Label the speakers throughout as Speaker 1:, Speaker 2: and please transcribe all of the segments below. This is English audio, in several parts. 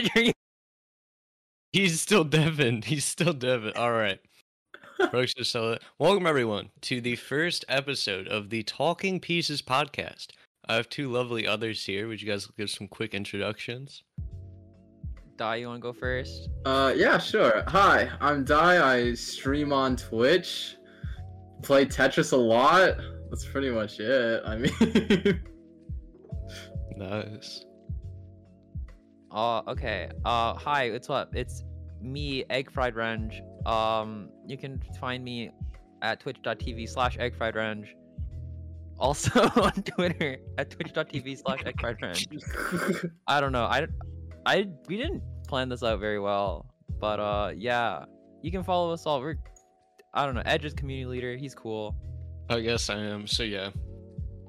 Speaker 1: Andrew,
Speaker 2: He's still Devin. He's still Devin. All right. Brooks just. Welcome everyone to the first episode of the Talking Pieces podcast. I have two lovely others here. Would you guys give some quick introductions?
Speaker 1: Dai, you want to go first?
Speaker 3: Uh, yeah, sure. Hi, I'm Dai. I stream on Twitch. Play Tetris a lot. That's pretty much it. I mean,
Speaker 2: Nice.
Speaker 1: Uh, okay. Uh, hi, it's what? It's me, Egg Fried Range. Um, you can find me at twitch.tv slash Egg Fried Range. Also on Twitter at twitch.tv slash Egg Fried Range. I don't know. I, I, we didn't plan this out very well, but uh, yeah, you can follow us all. We're, I don't know. Edge is community leader. He's cool.
Speaker 2: I guess I am. So yeah.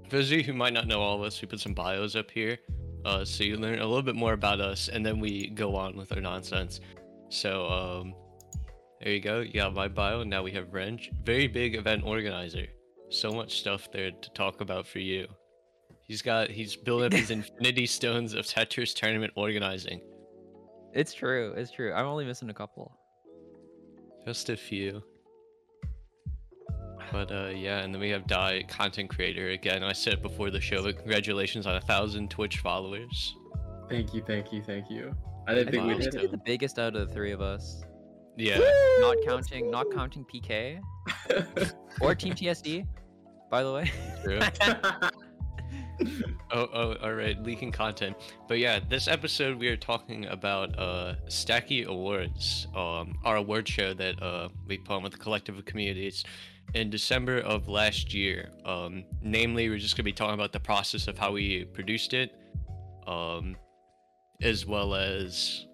Speaker 2: For those who might not know all of us, we put some bios up here. Uh, so you learn a little bit more about us and then we go on with our nonsense. So um there you go. You got my bio. and Now we have Renge. Very big event organizer. So much stuff there to talk about for you. He's got he's building up his infinity stones of Tetris tournament organizing.
Speaker 1: It's true. It's true. I'm only missing a couple.
Speaker 2: Just a few. But uh, yeah, and then we have Dai, content creator. Again, I said it before the show, but congratulations on a thousand Twitch followers.
Speaker 3: thank you, thank you, thank you. I didn't
Speaker 1: I
Speaker 3: think
Speaker 1: think
Speaker 3: we'd
Speaker 1: he's
Speaker 3: hit
Speaker 1: the biggest out of the three of us.
Speaker 2: Yeah,
Speaker 1: Not counting, not counting PK or Team TSD. By the way.
Speaker 2: true. Oh, oh, all right, leaking content. But yeah, this episode we are talking about uh, Stacky Awards, um, our award show that uh, we put on with the collective of communities in December of last year. Um, namely, we're just gonna be talking about the process of how we produced it, um, as well as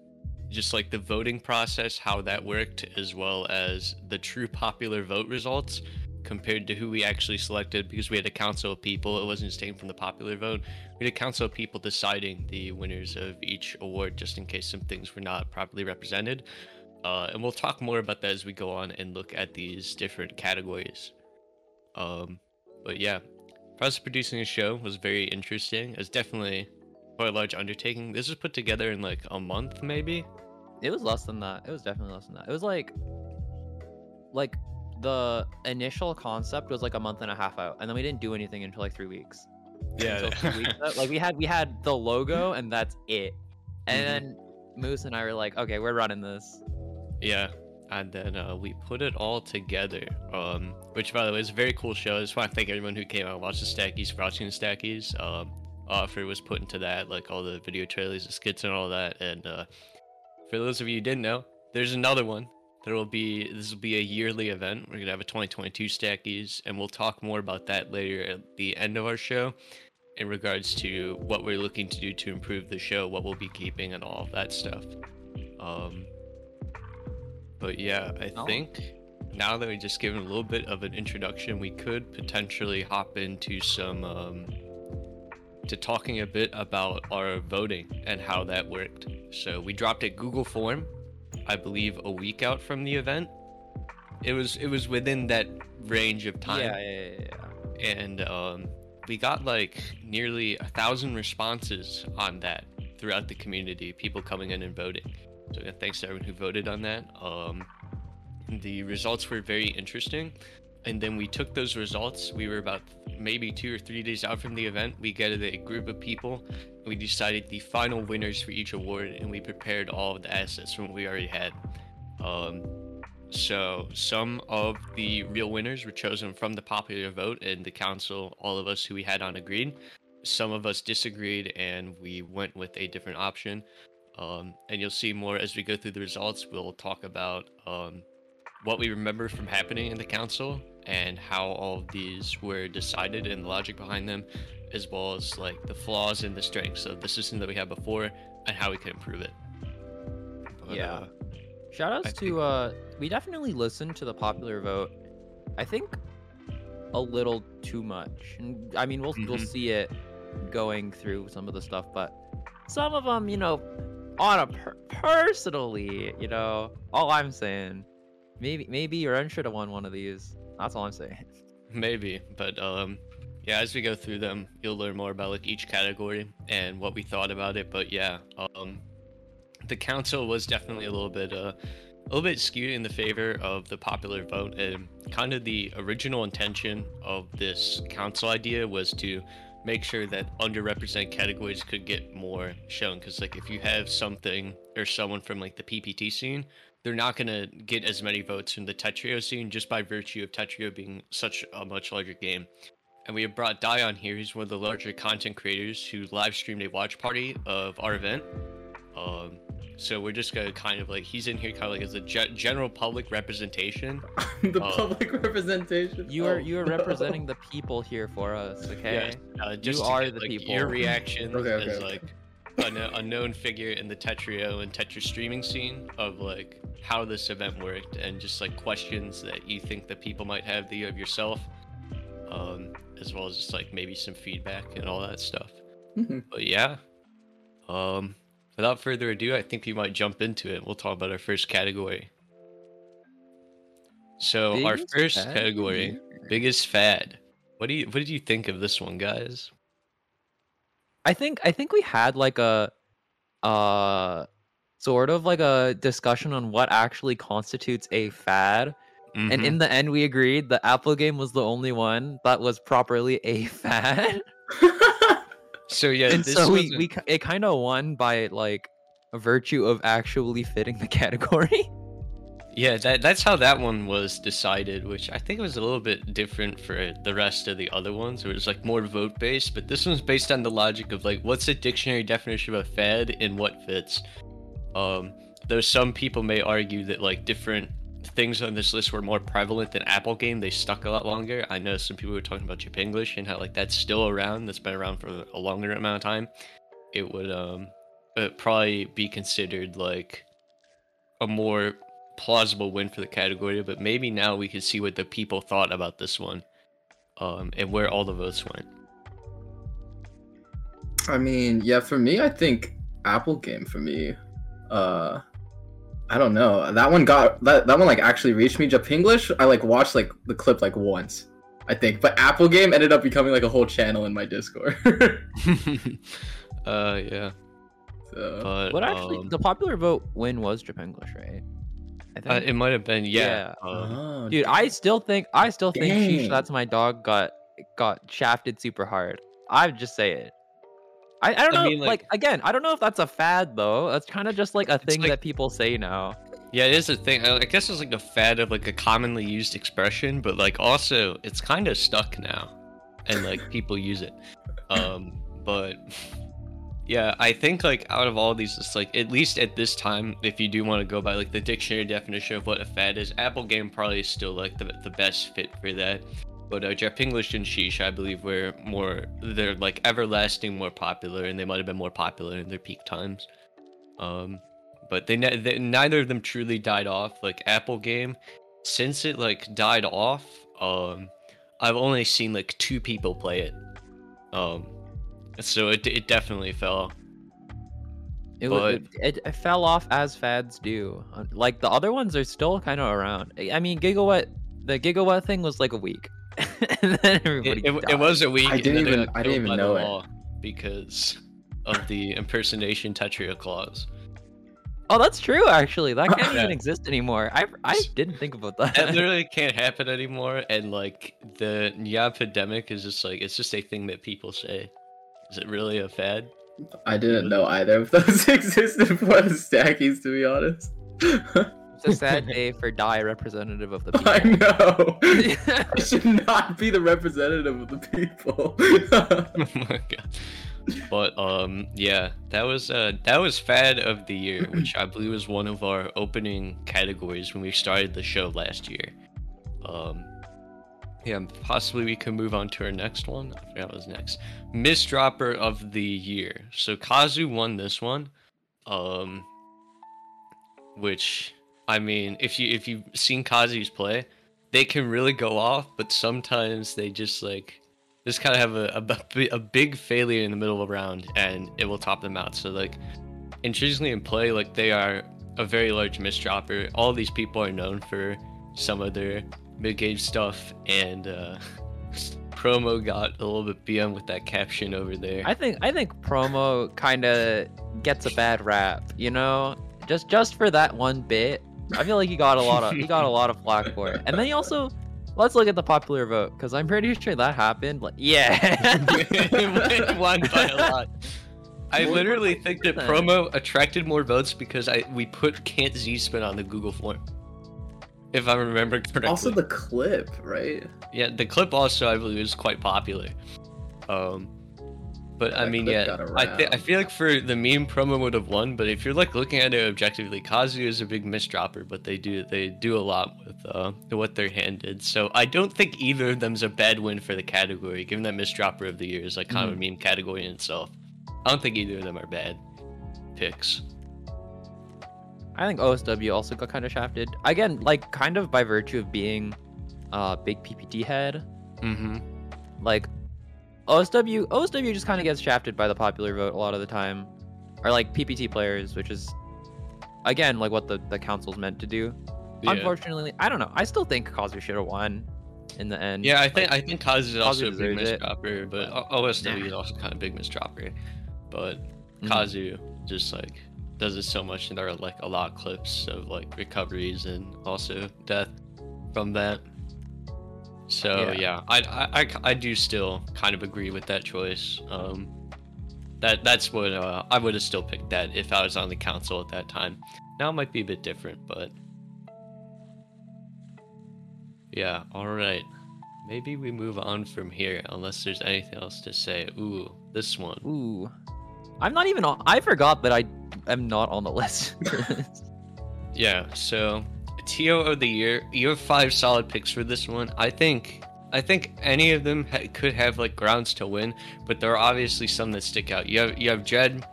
Speaker 2: just like the voting process, how that worked, as well as the true popular vote results compared to who we actually selected because we had a council of people. It wasn't just taken from the popular vote. We had a council of people deciding the winners of each award just in case some things were not properly represented. Uh, and we'll talk more about that as we go on and look at these different categories. Um, but yeah, process producing a show was very interesting. It's definitely quite a large undertaking. This was put together in like a month, maybe.
Speaker 1: It was less than that. It was definitely less than that. It was like, like the initial concept was like a month and a half out, and then we didn't do anything until like three weeks. Until three weeks out. Like we had we had the logo, and that's it. And
Speaker 2: Mhm.
Speaker 1: then Moose and I were like, okay, we're running this.
Speaker 2: Yeah, and then uh, we put it all together. Um, which, by the way, is a very cool show. I just want to thank everyone who came out and watched the Stackies for watching the Stackies. Um, offer was put into that, like all the video trailers, the skits, and all that. And uh, for those of you who didn't know, there's another one. There will be this will be a yearly event. We're gonna have a 2022 Stackies, and we'll talk more about that later at the end of our show, in regards to what we're looking to do to improve the show, what we'll be keeping, and all of that stuff. Um, but yeah, I
Speaker 1: Oh.
Speaker 2: think now that we just given a little bit of an introduction, we could potentially hop into some um, to talking a bit about our voting and how that worked. So we dropped a Google form, I believe, a week out from the event. It was it was within that range of time
Speaker 1: Yeah, yeah, yeah, yeah.
Speaker 2: and um, we got like nearly a thousand responses on that throughout the community people coming in and voting so yeah, thanks to everyone who voted on that. Um, the results were very interesting. And then we took those results. We were about maybe two or three days out from the event. We gathered a group of people. We decided the final winners for each award and we prepared all of the assets from what we already had. Um, so some of the real winners were chosen from the popular vote, and the council, all of us who we had on agreed. Some of us disagreed, and we went with a different option. Um, and you'll see more as we go through the results. We'll talk about um, what we remember from happening in the council and how all of these were decided and the logic behind them, as well as like the flaws and the strengths of the system that we had before and how we could improve it. But,
Speaker 1: Yeah.
Speaker 2: uh,
Speaker 1: Shout outs
Speaker 2: I
Speaker 1: to
Speaker 2: think-
Speaker 1: uh we definitely listened to the popular vote. I think a little too much. And I mean we'll we'll
Speaker 2: Mhm.
Speaker 1: see it going through some of the stuff, but some of them, you know, on a per- personally, you know, all I'm saying, maybe maybe your should have won one of these. That's all I'm saying.
Speaker 2: Maybe, but um, yeah, as we go through them, you'll learn more about like each category and what we thought about it. But yeah, um, the council was definitely a little bit uh, a little bit skewed in the favor of the popular vote and kind of the original intention of this council idea was to make sure that underrepresented categories could get more shown because like if you have something or someone from like the ppt scene they're not going to get as many votes from the tetrio scene just by virtue of tetrio being such a much larger game and we have brought Dion here. He's one of the larger content creators who live streamed a watch party of our event. Um, so we're just gonna kind of like he's in here kind of like as a ge- general public representation.
Speaker 3: the
Speaker 2: Oh.
Speaker 3: public representation.
Speaker 1: You are
Speaker 3: Oh,
Speaker 1: you are
Speaker 3: no.
Speaker 1: representing the people here for us, okay?
Speaker 2: Yeah, uh, just
Speaker 1: You are
Speaker 2: get,
Speaker 1: the
Speaker 2: like,
Speaker 1: people.
Speaker 2: Your reaction
Speaker 3: Okay, okay,
Speaker 2: as
Speaker 3: okay.
Speaker 2: like a, kno- a known figure in the Tetrio and Tetra streaming scene of like how this event worked and just like questions that you think that people might have that you have yourself, um, as well as just like maybe some feedback and all that stuff.
Speaker 3: Mhm.
Speaker 2: But yeah, um, without further ado, I think we might jump into it. We'll talk about our first category. So our first
Speaker 1: fad?
Speaker 2: category, biggest fad. What do you what did you think of this one, guys?
Speaker 1: I think I think we had like a uh sort of like a discussion on what actually constitutes a fad. And
Speaker 2: Mhm.
Speaker 1: in the end we agreed the Apple game was the only one that was properly a fad.
Speaker 2: so yeah,
Speaker 1: and
Speaker 2: this
Speaker 1: so we, we it kind of won by like a virtue of actually fitting the category.
Speaker 2: Yeah, that that's how that one was decided, which I think was a little bit different for the rest of the other ones. It was like more vote based, but this one's based on the logic of like what's the dictionary definition of a fad and what fits. Um, though some people may argue that like different things on this list were more prevalent than Apple Game, they stuck a lot longer. I know some people were talking about Chip English and how like that's still around, that's been around for a longer amount of time. It would um, it probably be considered like a more plausible win for the category, but maybe now we can see what the people thought about this one, um, and where all the votes went.
Speaker 3: I mean, yeah, for me, I think Apple game for me. Uh I don't know. That one got that that one like actually reached me. Japanglish, I like watched like the clip like once, I think. But Apple game ended up becoming like a whole channel in my Discord.
Speaker 2: uh, yeah,
Speaker 3: so,
Speaker 2: but
Speaker 1: What actually
Speaker 2: um,
Speaker 1: the popular vote win was Japanglish, right? I think.
Speaker 2: uh, it might have been yeah.
Speaker 1: Yeah.
Speaker 2: um,
Speaker 3: Oh,
Speaker 1: Dude, I still think I still think Sheesh That's My Dog got got shafted super hard. I would just say it. I, I don't
Speaker 2: I
Speaker 1: know.
Speaker 2: mean,
Speaker 1: like,
Speaker 2: like-
Speaker 1: again, I don't know if that's a fad though. That's kind of just like a thing
Speaker 2: like-
Speaker 1: that people say now.
Speaker 2: Yeah, it is a thing. I I guess it's like a fad of like a commonly used expression, but like also it's kind of stuck now, and like people use it. Um, but yeah, I think like out of all these, it's like at least at this time, if you do want to go by like the dictionary definition of what a fad is, Apple Game probably is still like the the best fit for that. But uh, Jap English and Sheesh, I believe, were more they're like everlasting, more popular, and they might have been more popular in their peak times. Um, but they, ne- they neither of them truly died off. Like Apple Game, since it like died off, um, I've only seen like two people play it. Um, so it it definitely fell.
Speaker 1: It,
Speaker 2: But-
Speaker 1: it, it, fell off as fads do. Like the other ones are still kind of around. I I mean, Gigawatt, the Gigawatt thing was like a week, and then everybody.
Speaker 2: It, it, it was a week.
Speaker 3: I didn't
Speaker 2: then
Speaker 3: even- I didn't even know it.
Speaker 2: because of the impersonation Tetrio clause.
Speaker 1: Oh, that's true. Actually, that can't
Speaker 2: Yeah.
Speaker 1: even exist anymore. I I didn't think about that.
Speaker 2: That literally can't happen anymore, and like the nyap epidemic is just like it's just a thing that people say. Is it really a fad?
Speaker 3: I didn't know either of those existed for the stackies, to be honest.
Speaker 1: It's a sad day for Dai representative of the people.
Speaker 3: I know. I should not be the representative of the people.
Speaker 2: oh my god. But um yeah, that was uh that was fad of the year, which I believe was one of our opening categories when we started the show last year. Um yeah, possibly we can move on to our next one. I forgot what was next. Misdropper of the year. So Kazu won this one. Um which I mean, if you if you've seen Kazu's play, they can really go off, but sometimes they just like just kind of have a a big failure in the middle of a round and it will top them out. So like intrinsically in play, like they are a very large misdropper. All these people are known for some of their mid-game stuff and uh, promo got a little bit BM with that caption over there.
Speaker 1: I think I think promo kind of gets a bad rap, you know, just just for that one bit. I feel like he got a lot of he got a lot of flack for it, and then he also. Let's look at the popular vote because I'm pretty sure that happened. Like, yeah,
Speaker 2: It won by a lot. I
Speaker 1: What-
Speaker 2: literally
Speaker 1: what
Speaker 2: think that promo attracted more votes because I we put can't Z spin on the Google form. If I remember correctly.
Speaker 3: Also the clip, right?
Speaker 2: Yeah, the clip also I believe is quite popular. Um, but I mean, yeah, I th- I feel like for the meme promo would have won, but if you're like looking at it objectively, Kazu is a big misdropper, but they do they do a lot with uh what they're handed. So I don't think either of them's a bad win for the category, given that misdropper of the year is like kind of a meme category in itself. I don't think either of them are bad picks.
Speaker 1: I think OSW also got kind of shafted again, like kind of by virtue of being uh big PPT head.
Speaker 2: Mm-hmm.
Speaker 1: Like OSW, OSW just kind of gets shafted by the popular vote a lot of the time, or like PPT players, which is again like what the the council's meant to do.
Speaker 2: Yeah.
Speaker 1: Unfortunately, I don't know. I still think Kazu should have won in the end.
Speaker 2: Yeah, I think
Speaker 1: Like,
Speaker 2: I think Kaz is also a big misdropper, but OSW is also kind of big misdropper. But.
Speaker 1: Mm-hmm.
Speaker 2: Kazu just like does it so much, and there are like a lot of clips of like recoveries and also death from that. So
Speaker 1: Yeah.
Speaker 2: yeah, I, I, I, I do still kind of agree with that choice. Um, that that's what uh, I would have still picked that if I was on the council at that time. Now it might be a bit different, but yeah. All right, maybe we move on from here unless there's anything else to say. Ooh, this one.
Speaker 1: Ooh, I'm not even on. I forgot that I am not on the list.
Speaker 2: Yeah, so TO of the year, you have five solid picks for this one. I think I think any of them ha- could have like grounds to win, but there are obviously some that stick out. You have you have Jed,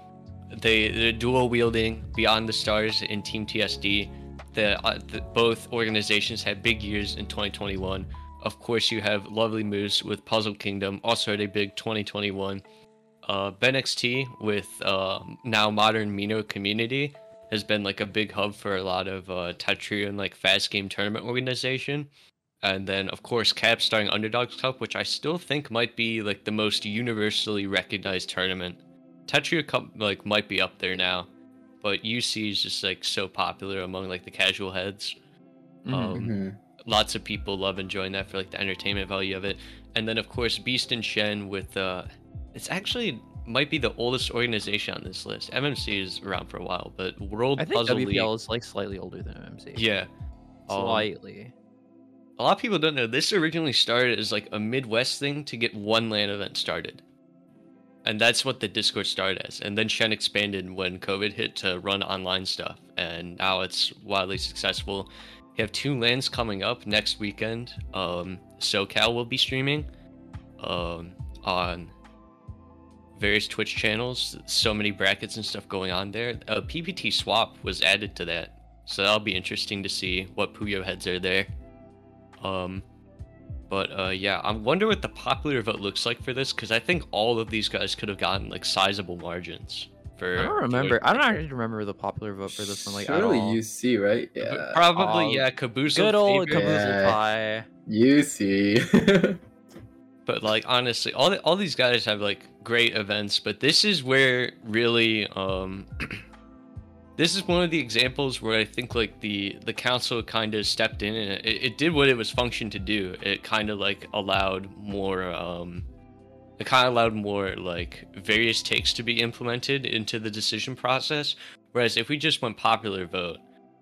Speaker 2: they the dual wielding Beyond the Stars and Team TSD. The, uh, the both organizations had big years in 2021. Of course, you have Lovely Moose with Puzzle Kingdom, also had a big 2021. Uh, Ben XT with uh, now modern Mino community has been like a big hub for a lot of uh, Tetrio and like fast game tournament organization. And then of course Cab starting Underdogs Cup, which I still think might be like the most universally recognized tournament. Tetrio Cup like might be up there now, but UC is just like so popular among like the casual heads.
Speaker 1: Mhm.
Speaker 2: Um, lots of people love enjoying that for like the entertainment value of it. And then of course Beast and Shen with uh it's actually might be the oldest organization on this list. MMC is around for a while, but World
Speaker 1: I think
Speaker 2: Puzzle
Speaker 1: WPL
Speaker 2: League.
Speaker 1: is like slightly older than MMC.
Speaker 2: Yeah. Um,
Speaker 1: slightly.
Speaker 2: a lot of people don't know this originally started as like a Midwest thing to get one LAN event started. And that's what the Discord started as. And then Shen expanded when COVID hit to run online stuff. And now it's wildly successful. You have two LANs coming up next weekend. Um, SoCal will be streaming um, on various Twitch channels. So many brackets and stuff going on there. A PPT swap was added to that. So that'll be interesting to see what Puyo heads are there. Um, but uh, yeah, I wonder what the popular vote looks like for this because I think all of these guys could have gotten like sizable margins. For
Speaker 1: I don't remember. I don't actually remember the popular vote for this one. Like at
Speaker 3: Surely
Speaker 1: all.
Speaker 3: UC, right?
Speaker 2: But
Speaker 3: Yeah.
Speaker 2: Probably
Speaker 1: Oh,
Speaker 2: yeah, Caboose.
Speaker 1: Good old
Speaker 3: favorite.
Speaker 1: Caboozle
Speaker 3: Yeah.
Speaker 1: pie.
Speaker 3: UC.
Speaker 2: But like honestly, all the, all these guys have like great events, but this is where really um this is one of the examples where I think like the the council kind of stepped in and it, it did what it was functioned to do. It kind of like allowed more um it kind of allowed more like various takes to be implemented into the decision process. Whereas if we just went popular vote,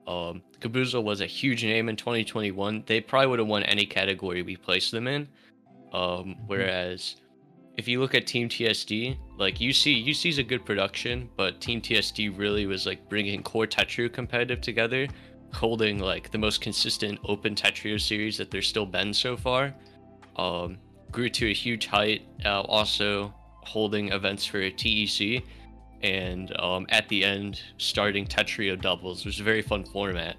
Speaker 2: um, Caboozle was a huge name in 2021. They probably would have won any category we placed them in. Um, whereas if you look at Team TSD, like UC, UC is a good production, but Team TSD really was like bringing core Tetrio competitive together, holding like the most consistent open Tetrio series that there's still been so far. Um, grew to a huge height, uh, also holding events for TEC, and um, at the end starting Tetrio doubles, which was a very fun format.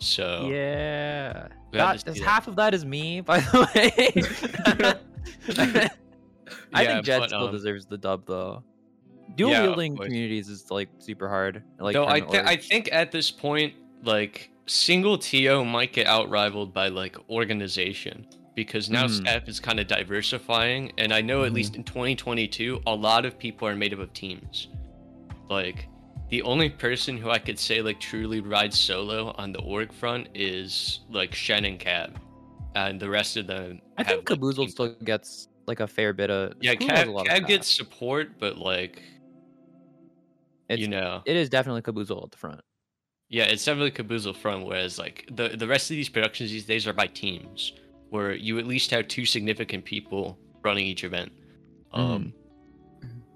Speaker 2: So
Speaker 1: Yeah. That,
Speaker 2: to that.
Speaker 1: half of that is me, by the way. I
Speaker 2: Yeah,
Speaker 1: think Jet
Speaker 2: but,
Speaker 1: still
Speaker 2: um,
Speaker 1: deserves the dub though. Dual
Speaker 2: Yeah,
Speaker 1: wielding communities is like super hard. Like
Speaker 2: Though I, th- I think at this point, like single TO might get outrivaled by like organization because now
Speaker 1: Mhm.
Speaker 2: staff is kind of diversifying, and I know at
Speaker 3: Mhm.
Speaker 2: least in 2022, a lot of people are made up of teams. Like, the only person who I could say like truly rides solo on the org front is like Shen and Cab, and the rest of them.
Speaker 1: I think
Speaker 2: have, like,
Speaker 1: still gets like a fair bit of.
Speaker 2: Yeah,
Speaker 1: has
Speaker 2: Cab,
Speaker 1: of
Speaker 2: Cab
Speaker 1: staff.
Speaker 2: gets support, but like,
Speaker 1: It's,
Speaker 2: you know,
Speaker 1: it is definitely Caboozled at the front.
Speaker 2: Yeah, it's definitely Caboozle front, whereas like the the rest of these productions these days are by teams, where you at least have two significant people running each event. Um,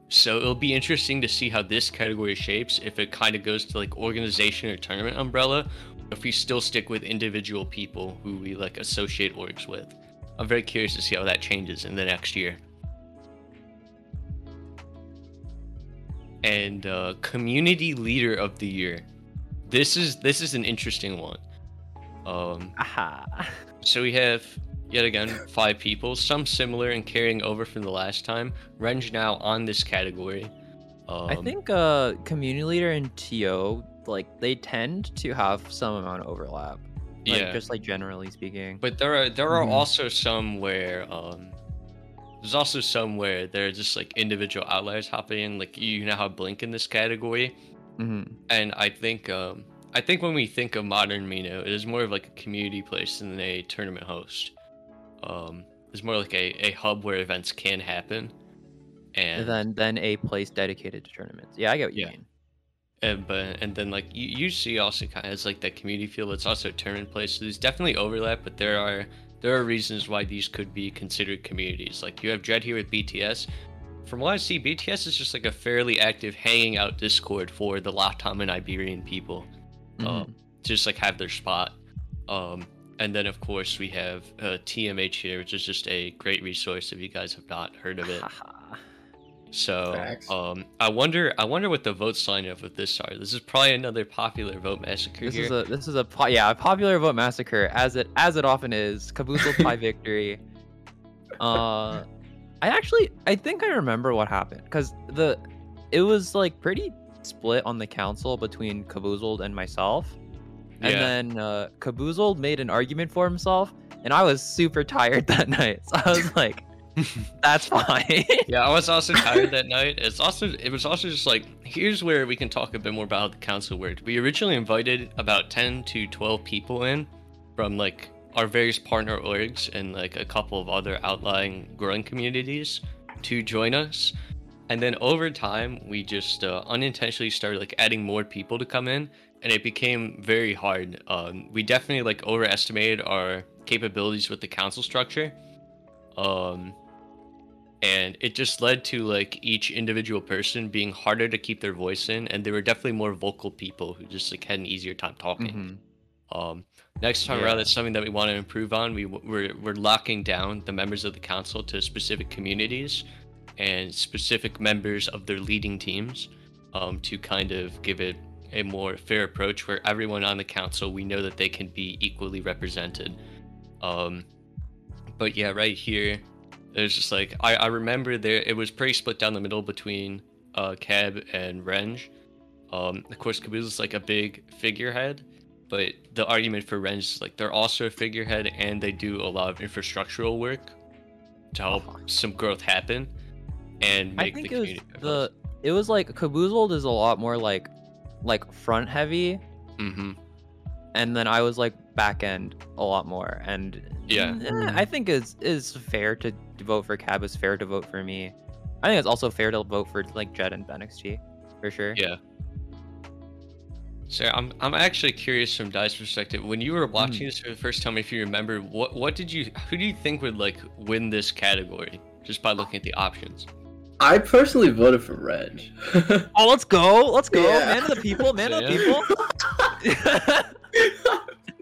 Speaker 2: so it'll be interesting to see how this category shapes. If it kind of goes to like organization or tournament umbrella, if we still stick with individual people who we like associate orgs with. I'm very curious to see how that changes in the next year. And uh, community leader of the year this is this is an interesting one. Um,
Speaker 1: Aha.
Speaker 2: so we have yet again five people, some similar and carrying over from the last time. Renge now on this category. Um,
Speaker 1: I think uh community leader and TO like they tend to have some amount of overlap. Like,
Speaker 2: yeah,
Speaker 1: Just like generally speaking.
Speaker 2: but there are there are
Speaker 3: Mhm.
Speaker 2: also some where um, there's also some where they're just like individual outliers hopping in. Like you know how Blink in this category,
Speaker 1: Mhm.
Speaker 2: and I think um, I think when we think of modern Mino, it is more of like a community place than a tournament host. Um, it's more like a, a hub where events can happen, and
Speaker 1: And then then a place dedicated to tournaments. Yeah, I get what you
Speaker 2: Yeah.
Speaker 1: mean.
Speaker 2: and but and then like you, you see also kind of has like that community feel. It's also a tournament place. So there's definitely overlap, but there are there are reasons why these could be considered communities. Like you have Dread here with BTS. From what I see, BTS is just like a fairly active hanging out Discord for the Latam and Iberian people.
Speaker 1: Mhm.
Speaker 2: um, just like have their spot. Um, and then of course we have uh, TMH here, which is just a great resource if you guys have not heard of it. So um, I wonder, I wonder what the votes line up with this are. This is probably another popular vote massacre
Speaker 1: This
Speaker 2: here.
Speaker 1: is a this is a po- yeah a popular vote massacre as it as it often is. Caboozled pie victory. Uh, I actually I think I remember what happened because the it was like pretty split on the council between Caboozled and myself, and
Speaker 2: Yeah.
Speaker 1: then uh, made an argument for himself, and I was super tired that night, so I was like, "That's fine."
Speaker 2: yeah, I was also tired that night. It's also it was also just like here's where we can talk a bit more about how the council worked. We originally invited about ten to twelve people in from like our various partner orgs and like a couple of other outlying growing communities to join us. And then over time, we just uh, unintentionally started like adding more people to come in, and it became very hard. Um, we definitely like overestimated our capabilities with the council structure. Um, and it just led to like each individual person being harder to keep their voice in and there were definitely more vocal people who just like had an easier time talking
Speaker 1: Mhm.
Speaker 2: um next time
Speaker 1: Yeah.
Speaker 2: around that's something that we want to improve on we we're, we're locking down the members of the council to specific communities and specific members of their leading teams um, to kind of give it a more fair approach where everyone on the council we know that they can be equally represented. Um but yeah right here there's just like I, I remember there it was pretty split down the middle between uh cab and renge. Um of course caboose is like a big figurehead but the argument for renge is like they're also a figurehead and they do a lot of infrastructural work to help
Speaker 1: Uh-huh.
Speaker 2: some growth happen and
Speaker 1: I
Speaker 2: make
Speaker 1: think
Speaker 2: the
Speaker 1: it was
Speaker 2: community
Speaker 1: the it was like Caboozled is a lot more like like front heavy,
Speaker 2: mm-hmm.
Speaker 1: and then I was like back end a lot more. And
Speaker 2: Yeah.
Speaker 1: eh, I think is is fair to vote for Cab. Is fair to vote for me. I think it's also fair to vote for like Jed and BenXG for sure.
Speaker 2: Yeah. So I'm I'm actually curious from Dice's perspective. When you were watching this for the first time, if you remember, what what did you who do you think would like win this category just by looking at the options?
Speaker 3: I personally voted for Reg.
Speaker 1: Oh, let's go! Let's go!
Speaker 3: Yeah.
Speaker 1: Man of the people! Man of the people!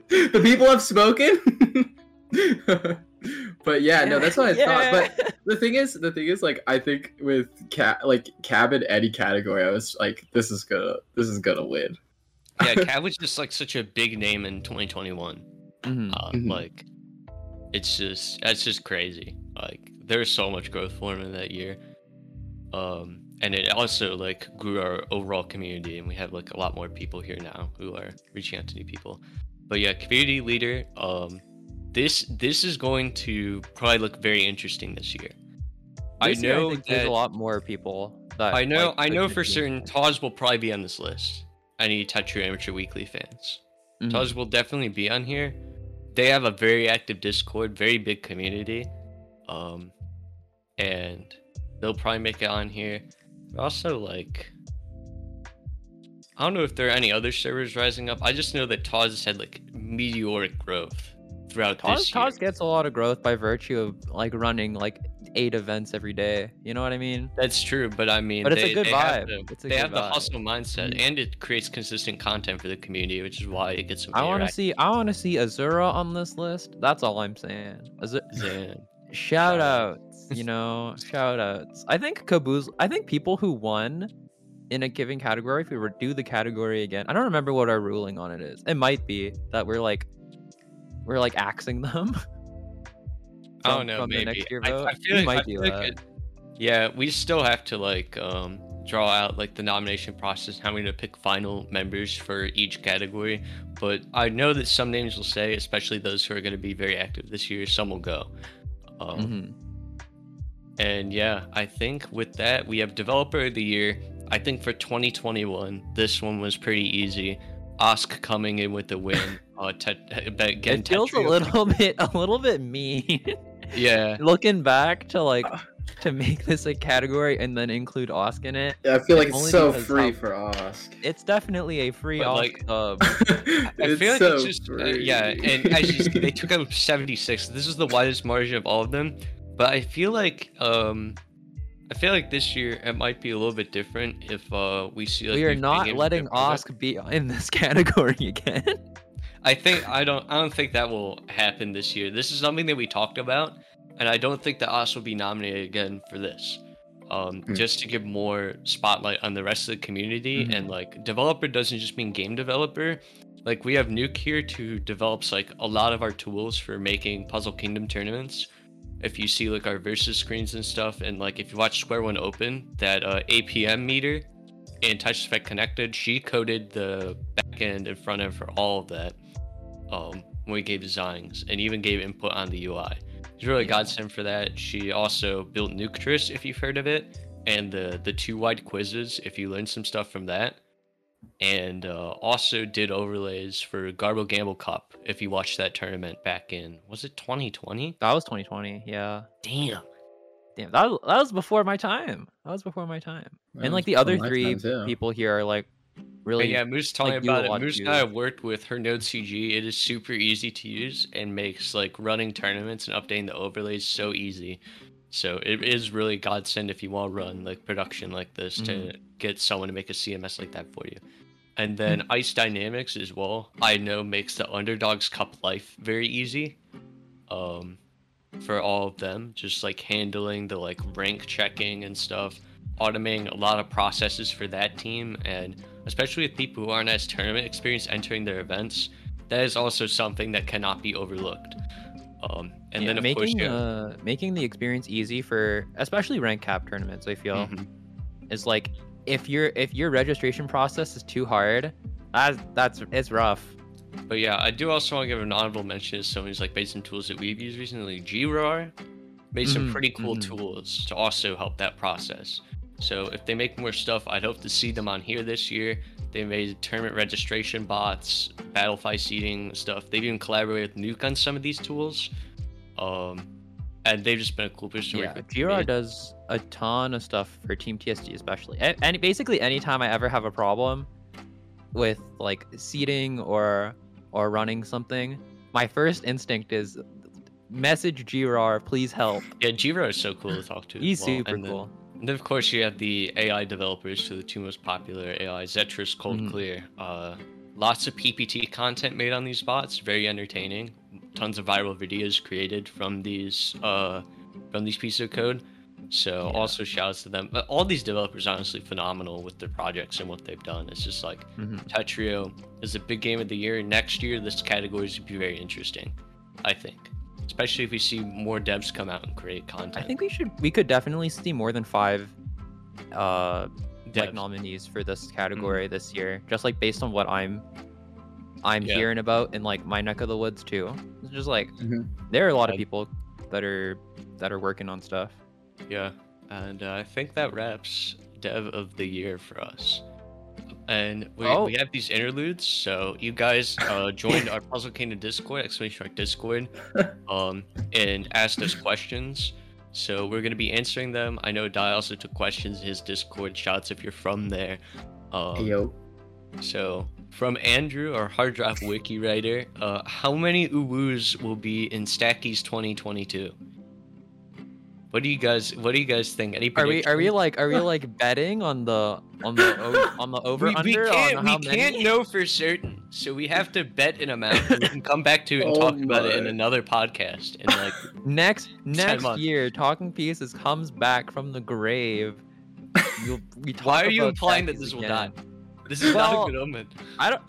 Speaker 3: the people have spoken. but yeah, no, that's what I thought. But the thing is, the thing is, like, I think with cat, like Cab and Eddie category, I was like, this is gonna, this is gonna win.
Speaker 2: Yeah, Cab was just like such a big name in 2021.
Speaker 1: Mhm.
Speaker 2: Uh,
Speaker 3: Mhm.
Speaker 2: Like, it's just that's just crazy. Like, there's so much growth for him in that year. Um, and it also like grew our overall community, and we have like a lot more people here now who are reaching out to new people. But yeah, community leader. Um, this this is going to probably look very interesting this year. I
Speaker 1: This year,
Speaker 2: know
Speaker 1: think there's a lot more people. That
Speaker 2: I know
Speaker 1: like
Speaker 2: I know for certain Taz will probably be on this list. Any Tetris Amateur Weekly fans.
Speaker 1: Mhm.
Speaker 2: Taz will definitely be on here. They have a very active Discord, very big community. Um and they'll probably make it on here. But also like I don't know if there are any other servers rising up. I just know that Taz has had like meteoric growth throughout
Speaker 1: Taz,
Speaker 2: this year.
Speaker 1: Taz gets a lot of growth by virtue of like running like eight events every day. You know what I mean?
Speaker 2: That's true, but I mean,
Speaker 1: But it's a good
Speaker 2: they have
Speaker 1: vibe.
Speaker 2: the,
Speaker 1: It's a
Speaker 2: they
Speaker 1: good
Speaker 2: have the
Speaker 1: vibe.
Speaker 2: hustle mindset,
Speaker 1: Mhm.
Speaker 2: and it creates consistent content for the community, which is why it gets.
Speaker 1: I want to see. I want to see Azura on this list. That's all I'm saying. Azu-
Speaker 2: Zan.
Speaker 1: shout outs. You know, shout outs. I think Caboose. I think people who won in a given category, if we were do the category again, I don't remember what our ruling on it is. It might be that we're like, we're like axing them.
Speaker 2: I don't know, maybe. I. I feel
Speaker 1: We
Speaker 2: like,
Speaker 1: might
Speaker 2: I
Speaker 1: do
Speaker 2: feel like
Speaker 1: that.
Speaker 2: it- yeah, we still have to like um draw out like the nomination process, how we're gonna pick final members for each category. But I know that some names will say, especially those who are gonna be very active this year, some will go. Um,
Speaker 1: Mhm.
Speaker 2: And yeah, I think with that, we have Developer of the Year. I think for 2021, this one was pretty easy. Osk coming in with the win. Uh, te- but again,
Speaker 1: It feels a little bit, a little bit mean.
Speaker 2: Yeah,
Speaker 1: Looking back to like
Speaker 3: Uh.
Speaker 1: to make this a category and then include Osk in it,
Speaker 3: Yeah, I feel like it's so free
Speaker 1: how-
Speaker 3: for Osk.
Speaker 1: it's definitely a free
Speaker 2: But,
Speaker 1: Osk
Speaker 2: like,
Speaker 1: sub.
Speaker 2: I
Speaker 3: it's
Speaker 2: feel like
Speaker 3: so
Speaker 2: it's just uh, yeah, and as you, they took out 76. This is the widest margin of all of them, but I feel like um, I feel like this year it might be a little bit different if uh we see. Like,
Speaker 1: we are not letting. Osk be in this category again.
Speaker 2: I think I don't I don't think that will happen this year. This is something that we talked about, and I don't think that Oz will be nominated again for this. Um,
Speaker 3: Hmm.
Speaker 2: just to give more spotlight on the rest of the community
Speaker 1: Mhm.
Speaker 2: and like developer doesn't just mean game developer. Like we have Nuke here who develops like a lot of our tools for making Puzzle Kingdom tournaments. If you see like our versus screens and stuff, and like if you watch Square One Open, that uh, APM meter and Touch Effect connected, she coded the back end and front end for all of that um, when we gave designs and even gave input on the UI. She's really godsend for that. She also built Nuctris, if you've heard of it, and the the two wide quizzes, if you learned some stuff from that. And uh, also did overlays for Garbo Gamble Cup, if you watched that tournament back in, was it 2020?
Speaker 1: That was 2020. Yeah.
Speaker 2: Damn.
Speaker 1: Damn, that was, that was before my time. That was before my time.
Speaker 3: That
Speaker 1: and like the other three
Speaker 3: time,
Speaker 1: people here are like really
Speaker 2: But yeah, Moose told
Speaker 1: like,
Speaker 2: me about it. Moose and I have worked with her Node CG. It is super easy to use and makes like running tournaments and updating the overlays so easy. So it is really godsend if you want to run like production like this to
Speaker 1: Mm-hmm.
Speaker 2: get someone to make a CMS like that for you. And then Ice Dynamics as well. I know makes the Underdogs Cup life very easy. Um, for all of them, just like handling the like rank checking and stuff, automating a lot of processes for that team, and especially with people who aren't as tournament experienced entering their events, that is also something that cannot be overlooked. Um, and
Speaker 1: yeah,
Speaker 2: then of
Speaker 1: making
Speaker 2: course, yeah,
Speaker 1: uh, making the experience easy for especially rank cap tournaments. I feel
Speaker 2: Mhm.
Speaker 1: is like if your if your registration process is too hard, that's that's it's rough.
Speaker 2: But yeah, I do also want to give an honorable mention to some of these like some tools that we've used recently. GRAR made some
Speaker 1: Mhm,
Speaker 2: pretty cool
Speaker 1: mhm.
Speaker 2: tools to also help that process. So if they make more stuff, I'd hope to see them on here this year. They made tournament registration bots, Battlefy seating stuff. They've even collaborated with Nuke on some of these tools. Um, and they've just been a cool person to
Speaker 1: Yeah,
Speaker 2: work with.
Speaker 1: GR does a ton of stuff for Team TSD, especially. And basically, anytime I ever have a problem with like seating or or running something, my first instinct is message GR, please help.
Speaker 2: Yeah, GRAR is so cool to talk to.
Speaker 1: He's
Speaker 2: well.
Speaker 1: super
Speaker 2: And
Speaker 1: cool.
Speaker 2: And then, of course, you have the AI developers, so the two most popular AI, Zetris, Cold
Speaker 1: Mhm.
Speaker 2: Clear. Uh, lots of PPT content made on these bots, very entertaining. Tons of viral videos created from these uh, from these pieces of code. So
Speaker 1: Yeah.
Speaker 2: also shouts to them. But all these developers are honestly phenomenal with their projects and what they've done. It's just like
Speaker 1: Mhm.
Speaker 2: Tetrio is a big game of the year. Next year, this category is going to be very interesting, I think. Especially if we see more devs come out and create content.
Speaker 1: I think we should we could definitely see more than five uh like nominees for this category this year just like based on what i'm I'm
Speaker 2: Yeah.
Speaker 1: hearing about in like my neck of the woods too. It's just like
Speaker 3: Mhm.
Speaker 1: there are a lot of people that are that are working on stuff.
Speaker 2: Yeah, and uh, I think that wraps Dev of the Year for us. And we,
Speaker 1: Oh.
Speaker 2: we have these interludes, so you guys uh, joined our Puzzle Kingdom Discord, exclamation mark Discord, um, and asked us questions. So we're gonna be answering them. I know Dai also took questions in his Discord. shots if you're from there. Um,
Speaker 3: yo.
Speaker 2: So, from Andrew, our Hard Drop wiki writer, uh, how many uwus will be in Stackies 2022? What do you guys? What do you guys think? Any
Speaker 1: Are we are we like are we like betting on the on the o- on the over
Speaker 2: we, we
Speaker 1: under
Speaker 2: can't,
Speaker 1: on
Speaker 2: we
Speaker 1: how
Speaker 2: can't know for certain, so we have to bet an amount. and we can come back to it and
Speaker 3: Oh
Speaker 2: talk about it in another podcast. And like,
Speaker 1: Next next
Speaker 2: months.
Speaker 1: year, Talking Pieces comes back from the grave. You'll, we talk
Speaker 2: why are you implying that
Speaker 1: Stackies
Speaker 2: this will
Speaker 1: again.
Speaker 2: die? This is not a good omen.
Speaker 1: I don't.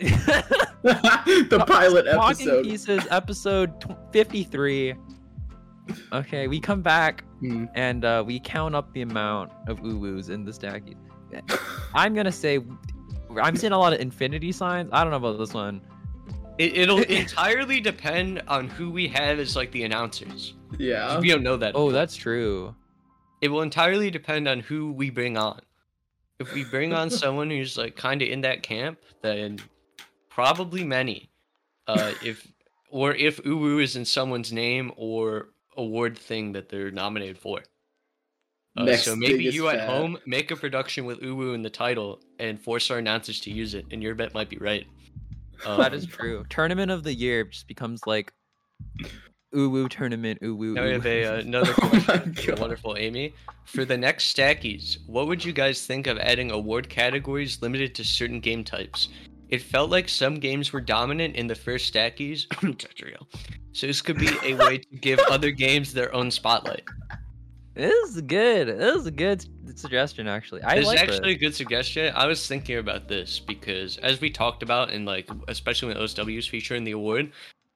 Speaker 3: the pilot
Speaker 1: Talking
Speaker 3: episode.
Speaker 1: Talking Pieces episode tw- 53. Okay, we come back
Speaker 3: Hmm.
Speaker 1: and uh, we count up the amount of uwus in the stackies. I'm gonna say, I'm seeing a lot of infinity signs. I don't know about this one.
Speaker 2: It, it'll entirely depend on who we have as like the announcers.
Speaker 3: Yeah.
Speaker 2: We don't know that.
Speaker 1: Oh, that's true.
Speaker 2: it will entirely depend on who we bring on. If we bring on someone who's like kind of in that camp, then probably many. Uh, if or if Uwu is in someone's name or award thing that they're nominated for. Uh, so maybe
Speaker 3: biggest
Speaker 2: you at
Speaker 3: fad.
Speaker 2: home make a production with Uwu in the title and force our announcers to use it, and your bet might be right.
Speaker 1: that
Speaker 2: Um,
Speaker 1: is true. Tournament of the year just becomes like uwu tournament. Uwu.
Speaker 2: Now we have a, uh, another
Speaker 3: Oh
Speaker 2: question from the
Speaker 3: God.
Speaker 2: wonderful Amy. For the next stackies, what would you guys think of adding award categories limited to certain game types? It felt like some games were dominant in the first stackies. So this could be a way to give other games their own spotlight.
Speaker 1: This is good. This is a good suggestion, actually. I
Speaker 2: This is actually
Speaker 1: it.
Speaker 2: a good suggestion. I was thinking about this because as we talked about in like especially when OSW's featuring the award,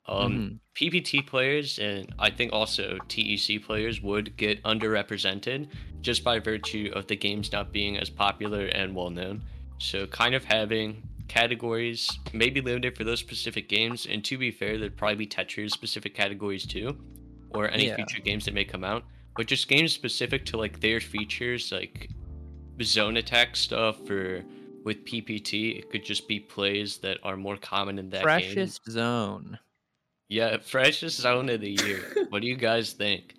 Speaker 2: um,
Speaker 1: Mhm.
Speaker 2: PPT players and I think also TEC players would get underrepresented just by virtue of the games not being as popular and well known. So kind of having categories maybe limited for those specific games and to be fair there'd probably be Tetris specific categories too or any
Speaker 1: Yeah.
Speaker 2: future games that may come out but just games specific to like their features like zone attack stuff or with PPT it could just be plays that are more common in that game.
Speaker 1: Freshest zone.
Speaker 2: Yeah, freshest zone of the year. what do you guys think?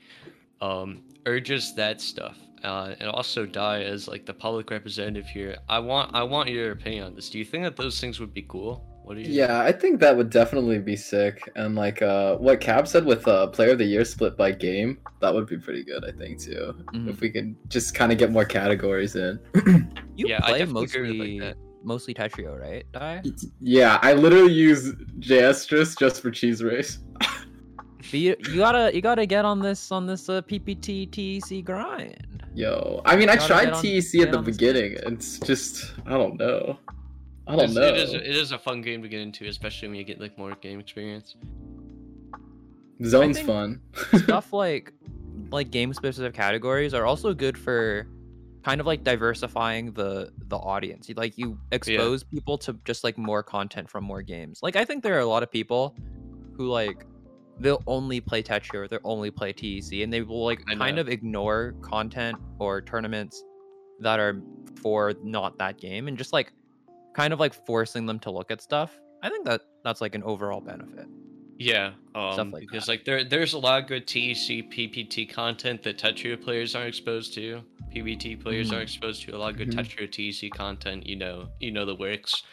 Speaker 2: Um, or just that stuff. Uh, and also Dai as like the public representative here. I want I want your opinion on this. Do you think that those things would be cool? What do you?
Speaker 3: Yeah, I think that would definitely be sick. And like uh what Cab said with uh player of the year split by game, that would be pretty good, I think too.
Speaker 1: Mhm.
Speaker 3: If we could just kind of get more categories in.
Speaker 1: You
Speaker 2: Yeah, I
Speaker 1: play
Speaker 2: definitely agree like,
Speaker 1: mostly
Speaker 2: that.
Speaker 1: mostly Tetrio, right? Dai.
Speaker 3: yeah, I literally use Jstris just for cheese race.
Speaker 1: You, you gotta you gotta get on this on this uh, PPT TEC grind.
Speaker 3: Yo, I mean, I tried
Speaker 1: get on-
Speaker 3: TEC at the
Speaker 1: on the
Speaker 3: beginning. It's just, I don't know. I don't
Speaker 2: It's-
Speaker 3: know.
Speaker 2: It is, it is a fun game to get into, especially when you get like more game experience.
Speaker 3: Zone's fun.
Speaker 1: Stuff like like game specific categories are also good for kind of like diversifying the the audience. You like you expose people to just like more content from more games. Like I think there are a lot of people who like they'll only play Tetris or they'll only play TEC and they will like kind of ignore content or tournaments that are for not that game and just like kind of like forcing them to look at stuff. I think that that's like an overall benefit.
Speaker 2: Yeah, um,
Speaker 1: like
Speaker 2: because
Speaker 1: that.
Speaker 2: like there there's a lot of good TEC PPT content that Tetrio players aren't exposed to. PPT players
Speaker 1: Mhm.
Speaker 2: aren't exposed to a lot of good
Speaker 3: Mhm.
Speaker 2: Tetrio TEC content. You know, you know the works.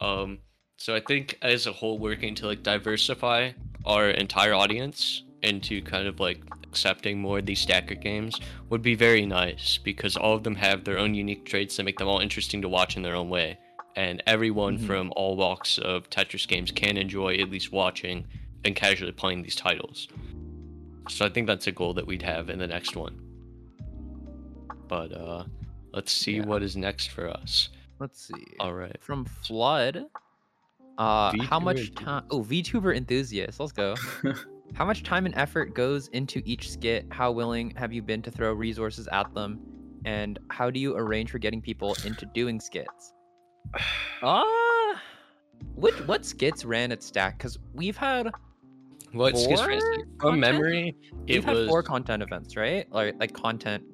Speaker 2: Um, so I think as a whole, working to like diversify our entire audience into kind of like accepting more of these stacker games would be very nice because all of them have their own unique traits that make them all interesting to watch in their own way. And everyone
Speaker 1: Mhm.
Speaker 2: from all walks of Tetris games can enjoy at least watching and casually playing these titles. So I think that's a goal that we'd have in the next one. But uh let's see
Speaker 1: Yeah.
Speaker 2: what is next for us.
Speaker 1: Let's see.
Speaker 2: All right.
Speaker 1: from Flood. Uh, how much time? Oh, VTuber enthusiast. Let's go. how much time and effort goes into each skit? How willing have you been to throw resources at them? And how do you arrange for getting people into doing skits? Uh, Which what skits ran at Stack? Because we've had
Speaker 2: What skits
Speaker 1: Four
Speaker 2: ran Stack? From memory, it
Speaker 1: we've had
Speaker 2: was
Speaker 1: four content events, right? Like like content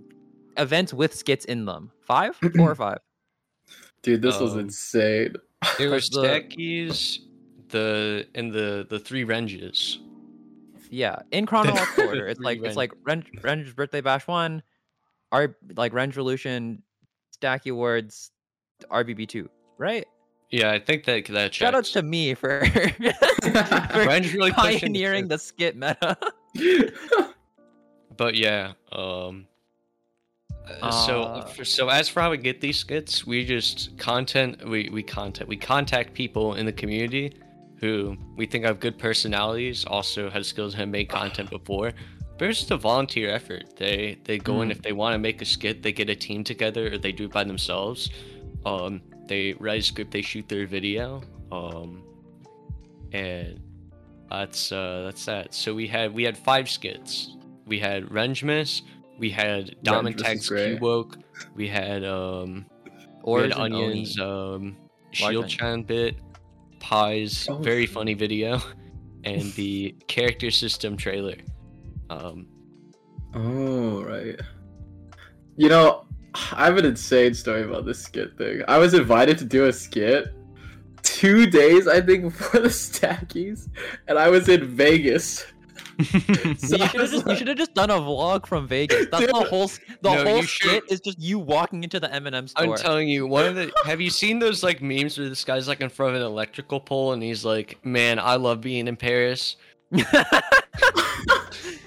Speaker 1: events with skits in them. Five, four or five.
Speaker 3: Dude, this was
Speaker 2: Um,
Speaker 3: insane.
Speaker 2: There was
Speaker 1: the-
Speaker 2: Stackies, the and the the three Renges.
Speaker 1: Yeah, in chronological order. It's
Speaker 2: Three
Speaker 1: like it's like Ren, Ren's birthday bash one, our like Ren Revolution, Stacky Awards, RBB two, right?
Speaker 2: Yeah, I think that that
Speaker 1: Shout outs to me for, for
Speaker 2: Ren's really pushing
Speaker 1: pioneering the skit meta.
Speaker 2: But yeah, um uh, so
Speaker 1: Uh,
Speaker 2: for, so as for how we get these skits, we just content we we content we contact people in the community who we think have good personalities, also have skills and have made content before. But it's just a volunteer effort. They they go in
Speaker 1: Mm.
Speaker 2: if they want to make a skit, they get a team together or they do it by themselves. Um, they write a script, they shoot their video. Um, and that's uh that's that. So we had we had five skits. We had Rengemus, we had Dom and
Speaker 3: Rengemus
Speaker 2: Tags
Speaker 3: great.
Speaker 2: We had um we
Speaker 1: Or
Speaker 2: onions, um Shield
Speaker 1: Onion.
Speaker 2: Chan bit, pies,
Speaker 3: Oh,
Speaker 2: very
Speaker 3: shit.
Speaker 2: funny video, and the character system trailer. Um
Speaker 3: Oh, right. You know, I have an insane story about this skit thing. I was invited to do a skit two days, I think, before the Stackies, and I was in Vegas. So
Speaker 1: you should have just you
Speaker 3: like-
Speaker 1: should have just done a vlog from Vegas. That's the whole the
Speaker 2: No,
Speaker 1: whole
Speaker 2: you should-
Speaker 1: skit is just you walking into the M&M store.
Speaker 2: I'm telling you, one of the have you seen those like memes where this guy's like in front of an electrical pole and he's like, Man, I love being in Paris.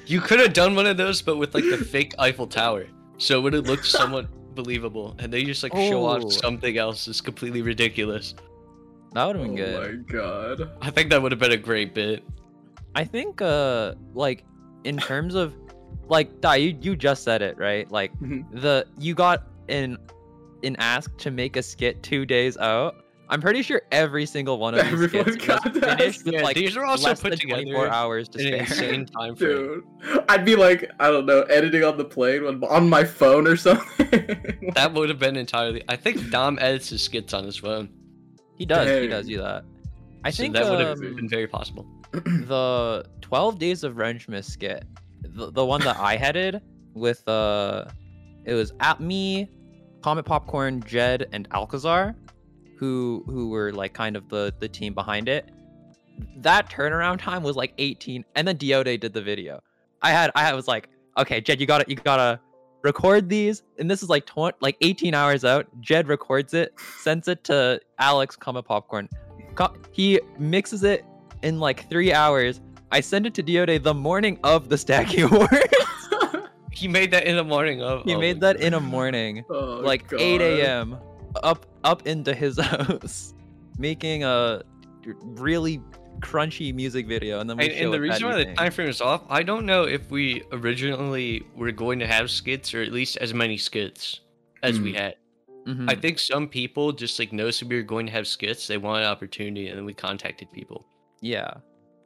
Speaker 2: You could have done one of those but with like the fake Eiffel Tower. So it would have looked somewhat believable. And they just like show
Speaker 1: Oh.
Speaker 2: off something else that's completely ridiculous.
Speaker 1: that would
Speaker 3: Oh
Speaker 1: have been good.
Speaker 3: my god.
Speaker 2: I think that would have been a great bit.
Speaker 1: I think uh like in terms of like Dai, you, you just said it, right? Like
Speaker 3: Mhm.
Speaker 1: the you got an an ask to make a skit two days out. I'm pretty sure every single one of these
Speaker 3: Everyone
Speaker 1: skits
Speaker 3: got
Speaker 1: was finished with
Speaker 2: Yeah,
Speaker 1: like
Speaker 2: these are also
Speaker 1: less
Speaker 2: put
Speaker 1: than
Speaker 2: together
Speaker 1: 24 hours to
Speaker 2: in
Speaker 1: spare.
Speaker 2: insane time frame.
Speaker 3: Dude, I'd be like, I don't know, editing on the plane when, on my phone or something.
Speaker 2: That would have been entirely. I think Dom edits his skits on his phone.
Speaker 1: He does. He does do that. I
Speaker 2: so
Speaker 1: think
Speaker 2: that would have
Speaker 1: um,
Speaker 2: been very possible.
Speaker 1: The 12 days of Wrenchmas skit, the, the one that I headed with uh it was at me, Comet Popcorn, Jed, and Alcazar, who who were like kind of the the team behind it. That turnaround time was like 18, and then Diode did the video. I had I was like, okay, Jed, you gotta you gotta record these, and this is like 20, like 18 hours out. Jed records it, sends it to Alex, Comet Popcorn. He mixes it in like three hours. I send it to Diode the morning of the Stacky Award.
Speaker 2: He made that in the morning of.
Speaker 1: he
Speaker 2: oh
Speaker 1: made
Speaker 2: my
Speaker 1: that in a morning,
Speaker 3: Oh,
Speaker 1: like 8 a.m. up up into his house, making a really crunchy music video, and then we
Speaker 2: And,
Speaker 1: show
Speaker 2: and the reason why the time frame is off, I don't know if we originally were going to have skits or at least as many skits as we
Speaker 3: Mm.
Speaker 2: had.
Speaker 1: Mhm.
Speaker 2: I think some people just like noticed we were going to have skits. They wanted an opportunity, and then we contacted people.
Speaker 1: Yeah,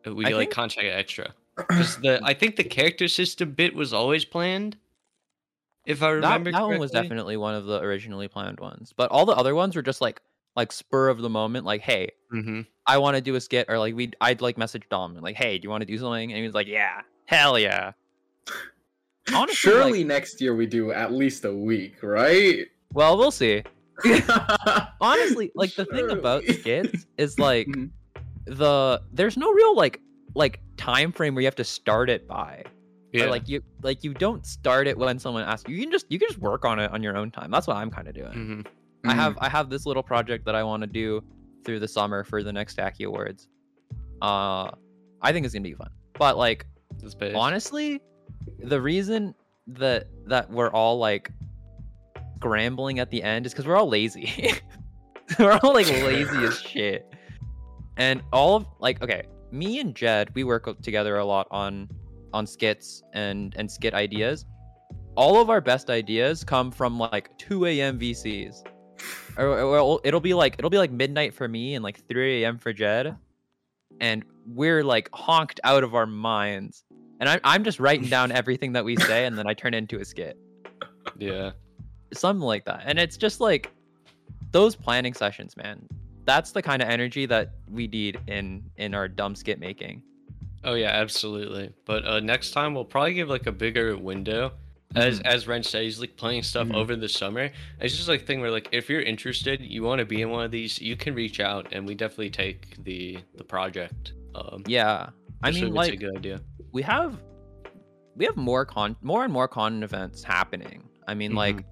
Speaker 2: Uh, We
Speaker 1: I
Speaker 2: like
Speaker 1: think-
Speaker 2: contacted extra because the I think the character system bit was always planned. If I
Speaker 1: that,
Speaker 2: remember,
Speaker 1: that one was definitely one of the originally planned ones, but all the other ones were just like like spur of the moment, like hey,
Speaker 2: hmm
Speaker 1: I want to do a skit, or like we I'd like message Dom and like hey, do you want to do something? And he was like yeah, hell yeah. Honestly,
Speaker 3: Surely
Speaker 1: like-
Speaker 3: next year we do at least a week, right?
Speaker 1: well, we'll see. honestly like the thing about skits is like
Speaker 3: Mhm.
Speaker 1: The there's no real like like time frame where you have to start it by.
Speaker 2: Yeah,
Speaker 1: or like you like you don't start it when someone asks you you can just you can just work on it on your own time. That's what i'm kind of doing.
Speaker 2: Hmm
Speaker 1: i
Speaker 3: Mhm.
Speaker 1: have i have this little project that i want to do through the summer for the next Stacky awards. Uh i think it's gonna be fun. But like honestly the reason that that we're all like scrambling at the end is because we're all lazy. We're all like lazy as shit and all of like okay me and jed we work together a lot on on skits and and skit ideas. All of our best ideas come from like 2 a.m vcs or, or it'll be like it'll be like midnight for me and like 3 a.m for jed. And we're like honked out of our minds. And I'm, I'm just writing down everything that we say and then i turn into a skit.
Speaker 2: Yeah,
Speaker 1: something like that. And it's just like those planning sessions man that's the kind of energy that we need in in our dumb skit making.
Speaker 2: Oh yeah, absolutely. But uh, next time we'll probably give like a bigger window. As
Speaker 1: Mm-hmm.
Speaker 2: as Ren said, he's like playing stuff
Speaker 3: Mhm.
Speaker 2: over the summer. It's just like a thing where like if you're interested, you want to be in one of these, you can reach out and we definitely take the the project. Um,
Speaker 1: Yeah. I mean
Speaker 2: if it's a
Speaker 1: like
Speaker 2: good idea.
Speaker 1: we have we have more con more and more con events happening. I mean like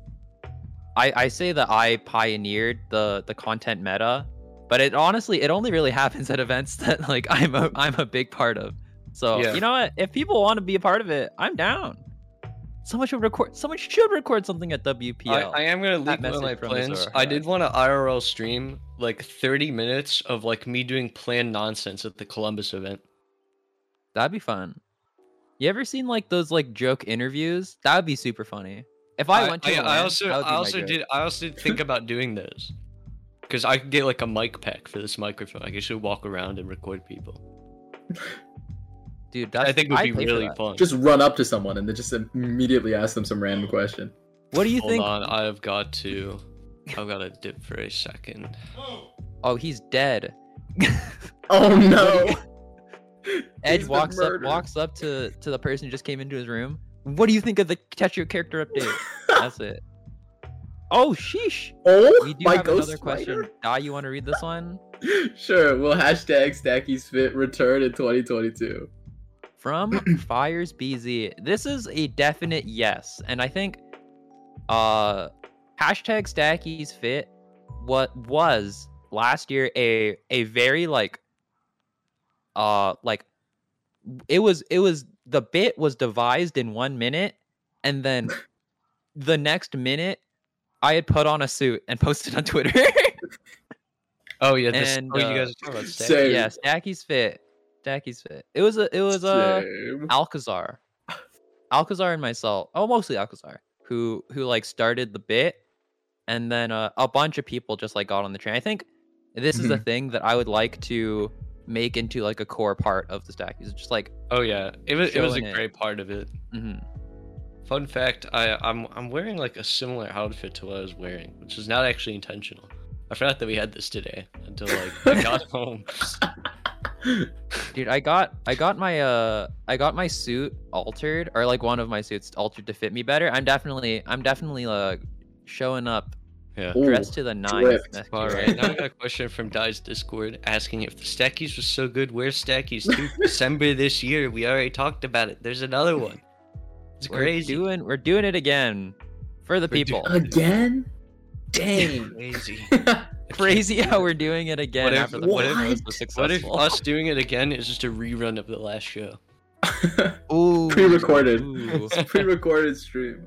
Speaker 1: I I say that I pioneered the the content meta, but it honestly it only really happens at events that like I'm a I'm a big part of. So
Speaker 2: Yeah.
Speaker 1: you know what? If people want to be a part of it, I'm down. Someone should record. Someone should record something at WPL.
Speaker 2: I, I am gonna leak one of my plans. I did want to IRL stream like 30 minutes of like me doing planned nonsense at the Columbus event.
Speaker 1: That'd be fun. You ever seen like those like joke interviews? That would be super funny. If I, went to,
Speaker 2: I, I also
Speaker 1: that would be
Speaker 2: I also did I also did think about doing those because I could get like a mic pack for this microphone. I could just walk around and record people.
Speaker 1: dude. That's,
Speaker 2: I think it would be really fun.
Speaker 3: Just run up to someone and then just immediately ask them some random question.
Speaker 1: What do you
Speaker 2: Hold
Speaker 1: think?
Speaker 2: on, I've got to I've got to dip for a second.
Speaker 1: Oh, he's dead.
Speaker 3: Oh no!
Speaker 1: Edge walks up walks up to to the person who just came into his room. What do you think of the Tetrio character update? That's it. Oh sheesh.
Speaker 3: oh,
Speaker 1: We do
Speaker 3: my
Speaker 1: have
Speaker 3: ghost
Speaker 1: another question. Ah, you want to read this one?
Speaker 3: Sure. Will hashtag Stacky's Fit return in 2022?
Speaker 1: From Fires BZ. This is a definite yes. And I think uh hashtag Stacky's fit what was last year a a very like uh like it was it was the bit was devised in one minute and then the next minute I had put on a suit and posted on Twitter.
Speaker 2: Oh yeah, this,
Speaker 1: And,
Speaker 2: oh you
Speaker 1: uh,
Speaker 2: guys are talking about Stack.
Speaker 3: Same.
Speaker 1: yeah, Stacky's fit. Stacky's fit. It was a it was a
Speaker 3: Same.
Speaker 1: Alcazar. Alcazar and myself, oh mostly Alcazar, who who like started the bit, and then uh, a bunch of people just like got on the train. I think this is a thing that I would like to make into like a core part of the stack. Is just like,
Speaker 2: Oh yeah, it was it was a
Speaker 1: Showing it.
Speaker 2: great part of it.
Speaker 1: mhm.
Speaker 2: Fun fact: I I'm I'm wearing like a similar outfit to what I was wearing, which is not actually intentional. I forgot that we had this today until like I got home.
Speaker 1: dude, I got I got my uh I got my suit altered or like one of my suits altered to fit me better. I'm definitely I'm definitely uh showing up
Speaker 2: Yeah.
Speaker 3: Ooh,
Speaker 1: dressed to the nines.
Speaker 3: dripped.
Speaker 1: next
Speaker 2: All
Speaker 1: year.
Speaker 2: right, now I got a question from Dai's Discord asking if the Stackies was so good. Where's Stackies 2? December this year. We already talked about it. There's another one. It's
Speaker 1: We're
Speaker 2: crazy.
Speaker 1: doing we're doing it again for the
Speaker 2: We're do-
Speaker 1: people.
Speaker 3: Again? Dang.
Speaker 2: Crazy.
Speaker 1: Crazy how we're doing it again
Speaker 2: What if-
Speaker 1: after the
Speaker 2: what
Speaker 1: first
Speaker 3: if-
Speaker 1: was
Speaker 2: What if us doing it again is just a rerun of the last show?
Speaker 1: Ooh,
Speaker 3: Pre-recorded.
Speaker 1: ooh.
Speaker 3: It's a pre-recorded stream.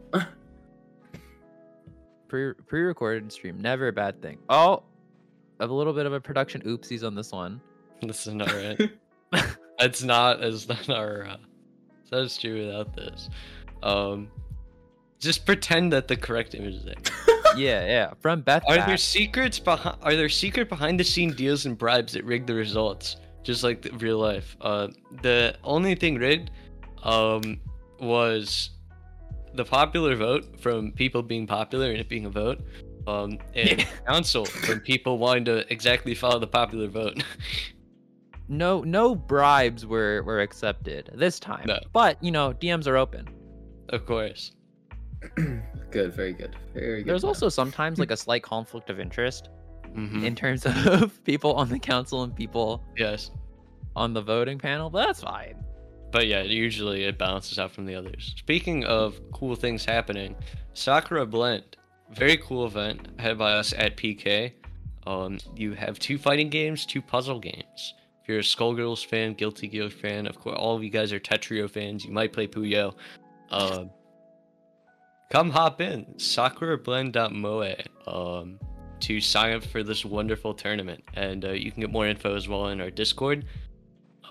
Speaker 1: Pre pre-recorded stream, never a bad thing. Oh, a little bit of a production oopsies on this one.
Speaker 2: This is not right. It's not. It's not our. Uh, so it's true without this. Um, just pretend that the correct image is there.
Speaker 1: Yeah, yeah. From Beth.
Speaker 2: Are
Speaker 1: Back.
Speaker 2: there secrets behind? Are there secret behind the scene deals and bribes that rig the results, just like the real life? Uh, the only thing rigged, um, was the popular vote from people being popular and it being a vote. Um, and
Speaker 1: Yeah.
Speaker 2: council from people wanting to exactly follow the popular vote.
Speaker 1: no no bribes were were accepted this time.
Speaker 2: No.
Speaker 1: But you know DMs are open.
Speaker 2: Of course.
Speaker 3: good, very good. Very good.
Speaker 1: There's
Speaker 3: to know.
Speaker 1: also sometimes like a slight conflict of interest
Speaker 2: hmm
Speaker 1: in terms of people on the council and people
Speaker 2: Yes.
Speaker 1: on the voting panel, but that's fine.
Speaker 2: But yeah, usually it balances out from the others. Speaking of cool things happening, Sakura Blend, very cool event headed by us at PK. Um, you have two fighting games, two puzzle games. If you're a Skullgirls fan, Guilty Gear fan, of course, all of you guys are Tetrio fans. You might play Puyo. Um, come hop in sakurablend.moe um, to sign up for this wonderful tournament, and uh, you can get more info as well in our Discord.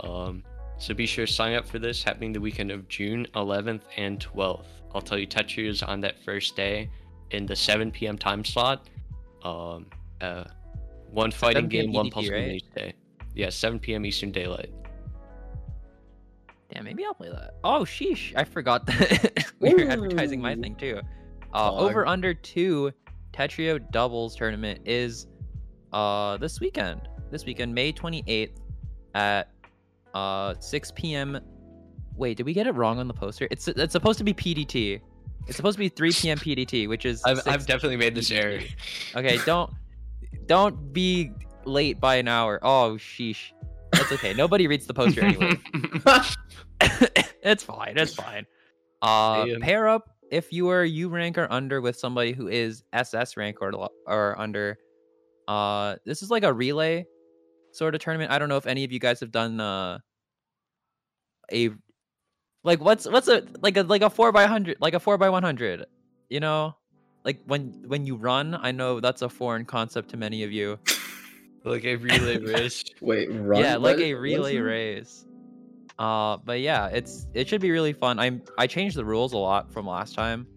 Speaker 2: Um, so be sure to sign up for this happening the weekend of June 11th and 12th. I'll tell you Tetris on that first day in the 7 p.m. time slot. Um, uh, one fighting
Speaker 1: 7 p.m.
Speaker 2: game, one
Speaker 1: EDT,
Speaker 2: puzzle game
Speaker 1: right?
Speaker 2: each day. Yeah, 7 p.m. Eastern Daylight.
Speaker 1: Damn, maybe I'll play that. Oh, sheesh. I forgot that we were advertising my thing too. Uh, over under two Tetrio doubles tournament is uh this weekend. This weekend, May 28th at uh 6 p.m. Wait, did we get it wrong on the poster? It's it's supposed to be PDT. It's supposed to be 3 p.m. PDT, which is
Speaker 2: I've, I've definitely made this error.
Speaker 1: Okay, don't don't be late by an hour. Oh sheesh. That's okay. Nobody reads the poster anyway. it's fine. It's fine. Uh,
Speaker 2: Damn.
Speaker 1: pair up if you are U rank or under with somebody who is SS rank or or under. Uh, this is like a relay sort of tournament. I don't know if any of you guys have done uh a like what's what's a like a like a four by hundred like a four by one hundred. You know, like when when you run. I know that's a foreign concept to many of you.
Speaker 2: Like a relay race.
Speaker 3: Wait, run.
Speaker 1: yeah, like a relay race. Uh, but yeah, it's it should be really fun. I'm I changed the rules a lot from last time,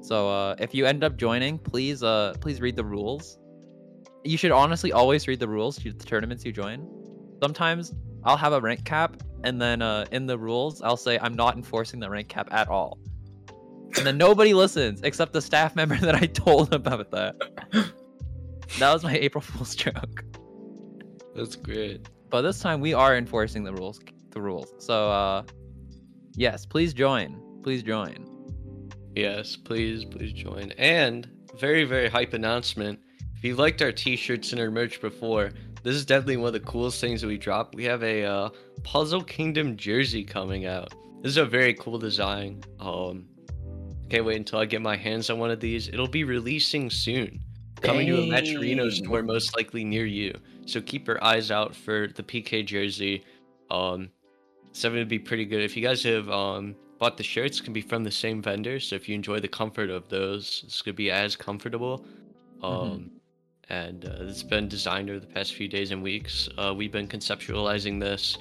Speaker 1: so uh, if you end up joining, please uh please read the rules. You should honestly always read the rules to the tournaments you join. Sometimes I'll have a rank cap, and then uh in the rules I'll say I'm not enforcing the rank cap at all, and then nobody listens except the staff member that I told about that. that was my April Fool's joke.
Speaker 2: That's great.
Speaker 1: But this time we are enforcing the rules. The rules. So, uh, yes, please join. Please join.
Speaker 2: Yes, please, please join. And very, very hype announcement. If you liked our t-shirts and our merch before, this is definitely one of the coolest things that we dropped. We have a uh, Puzzle Kingdom jersey coming out. This is a very cool design. Um, can't wait until I get my hands on one of these. It'll be releasing soon. Coming to a Match Reno
Speaker 3: Dang.
Speaker 2: store most likely near you. So keep your eyes out for the PK jersey. Um, something would be pretty good. If you guys have um bought the shirts, can be from the same vendor. So if you enjoy the comfort of those, it's gonna be as comfortable. Um,
Speaker 1: Mhm.
Speaker 2: and uh, it's been designed over the past few days and weeks. Uh, we've been conceptualizing this.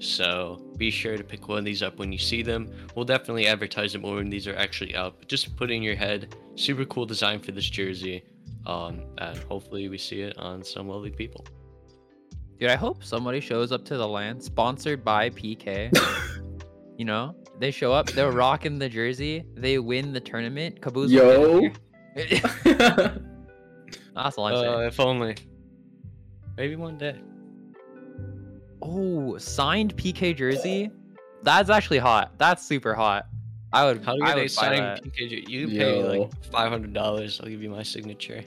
Speaker 2: So be sure to pick one of these up when you see them. We'll definitely advertise them more when these are actually out. But just put it in your head. Super cool design for this jersey. Um, and hopefully we see it on some lovely people.
Speaker 1: Dude, I hope somebody shows up to the LAN sponsored by PK. you know, they show up, they're rocking the jersey, they win the tournament. Caboose.
Speaker 3: Yo.
Speaker 1: That's all I'm
Speaker 2: Uh,
Speaker 1: saying.
Speaker 2: if only. Maybe one day.
Speaker 1: Oh, signed PK jersey. That's actually hot. That's super hot. I would.
Speaker 2: How do
Speaker 1: I
Speaker 2: you get a
Speaker 1: would buy
Speaker 2: signed
Speaker 1: that.
Speaker 2: PKG? You pay me
Speaker 3: Yo.
Speaker 2: like five hundred dollars. I'll give you my signature.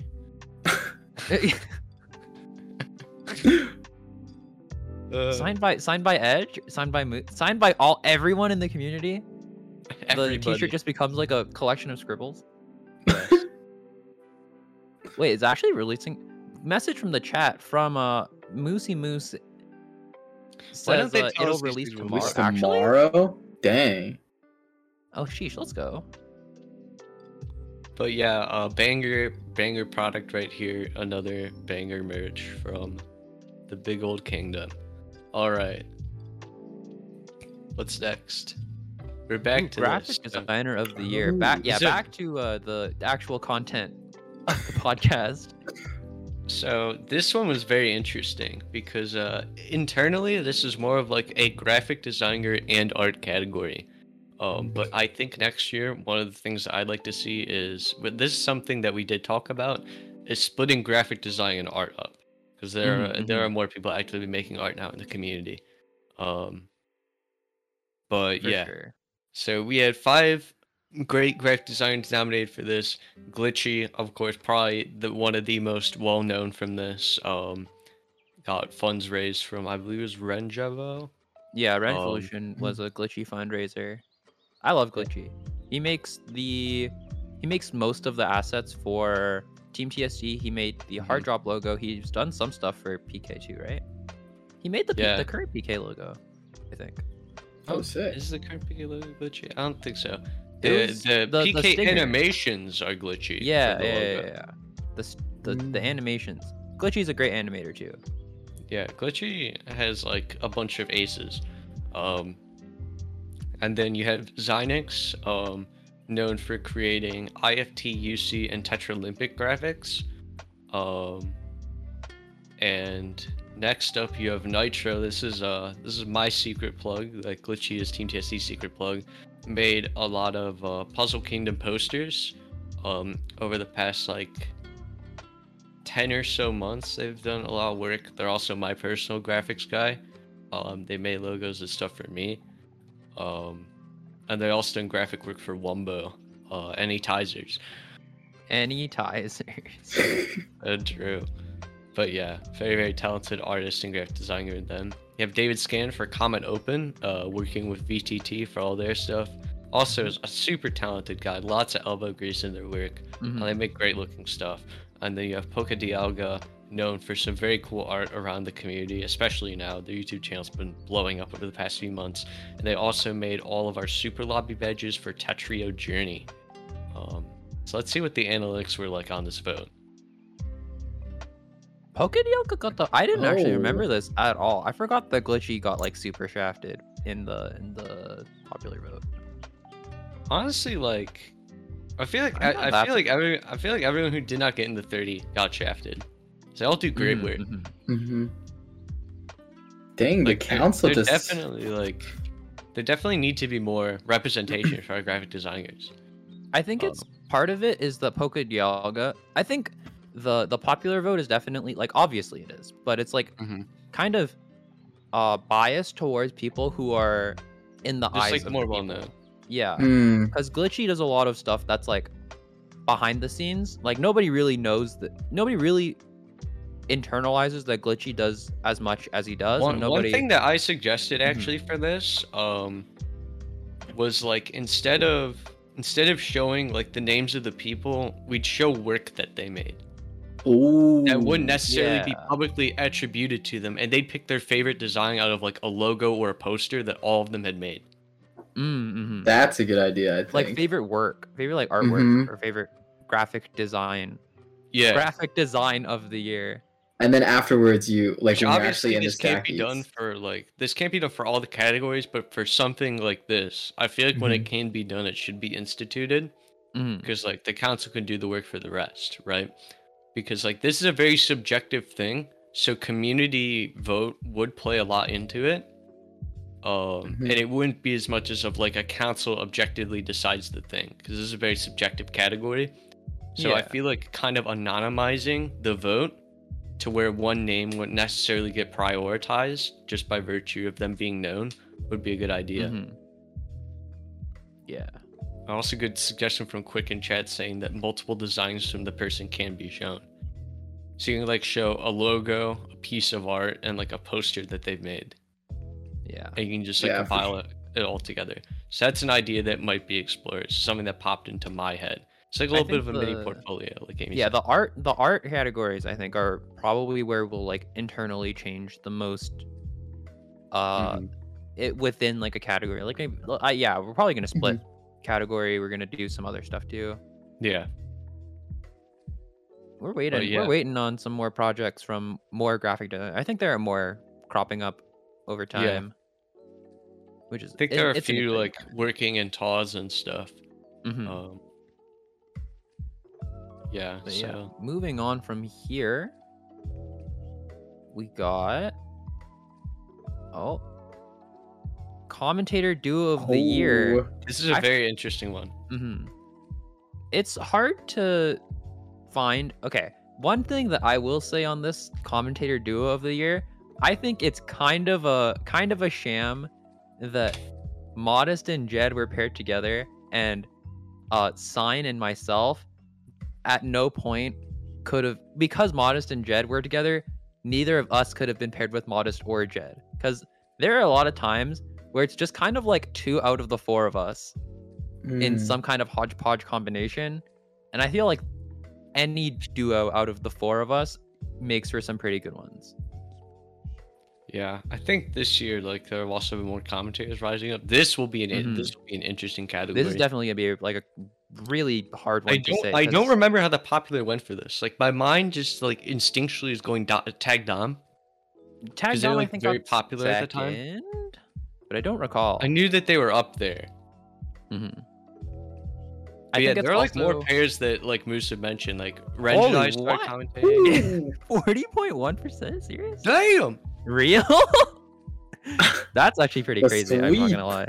Speaker 2: Uh,
Speaker 1: signed by signed by Edge, signed by Mo- signed by all everyone in the community. The. T-shirt just becomes like a collection of scribbles. Wait, it's actually releasing. Message from the chat from uh Moosey Moose. Says,
Speaker 2: Why don't they
Speaker 1: uh, it'll
Speaker 2: us these
Speaker 1: release tomorrow. Actually,
Speaker 3: Tomorrow? Dang.
Speaker 1: oh sheesh, let's go.
Speaker 2: But yeah, uh, banger, banger product right here. Another banger merch from the big old kingdom. All right. What's next? We're back
Speaker 1: Ooh,
Speaker 2: to
Speaker 1: graphic
Speaker 2: this.
Speaker 1: Designer of the year. Back, yeah,
Speaker 2: Is it-
Speaker 1: back to uh, the actual content of the podcast.
Speaker 2: So this one was very interesting because uh, internally this is more of like a graphic designer and art category. Um, but I think next year one of the things that I'd like to see is, but this is something that we did talk about, is splitting graphic design and art up because there
Speaker 1: Mhm,
Speaker 2: are there are more people actively making art now in the community. Um, but
Speaker 1: For
Speaker 2: yeah,
Speaker 1: sure.
Speaker 2: so we had five great graphic designers nominated for this. Glitchy, of course, probably the one of the most well known from this. Um, got funds raised from I believe it was Renjavo.
Speaker 1: Yeah,
Speaker 2: Um,
Speaker 1: was a glitchy fundraiser. I love glitchy. He makes the he makes most of the assets for Team TSD. He made the
Speaker 2: Mm-hmm.
Speaker 1: hard drop logo. He's done some stuff for PK too, right? He made the
Speaker 2: Yeah.
Speaker 1: the current PK logo, I think.
Speaker 3: Oh, sick.
Speaker 2: Is the current PK logo glitchy? I don't think so. The,
Speaker 1: was
Speaker 2: the,
Speaker 1: the- the
Speaker 2: PK
Speaker 1: stinger.
Speaker 2: animations are glitchy.
Speaker 1: Yeah,
Speaker 2: the
Speaker 1: yeah, yeah,
Speaker 2: logo.
Speaker 1: yeah. The s- the, the animations. Glitchy's a great animator too.
Speaker 2: Yeah, Glitchy has like a bunch of aces. Um, and then you have Xynix, um, known for creating IFT, UC, and Tetralympic graphics. Um, and next up you have Nitro. This is uh this is my secret plug. Like Glitchy is Team TSD secret plug. Made a lot of uh, Puzzle Kingdom posters um, over the past like 10 or so months they've done a lot of work. They're also my personal graphics guy. Um, they made logos and stuff for me. Um, and they also done graphic work for Wumbo, uh, any Tizers.
Speaker 1: Any ties?
Speaker 2: Uh, true. But yeah, very, very talented artist and graphic designer in them. You have David Scan for Comet Open, uh, working with VTT for all their stuff. Also, is a super talented guy, lots of elbow grease in their work.
Speaker 1: Mhm.
Speaker 2: and they make great looking stuff. And then you have Poca Dialga, known for some very cool art around the community, especially now. Their YouTube channel's been blowing up over the past few months. And they also made all of our super lobby badges for Tetrio Journey. Um, so let's see what the analytics were like on this vote.
Speaker 1: Pokedioka got the. I didn't actually
Speaker 3: Oh.
Speaker 1: remember this at all. I forgot that Glitchy got like super shafted in the in the popular vote.
Speaker 2: Honestly, like, I feel like
Speaker 1: I'm
Speaker 2: I, I feel like every, I feel like everyone who did not get in the 30 got shafted. So they all do great
Speaker 1: Mm,
Speaker 2: work.
Speaker 1: mhm.
Speaker 3: hmm Dang, the
Speaker 2: Like, they're-
Speaker 3: council
Speaker 2: they're
Speaker 3: just
Speaker 2: definitely like there definitely need to be more representation for our graphic designers.
Speaker 1: I think it's part of it is the Pokedioga. I think the the popular vote is definitely like obviously it is, but it's like
Speaker 2: Mhm.
Speaker 1: kind of uh biased towards people who are in the
Speaker 2: Just
Speaker 1: eyes
Speaker 2: like
Speaker 1: of
Speaker 2: more well known.
Speaker 1: Yeah.
Speaker 3: Mm,
Speaker 1: because glitchy does a lot of stuff that's like behind the scenes like nobody really knows that nobody really internalizes that glitchy does as much as he does
Speaker 2: One,
Speaker 1: nobody
Speaker 2: one thing that I suggested
Speaker 1: Mhm.
Speaker 2: actually for this um was like instead of instead of showing like the names of the people, we'd show work that they made.
Speaker 3: ooh,
Speaker 2: That wouldn't necessarily be publicly attributed to them, and they'd pick their favorite design out of like a logo or a poster that all of them had made.
Speaker 1: mm, mhm.
Speaker 3: That's a good idea. I think.
Speaker 1: like favorite work favorite like artwork
Speaker 3: Mhm.
Speaker 1: or favorite graphic design
Speaker 2: Yeah.
Speaker 1: graphic design of the year
Speaker 3: and then afterwards, you like
Speaker 2: Which
Speaker 3: when you're actually in
Speaker 2: this
Speaker 3: this
Speaker 2: can't be done for like this can't be done for all the categories, but for something like this, I feel like when
Speaker 3: Mm-hmm.
Speaker 2: it can be done, it should be instituted because like the council can do the work for the rest, right? Because like this is a very subjective thing, so community vote would play a lot into it. Um,
Speaker 3: Mhm.
Speaker 2: and it wouldn't be as much as of like a council objectively decides the thing because this is a very subjective category. So I feel like kind of anonymizing the vote to where one name wouldn't necessarily get prioritized just by virtue of them being known would be a good idea.
Speaker 1: Mhm. yeah
Speaker 2: Also, good suggestion from Quick in chat saying that multiple designs from the person can be shown. So you can like show a logo, a piece of art, and like a poster that they've made,
Speaker 1: yeah
Speaker 2: and you can just like
Speaker 3: Yeah, for
Speaker 2: compile it, it all together. So that's an idea that might be explored. It's something that popped into my head. It's like a little bit of a
Speaker 1: think
Speaker 2: mini portfolio, like Amy
Speaker 1: yeah
Speaker 2: said.
Speaker 1: the art the art categories i think are probably where we'll like internally change the most uh
Speaker 2: Mhm.
Speaker 1: it within like a category like maybe uh, yeah we're probably gonna split
Speaker 2: Mm-hmm.
Speaker 1: category we're gonna do some other stuff too
Speaker 2: Yeah.
Speaker 1: we're waiting
Speaker 2: yeah.
Speaker 1: we're waiting on some more projects from more graphic design i think there are more cropping up over time. Yeah. which is
Speaker 2: I think
Speaker 1: it-
Speaker 2: there are a few like working in TAWs and stuff.
Speaker 1: Mhm.
Speaker 2: Um, yeah.
Speaker 1: But
Speaker 2: so
Speaker 1: yeah, moving on from here, we got oh commentator duo of the year.
Speaker 3: Oh,
Speaker 2: this is a
Speaker 1: I-
Speaker 2: very interesting one.
Speaker 1: hmm It's hard to find. Okay, one thing that I will say on this commentator duo of the year, I think it's kind of a kind of a sham that Modest and Jed were paired together, and uh, Sine and myself at no point could have because Modest and Jed were together. Neither of us could have been paired with Modest or Jed because there are a lot of times where it's just kind of like two out of the four of us in
Speaker 3: mm.
Speaker 1: some kind of hodgepodge combination. And I feel like any duo out of the four of us makes for some pretty good ones.
Speaker 2: Yeah, I think this year like there will also be more commentators rising up. This will be an in
Speaker 1: Mhm.
Speaker 2: this will be an interesting category.
Speaker 1: This is definitely gonna be like a really hard one
Speaker 2: I
Speaker 1: to
Speaker 2: don't
Speaker 1: say.
Speaker 2: I don't
Speaker 1: 'cause
Speaker 2: remember how the popular went for this. Like my mind just like instinctually is going do- tag Dom.
Speaker 1: Tag
Speaker 2: they were,
Speaker 1: Dom, I
Speaker 2: like,
Speaker 1: think
Speaker 2: very
Speaker 1: got
Speaker 2: popular at the time.
Speaker 1: but I don't recall.
Speaker 2: I knew that they were up there.
Speaker 1: Mhm.
Speaker 2: But yeah,
Speaker 1: it's
Speaker 2: there are like more pairs that like Musa mentioned. Like Ren
Speaker 1: Holy
Speaker 2: and I start
Speaker 1: what?
Speaker 2: commentating.
Speaker 1: Forty point one percent. Serious?
Speaker 2: Damn.
Speaker 1: Real? That's actually pretty
Speaker 3: The
Speaker 1: crazy. I'm not gonna lie.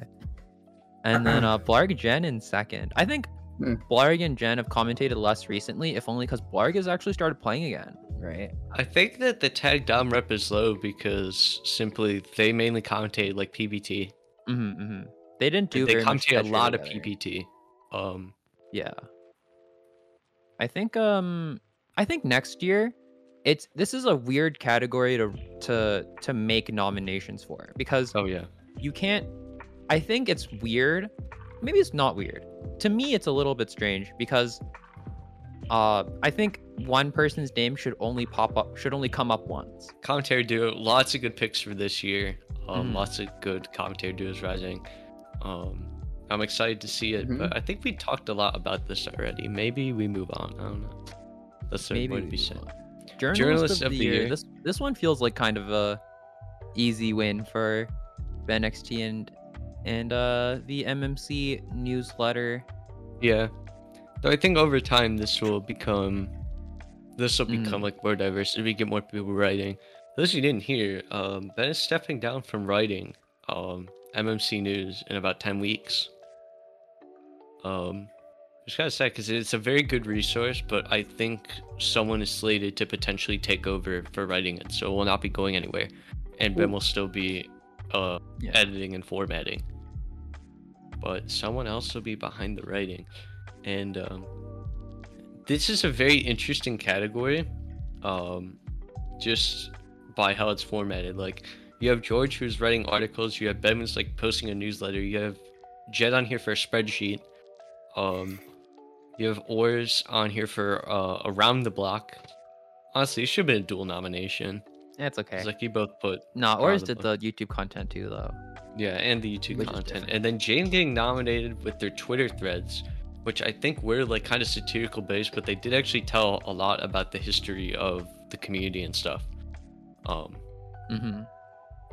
Speaker 1: And then uh, Blarg Jen in second. I think
Speaker 3: Hmm.
Speaker 1: Blarg and Jen have commentated less recently, if only because Blarg has actually started playing again. right?
Speaker 2: I think that the tag dom rep is low because simply they mainly commentate like PPT.
Speaker 1: Mm-hmm, mm-hmm. They didn't do
Speaker 2: they
Speaker 1: very much
Speaker 2: a
Speaker 1: Tetris
Speaker 2: lot of
Speaker 1: together.
Speaker 2: PPT. Um,
Speaker 1: Yeah. I think um I think next year it's this is a weird category to to to make nominations for because
Speaker 2: oh yeah,
Speaker 1: you can't I think it's weird. Maybe it's not weird. To me it's a little bit strange because uh I think one person's name should only pop up should only come up once.
Speaker 2: commentary duo. Lots of good picks for this year. Um,
Speaker 1: Mhm.
Speaker 2: lots of good commentary duos rising. Um, I'm excited to see it, but I think we talked a lot about this already. Maybe we move on. I don't know. That's what
Speaker 1: Maybe
Speaker 2: would
Speaker 1: we
Speaker 2: be
Speaker 1: move
Speaker 2: said.
Speaker 1: on. Journalist, of, the, year.
Speaker 2: year.
Speaker 1: This this one feels like kind of a easy win for Ben XT and and uh the MMC newsletter.
Speaker 2: Yeah. Though I think over time this will become this will
Speaker 1: Mm.
Speaker 2: become like more diverse. If we get more people writing. Those you didn't hear, um, Ben is stepping down from writing um, MMC News in about ten weeks. Um, just gotta say, because it's a very good resource, but I think someone is slated to potentially take over for writing it, so it will not be going anywhere, and Ben will still be uh,
Speaker 1: Yeah.
Speaker 2: editing and formatting. But someone else will be behind the writing, and um, this is a very interesting category, um, just by how it's formatted. Like you have George who's writing articles, you have Ben who's like posting a newsletter, you have Jed on here for a spreadsheet, um, you have Ors on here for uh, around the block. Honestly, it should have been a dual nomination.
Speaker 1: That's okay.
Speaker 2: It's like you both put No,
Speaker 1: Oris did the YouTube content too though.
Speaker 2: yeah, and the YouTube
Speaker 1: Which is
Speaker 2: content.
Speaker 1: different.
Speaker 2: And then Jane getting nominated with their Twitter threads, which I think were like kind of satirical based, but they did actually tell a lot about the history of the community and stuff. Um,
Speaker 1: Mm-hmm.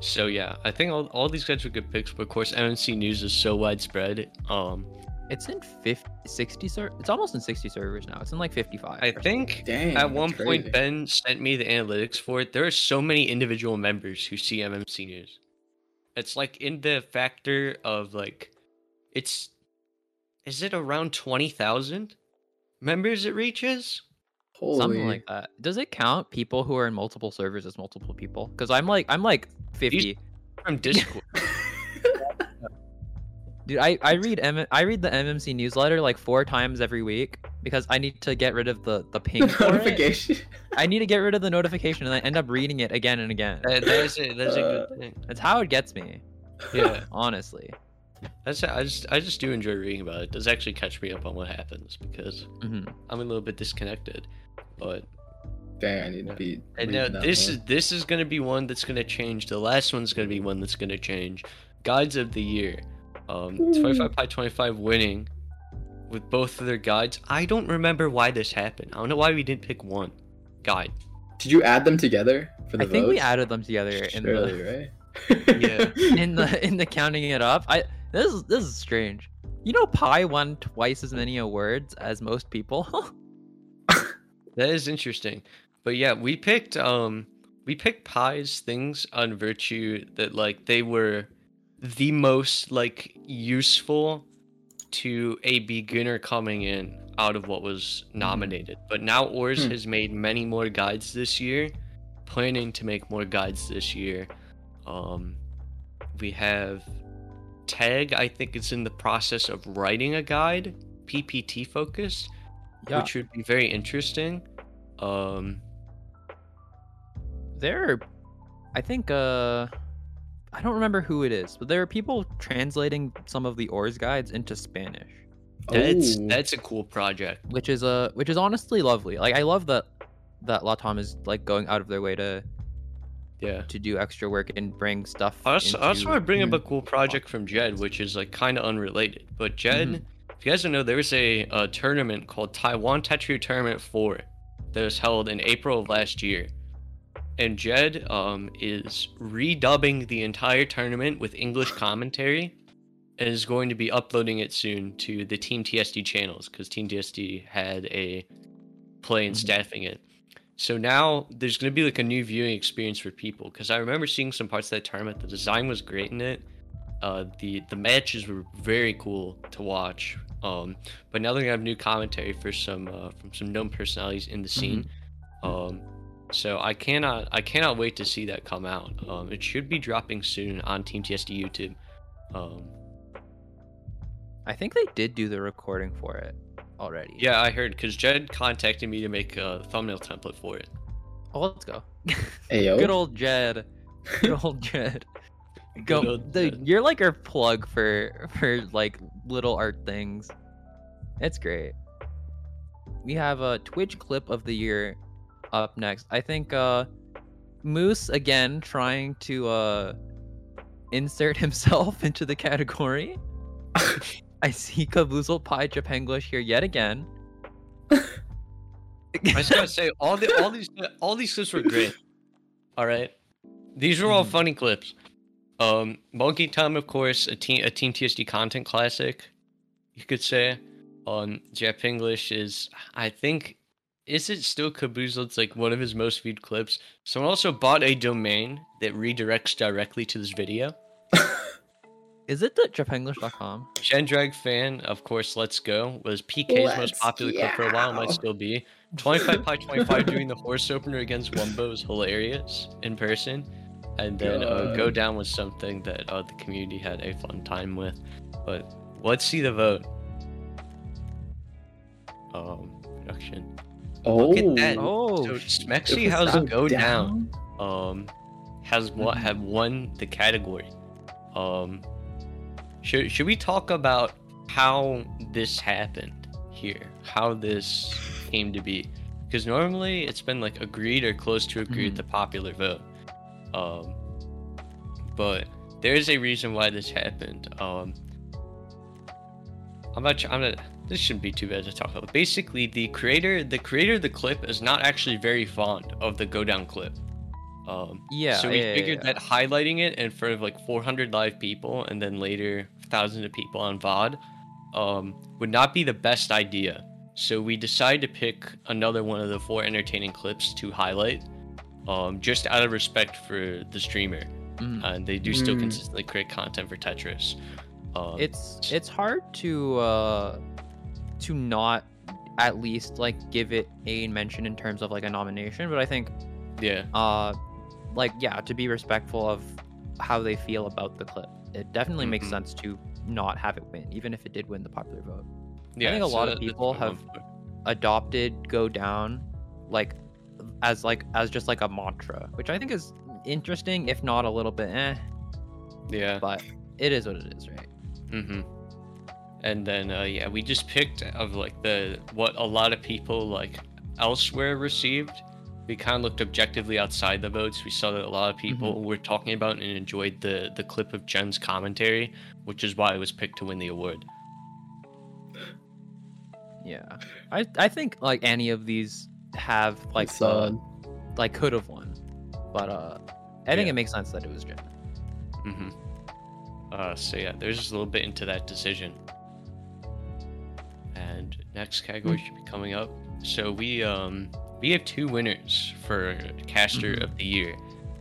Speaker 2: so yeah, I think all, all these guys were good picks, but of course MMC news is so widespread. Um,
Speaker 1: It's in 50, 60 ser- It's almost in 60 servers now. It's in like 55.
Speaker 2: I think
Speaker 3: Dang.
Speaker 2: at one
Speaker 3: that's
Speaker 2: point
Speaker 3: crazy.
Speaker 2: Ben sent me the analytics for it. There are so many individual members who see MMC news. It's like in the factor of like, it's, is it around twenty thousand members it reaches?
Speaker 3: Holy.
Speaker 1: Something like that. Does it count people who are in multiple servers as multiple people? Because I'm like I'm like 50.
Speaker 2: From Discord.
Speaker 1: Dude, I, I read M- I read the MMC newsletter like four times every week because I need to get rid of the the ping for it.
Speaker 3: notification.
Speaker 1: I need to get rid of the notification and I end up reading it again and again.
Speaker 2: that, that is a, that's a good thing.
Speaker 1: That's how it gets me,
Speaker 2: Yeah,
Speaker 1: honestly.
Speaker 2: that's I just I just do enjoy reading about it. It does actually catch me up on what happens because
Speaker 1: hmm
Speaker 2: I'm a little bit disconnected, but
Speaker 3: Dang, I need to be.
Speaker 2: And
Speaker 3: reading
Speaker 2: now this
Speaker 3: more.
Speaker 2: is this is gonna be one that's gonna change. The last one's gonna be one that's gonna change. Guides of the year, um, 25 by 25 winning with both of their guides. I don't remember why this happened. I don't know why we didn't pick one guide.
Speaker 3: Did you add them together for the
Speaker 1: I think we added them together in
Speaker 3: Surely,
Speaker 1: the
Speaker 3: right?
Speaker 2: Yeah.
Speaker 1: in the in the counting it up. I this is this is strange. You know, Pi won twice as many awards as most people.
Speaker 2: That is interesting. But yeah, we picked um we picked Pi's things on virtue that like they were the most like useful to a beginner coming in out of what was nominated. But now Ors
Speaker 3: Hmm.
Speaker 2: has made many more guides this year, planning to make more guides this year. Um we have Tag, I think is in the process of writing a guide, PPT focused
Speaker 1: yeah,
Speaker 2: which would be very interesting. Um,
Speaker 1: there. Are, I think uh, I don't remember who it is, but there are people translating some of the Ors guides into Spanish,
Speaker 2: that's
Speaker 3: Ooh.
Speaker 2: that's a cool project.
Speaker 1: which is uh, which is honestly lovely. Like I love that that Latam is like going out of their way to
Speaker 2: Yeah.
Speaker 1: to do extra work and bring stuff.
Speaker 2: I also, I also want to bring up a cool project from Jed, which is like kind of unrelated. But Jed,
Speaker 1: Mhm.
Speaker 2: if you guys don't know, there was a, a tournament called Taiwan Tetris Tournament 4 that was held in April of last year. And Jed um, is redubbing the entire tournament with English commentary and is going to be uploading it soon to the Team TSD channels because Team TSD had a play in
Speaker 1: Mhm.
Speaker 2: staffing it. So now there's going to be like a new viewing experience for people because I remember seeing some parts of that tournament. The design was great in it. Uh, the the matches were very cool to watch. Um, but now they're gonna have new commentary for some uh, from some known personalities in the scene. Um, So I cannot I cannot wait to see that come out. Um, it should be dropping soon on Team TSD YouTube. Um,
Speaker 1: I think they did do the recording for it already.
Speaker 2: yeah, I heard because Jed contacted me to make a thumbnail template for it.
Speaker 1: Oh, let's go.
Speaker 3: Ayo.
Speaker 1: Good old Jed. Good old Jed. Go,
Speaker 2: Good old
Speaker 1: the,
Speaker 2: Jed.
Speaker 1: you're like our plug for for like little art things. It's great. We have a Twitch clip of the year up next. I think uh Moose again trying to uh insert himself into the category. I see Caboozled Pie Japanglish here yet again.
Speaker 2: I just gotta say all the all these all these clips were great. All right, these were all
Speaker 1: Mhm.
Speaker 2: funny clips. Um, Monkey Time, of course, a team a Team TSD content classic, you could say. Um, Jap English is I think is it still Caboozled? It's like one of his most viewed clips. Someone also bought a domain that redirects directly to this video.
Speaker 1: Is it the japanglish.com?
Speaker 2: Gendrag fan, of course, let's go was PK's most
Speaker 3: Let's
Speaker 2: popular clip for a while, might still be. 25 by 25 doing the horse opener against Wumbo is hilarious in person. And then uh, go down was something that uh, the community had a fun time with. But let's see the vote. Um, production.
Speaker 3: Oh.
Speaker 2: Look at that.
Speaker 1: Oh,
Speaker 2: so
Speaker 1: sh-
Speaker 2: Smexy,
Speaker 3: It
Speaker 2: how's it go down? um has what
Speaker 1: Mhm.
Speaker 2: have won the category. Um should should we talk about how this happened here? How this came to be? Because normally it's been like agreed or close to agreed
Speaker 1: Mhm.
Speaker 2: the popular vote. Um but there's a reason why this happened. Um I'm not I'm not this shouldn't be too bad to talk about. Basically, the creator, the creator of the clip is not actually very fond of the go down clip. Um,
Speaker 1: Yeah,
Speaker 2: So we
Speaker 1: yeah, yeah,
Speaker 2: figured
Speaker 1: yeah.
Speaker 2: that highlighting it in front of like 400 live people and then later thousands of people on VOD um, would not be the best idea. So we decided to pick another one of the four entertaining clips to highlight, um, just out of respect for the streamer.
Speaker 1: Mhm.
Speaker 2: And they do still
Speaker 3: Mm.
Speaker 2: consistently create content for Tetris. Um,
Speaker 1: it's it's hard to uh to not at least like give it a mention in terms of like a nomination but i think
Speaker 2: yeah,
Speaker 1: uh like yeah to be respectful of how they feel about the clip it definitely makes
Speaker 2: Mhm.
Speaker 1: sense to not have it win even if it did win the popular vote
Speaker 2: yeah.
Speaker 1: I think a
Speaker 2: so
Speaker 1: lot of people have- adopted go down like as like as just like a mantra which i think is interesting if not a little bit eh
Speaker 2: Yeah.
Speaker 1: but it is what it is right
Speaker 2: Mm-hmm. And then uh, yeah, we just picked of like the what a lot of people like elsewhere received. We kind of looked objectively outside the votes. We saw that a lot of people were talking about and enjoyed the the clip of Jen's commentary, which is why it was picked to win the award.
Speaker 1: yeah i i think like any of these have like the
Speaker 3: uh,
Speaker 1: like could have won but uh i think
Speaker 2: Yeah.
Speaker 1: it makes sense that it was Jen.
Speaker 2: Mm-hmm. Uh, so yeah, there's just a little bit into that decision. And next category should be coming up. So we um we have two winners for caster
Speaker 1: Mhm.
Speaker 2: of the year,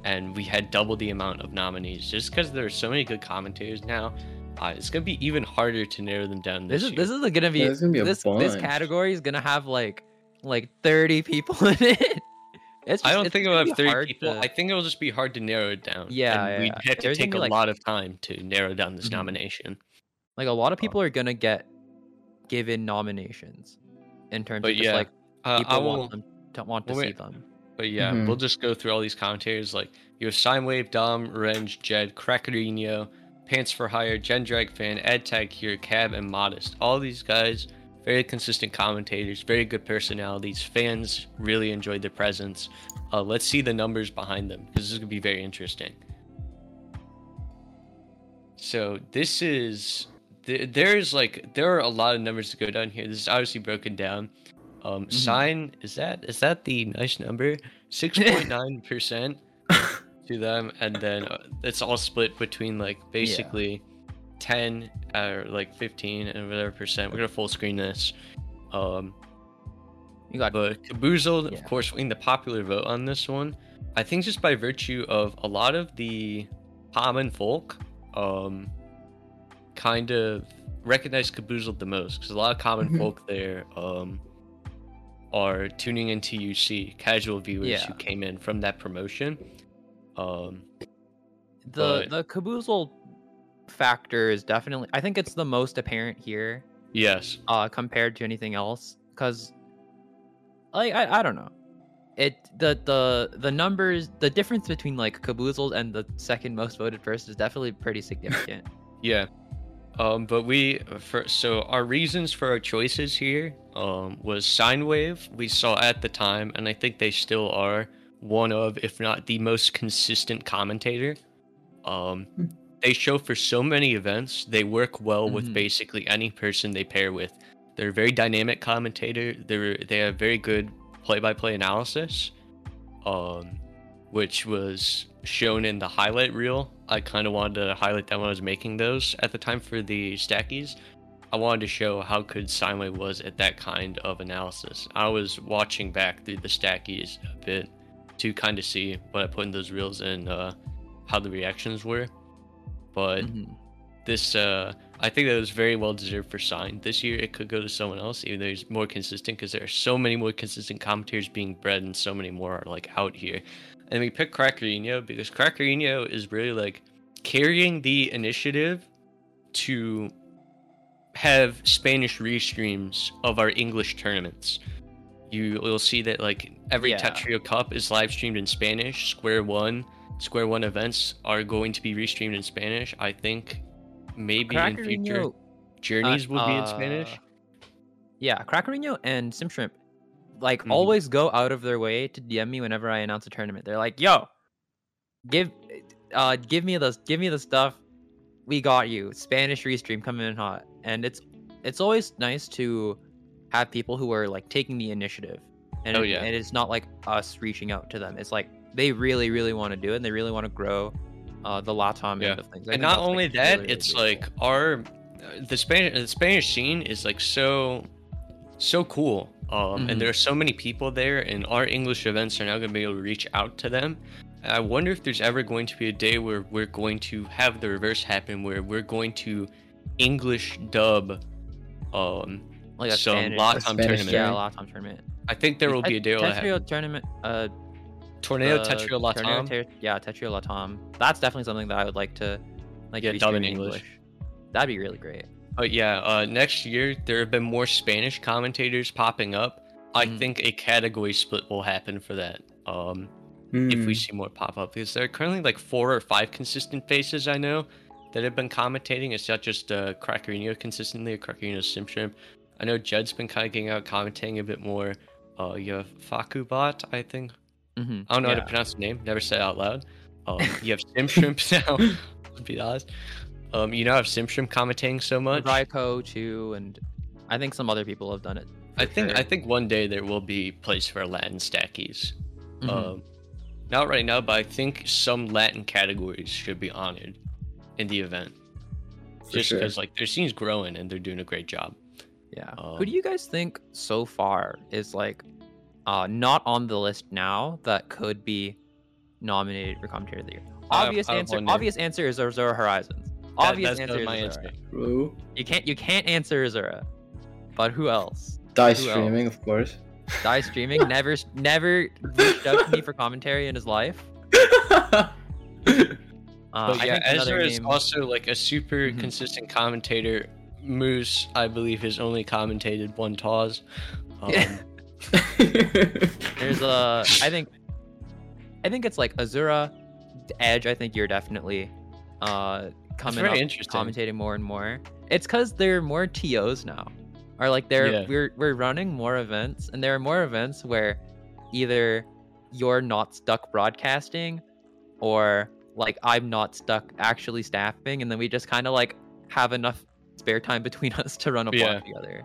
Speaker 2: and we had double the amount of nominees just because there are so many good commentators now. Uh, it's gonna be even harder to narrow them down
Speaker 1: this
Speaker 2: this,
Speaker 1: is
Speaker 2: year.
Speaker 1: this is gonna be,
Speaker 3: Yeah, gonna be
Speaker 1: this this category is gonna have like like 30 people in it it's
Speaker 2: I don't
Speaker 1: it's
Speaker 2: think it'll
Speaker 1: be
Speaker 2: have 30
Speaker 1: hard
Speaker 2: people.
Speaker 1: to-
Speaker 2: I think it'll just be hard to narrow it down.
Speaker 1: Yeah,
Speaker 2: and we'd have to
Speaker 1: There's gonna
Speaker 2: take a
Speaker 1: like-
Speaker 2: lot of time to narrow down this
Speaker 1: Mhm.
Speaker 2: nomination.
Speaker 1: like a lot of people are gonna get given nominations in terms
Speaker 2: But
Speaker 1: of just
Speaker 2: yeah,
Speaker 1: like
Speaker 2: Uh,
Speaker 1: people
Speaker 2: I will.
Speaker 1: want them to want to
Speaker 2: well,
Speaker 1: see
Speaker 2: wait.
Speaker 1: them
Speaker 2: But yeah,
Speaker 3: Mhm.
Speaker 2: we'll just go through all these commentators. Like you have Sinewave, Dom, Renge, Jed, Crackerino, Pants for Hire, Gendrag Fan, EdTag here, Cab, and Modest. All these guys, very consistent commentators, very good personalities. Fans really enjoyed their presence. Uh, let's see the numbers behind them because this is gonna be very interesting. So this is th- there's like there are a lot of numbers to go down here. This is obviously broken down. Um,
Speaker 1: Mhm.
Speaker 2: Sine is that is that the nice number? Six point nine percent to them, and then uh, it's all split between like basically ten or like fifteen and whatever percent. We're gonna full screen this. Um,
Speaker 1: you got
Speaker 2: but Caboozled,
Speaker 1: Yeah.
Speaker 2: of course, winning the popular vote on this one. I think just by virtue of a lot of the common folk, um, kind of recognize Caboozled the most because a lot of common
Speaker 3: Mhm.
Speaker 2: folk there, um, are tuning into UC, casual viewers
Speaker 1: Yeah.
Speaker 2: who came in from that promotion. Um,
Speaker 1: The
Speaker 2: But-
Speaker 1: the caboozle factor is definitely I think it's the most apparent here
Speaker 2: yes,
Speaker 1: uh compared to anything else because like I, I don't know it the the the numbers the difference between like caboozled and the second most voted person is definitely pretty significant
Speaker 2: yeah. Um, but we for so our reasons for our choices here um, was sine wave. We saw at the time, and I think they still are one of, if not the most consistent commentator. Um,
Speaker 3: Hmm.
Speaker 2: They show for so many events. They work well with
Speaker 1: Mhm.
Speaker 2: basically any person they pair with. They're a very dynamic commentator. They're they have very good play-by-play analysis, um, which was shown in the highlight reel. I kind of wanted to highlight that when I was making those at the time for the stackies. I wanted to show how good Simeway was at that kind of analysis. I was watching back through the stackies a bit to kind of see what I put in those reels and uh, how the reactions were. But
Speaker 1: Mhm.
Speaker 2: this uh I think that was very well deserved for Sine. This year it could go to someone else, even though he's more consistent, because there are so many more consistent commentators being bred and so many more are like out here. And we picked Crackerino because Crackerino is really like carrying the initiative to have Spanish restreams of our English tournaments. You will see that like every
Speaker 1: Yeah.
Speaker 2: Tetrio Cup is live streamed in Spanish. Square One, Square One events are going to be restreamed in Spanish. I think maybe in future journeys will be in
Speaker 1: uh,
Speaker 2: Spanish.
Speaker 1: yeah Crackerino and Simshrimp like
Speaker 2: Mhm.
Speaker 1: always go out of their way to DM me whenever I announce a tournament they're like yo give uh give me the give me the stuff we got you Spanish restream coming in hot and it's it's always nice to have people who are like taking the initiative and
Speaker 2: Oh,
Speaker 1: it-
Speaker 2: yeah.
Speaker 1: and it's not like us reaching out to them it's like they really really want to do it and they really want to grow uh the latam
Speaker 2: Yeah.
Speaker 1: end of things I
Speaker 2: and not
Speaker 1: that's, like,
Speaker 2: only that,
Speaker 1: really
Speaker 2: it's
Speaker 1: beautiful.
Speaker 2: like our the Spanish the Spanish scene is like so so cool. Um,
Speaker 1: Mhm.
Speaker 2: and there are so many people there, and our English events are now going to be able to reach out to them. I wonder if there's ever going to be a day where we're going to have the reverse happen, where we're going to English dub. Um,
Speaker 1: like a
Speaker 2: some
Speaker 1: Spanish,
Speaker 2: Latam
Speaker 3: A Spanish
Speaker 2: tournament.
Speaker 1: yeah
Speaker 3: tournament.
Speaker 1: Latam tournament
Speaker 2: I think there will be a day where
Speaker 1: Tetrio tournament. Uh,
Speaker 2: Tornado
Speaker 1: the
Speaker 2: Tetrio
Speaker 1: Tornado
Speaker 2: Latam.
Speaker 1: Ter- yeah, Tetrio Latam. That's definitely something that I would like to like
Speaker 2: Yeah,
Speaker 1: restream
Speaker 2: dub in
Speaker 1: in
Speaker 2: English.
Speaker 1: English. That'd be really great.
Speaker 2: But yeah, uh, next year there have been more Spanish commentators popping up. I
Speaker 1: Mhm.
Speaker 2: think a category split will happen for that. Um, if we
Speaker 3: Hmm.
Speaker 2: see more pop up, because there are currently like four or five consistent faces I know that have been commentating. It's not just uh, Crackerino consistently, or Crackerino Simshrimp. I know Jed's been kind of getting out commentating a bit more. Uh, you have Fakubot, I think.
Speaker 1: Hmm
Speaker 2: I don't know how to pronounce the name. Never said it out loud. Um, you have Simshrimp now. Would be honest. Um, you now have Simshrimp commentating so much.
Speaker 1: Raiko too, and I think some other people have done it.
Speaker 2: I think
Speaker 1: sure.
Speaker 2: I think one day there will be place for Latin stackies.
Speaker 1: Mhm.
Speaker 2: Um, not right now, but I think some Latin categories should be honored in the event.
Speaker 3: For
Speaker 2: Just
Speaker 3: sure.
Speaker 2: because like their scene's growing and they're doing a great job.
Speaker 1: yeah. Who
Speaker 2: um,
Speaker 1: do you guys think so far is like uh not on the list now that could be nominated for commentator of the year? Obvious
Speaker 2: I have
Speaker 1: answer. Obvious answer is Azura Horizons.
Speaker 2: That-
Speaker 1: Obvious
Speaker 2: that's
Speaker 1: answer is
Speaker 2: my
Speaker 1: Azura.
Speaker 2: answer.
Speaker 3: True.
Speaker 1: You can't you can't answer Azura. But who else?
Speaker 3: Dai
Speaker 1: Who
Speaker 3: streaming, of course.
Speaker 1: Dai streaming never never reached out to me for commentary in his life. Uh,
Speaker 2: but
Speaker 1: I
Speaker 2: yeah,
Speaker 1: think
Speaker 2: Ezra is
Speaker 1: name-
Speaker 2: also like a super
Speaker 1: Mhm.
Speaker 2: consistent commentator. Moose, I believe, has only commentated one Taz. Um,
Speaker 1: There's a I think I think it's like Azura, Edge. I think you're definitely uh coming up, commentating more and more. It's because there are more tos now, or like there
Speaker 2: Yeah.
Speaker 1: we're we're running more events, and there are more events where either you're not stuck broadcasting, or like I'm not stuck actually staffing, and then we just kind of like have enough spare time between us to run a block
Speaker 2: Yeah.
Speaker 1: together.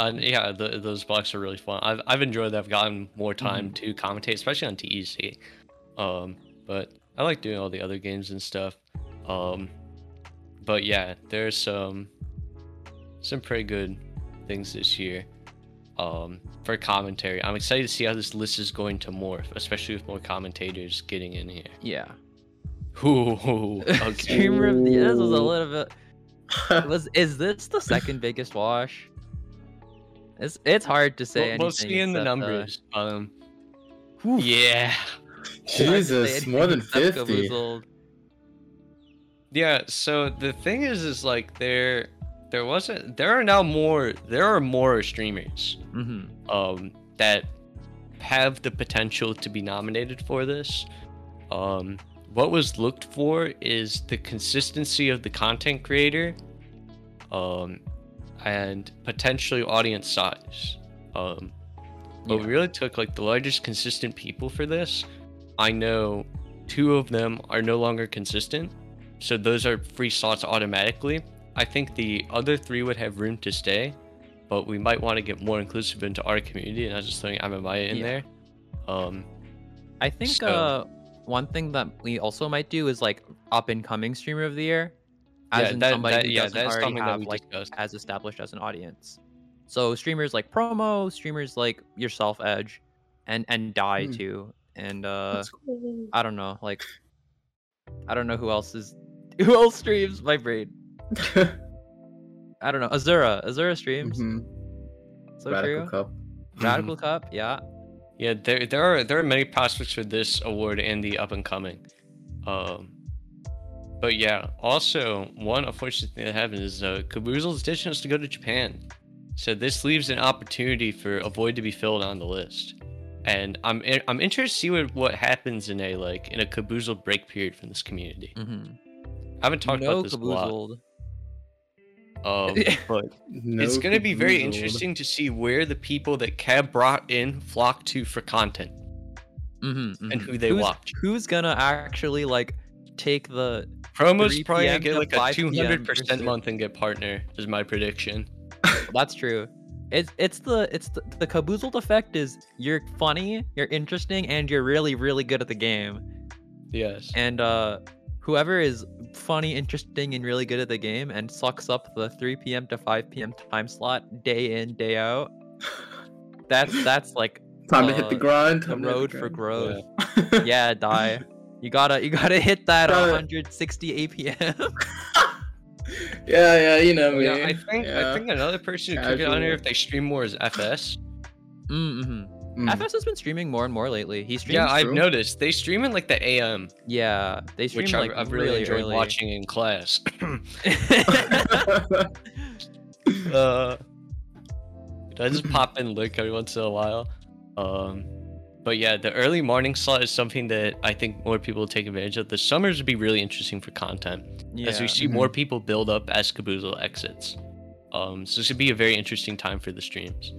Speaker 2: And yeah, the, those blocks are really fun. I've, I've enjoyed that. I've gotten more
Speaker 1: Mm-hmm.
Speaker 2: time to commentate, especially on TEC. Um, but I like doing all the other games and stuff. Um, but yeah, there's some some pretty good things this year. Um, for commentary, I'm excited to see how this list is going to morph, especially with more commentators getting in here.
Speaker 1: Yeah.
Speaker 2: Ooh, okay.
Speaker 1: Streamer of the year. This was a little bit. Was is this the second biggest wash? It's it's hard to say.
Speaker 2: we'll, we'll see in the
Speaker 1: except, uh,
Speaker 2: numbers. Um,
Speaker 1: whew,
Speaker 2: yeah,
Speaker 1: it's hard to say
Speaker 3: Jesus, more than 50.
Speaker 2: Yeah. So the thing is, is like there, there wasn't. There are now more. There are more streamers.
Speaker 1: Mhm.
Speaker 2: um, that have the potential to be nominated for this. Um, what was looked for is the consistency of the content creator, um, and potentially audience size. Um, but we really took like the largest consistent people for this. I know two of them are no longer consistent, so those are free slots automatically. I think the other three would have room to stay, but we might want to get more inclusive into our community, and I was just throwing Amamaya in
Speaker 1: Yeah.
Speaker 2: there. Um,
Speaker 1: I think
Speaker 2: So-
Speaker 1: uh one thing that we also might do is like up and coming streamer of the year, as
Speaker 2: Yeah,
Speaker 1: in
Speaker 2: that-
Speaker 1: somebody
Speaker 2: that-
Speaker 1: who
Speaker 2: yeah,
Speaker 1: doesn't already have like
Speaker 2: discussed.
Speaker 1: as established as an audience. So streamers like promo, streamers like yourself, Edge, and and Dai
Speaker 3: Hmm.
Speaker 1: too, and uh
Speaker 3: cool.
Speaker 1: I don't know, like I don't know who else is who else streams my brain. I don't know. Azura, Azura streams.
Speaker 3: Mhm.
Speaker 1: So
Speaker 3: Radical
Speaker 1: true.
Speaker 3: Cup.
Speaker 1: Radical Cup, yeah.
Speaker 2: yeah, there there are there are many prospects for this award and the up and coming. Um, but yeah, also one unfortunate thing that happened is uh, Caboozle's decision is to go to Japan, so this leaves an opportunity for a void to be filled on the list. And I'm I'm interested to see what, what happens in a like in a Caboozle break period from this community.
Speaker 1: Mm-hmm.
Speaker 2: I haven't talked
Speaker 1: no
Speaker 2: about this a lot,
Speaker 1: Caboozled.
Speaker 2: um, but
Speaker 3: No
Speaker 2: it's going to be very interesting to see where the people that Cab brought in flock to for content
Speaker 1: Mm-hmm,
Speaker 2: and who they
Speaker 1: who's,
Speaker 2: watch.
Speaker 1: Who's gonna actually like take the
Speaker 2: Promos
Speaker 1: 3
Speaker 2: probably gonna get like a
Speaker 1: 5
Speaker 2: two
Speaker 1: PM
Speaker 2: hundred percent month and get partner is my prediction.
Speaker 1: That's true. It's it's the it's the, the Caboozled effect is you're funny, you're interesting, and you're really really good at the game.
Speaker 2: Yes.
Speaker 1: And uh, whoever is funny, interesting, and really good at the game and sucks up the 3 p.m. to 5 p.m. time slot day in day out. That's that's like
Speaker 3: Time to hit the
Speaker 1: uh,
Speaker 3: grind.
Speaker 1: the
Speaker 3: time to hit
Speaker 1: road
Speaker 3: the
Speaker 1: for
Speaker 3: grind.
Speaker 1: growth. Yeah, die. You gotta you gotta hit that
Speaker 3: Gotta-
Speaker 1: 160 APM.
Speaker 3: yeah, yeah, you know me.
Speaker 2: Yeah, I think I think another person who could get on here if they stream more is FS.
Speaker 1: mm-hmm.
Speaker 3: Mm.
Speaker 1: FS has been streaming more and more lately. He streams.
Speaker 2: Yeah, I've
Speaker 3: true.
Speaker 2: noticed they stream in like the AM,
Speaker 1: Yeah, they stream
Speaker 2: which
Speaker 1: like
Speaker 2: I've, I've really, enjoyed
Speaker 1: early.
Speaker 2: watching in class. uh, I just pop in link every once in a while. Um, but yeah, the early morning slot is something that I think more people will take advantage of. The summers would be really interesting for content
Speaker 1: yeah.
Speaker 2: as we see more people build up as Caboozle exits. Um, so this would be a very interesting time for the streams.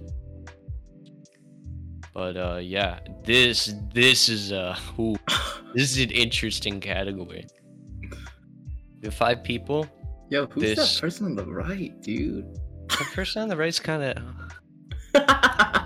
Speaker 2: But uh, yeah, this this is uh, ooh, this is an interesting category. The five people.
Speaker 3: Yo, who's
Speaker 2: This-
Speaker 3: that person on the right, dude?
Speaker 2: The person on the right's kind of.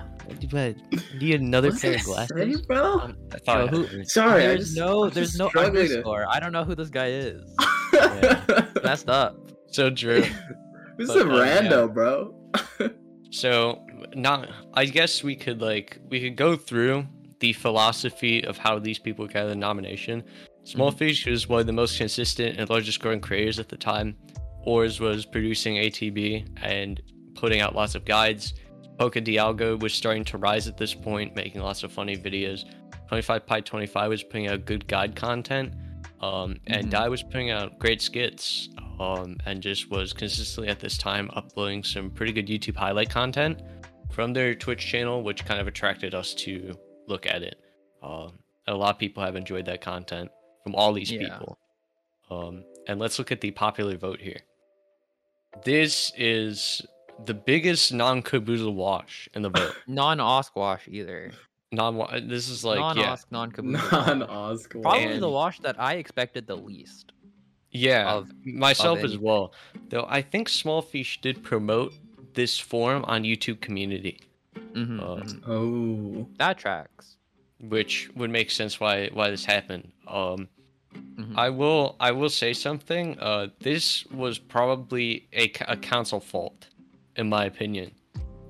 Speaker 2: But need another
Speaker 3: What's
Speaker 2: pair of glasses.
Speaker 3: say, bro?
Speaker 2: Um, I thought
Speaker 1: Yo, who-
Speaker 2: heard.
Speaker 3: Sorry, I
Speaker 1: there's
Speaker 3: just
Speaker 1: no
Speaker 3: I'm
Speaker 1: there's no
Speaker 3: struggling to-
Speaker 1: underscore. I don't know who this guy is.
Speaker 2: Yeah.
Speaker 1: Messed up.
Speaker 2: So Drew.
Speaker 3: this
Speaker 2: But,
Speaker 3: a
Speaker 2: uh, yeah.
Speaker 3: rando, bro?
Speaker 2: So not I guess we could like we could go through the philosophy of how these people got the nomination. Smallfish was one of the most consistent and largest growing creators at the time. Ors was producing ATB and putting out lots of guides. Poca Dialga was starting to rise at this point, making lots of funny videos. 25 Pi 25 was putting out good guide content. Um, and
Speaker 1: Mhm.
Speaker 2: Dai was putting out great skits um, and just was consistently at this time uploading some pretty good YouTube highlight content from their Twitch channel, which kind of attracted us to look at it. Um, a lot of people have enjoyed that content from all these
Speaker 1: Yeah.
Speaker 2: people. Um, and let's look at the popular vote here. This is the biggest non-Caboozle wash in the vote.
Speaker 1: Non Osquash either.
Speaker 2: non This is like
Speaker 1: non
Speaker 2: yeah,
Speaker 1: Osk, non Caboozle.
Speaker 3: Non Oscar.
Speaker 1: Probably the
Speaker 2: And-
Speaker 1: wash that I expected the least.
Speaker 2: yeah,
Speaker 1: of-
Speaker 2: myself as well. Though I think Smallfish did promote this forum on YouTube Community,
Speaker 1: Mhm,
Speaker 2: Uh,
Speaker 1: mhm.
Speaker 3: Oh.
Speaker 1: That tracks.
Speaker 2: which would make sense why why this happened. Um,
Speaker 1: Mhm.
Speaker 2: I will I will say something. Uh, this was probably a, a council fault, in my opinion.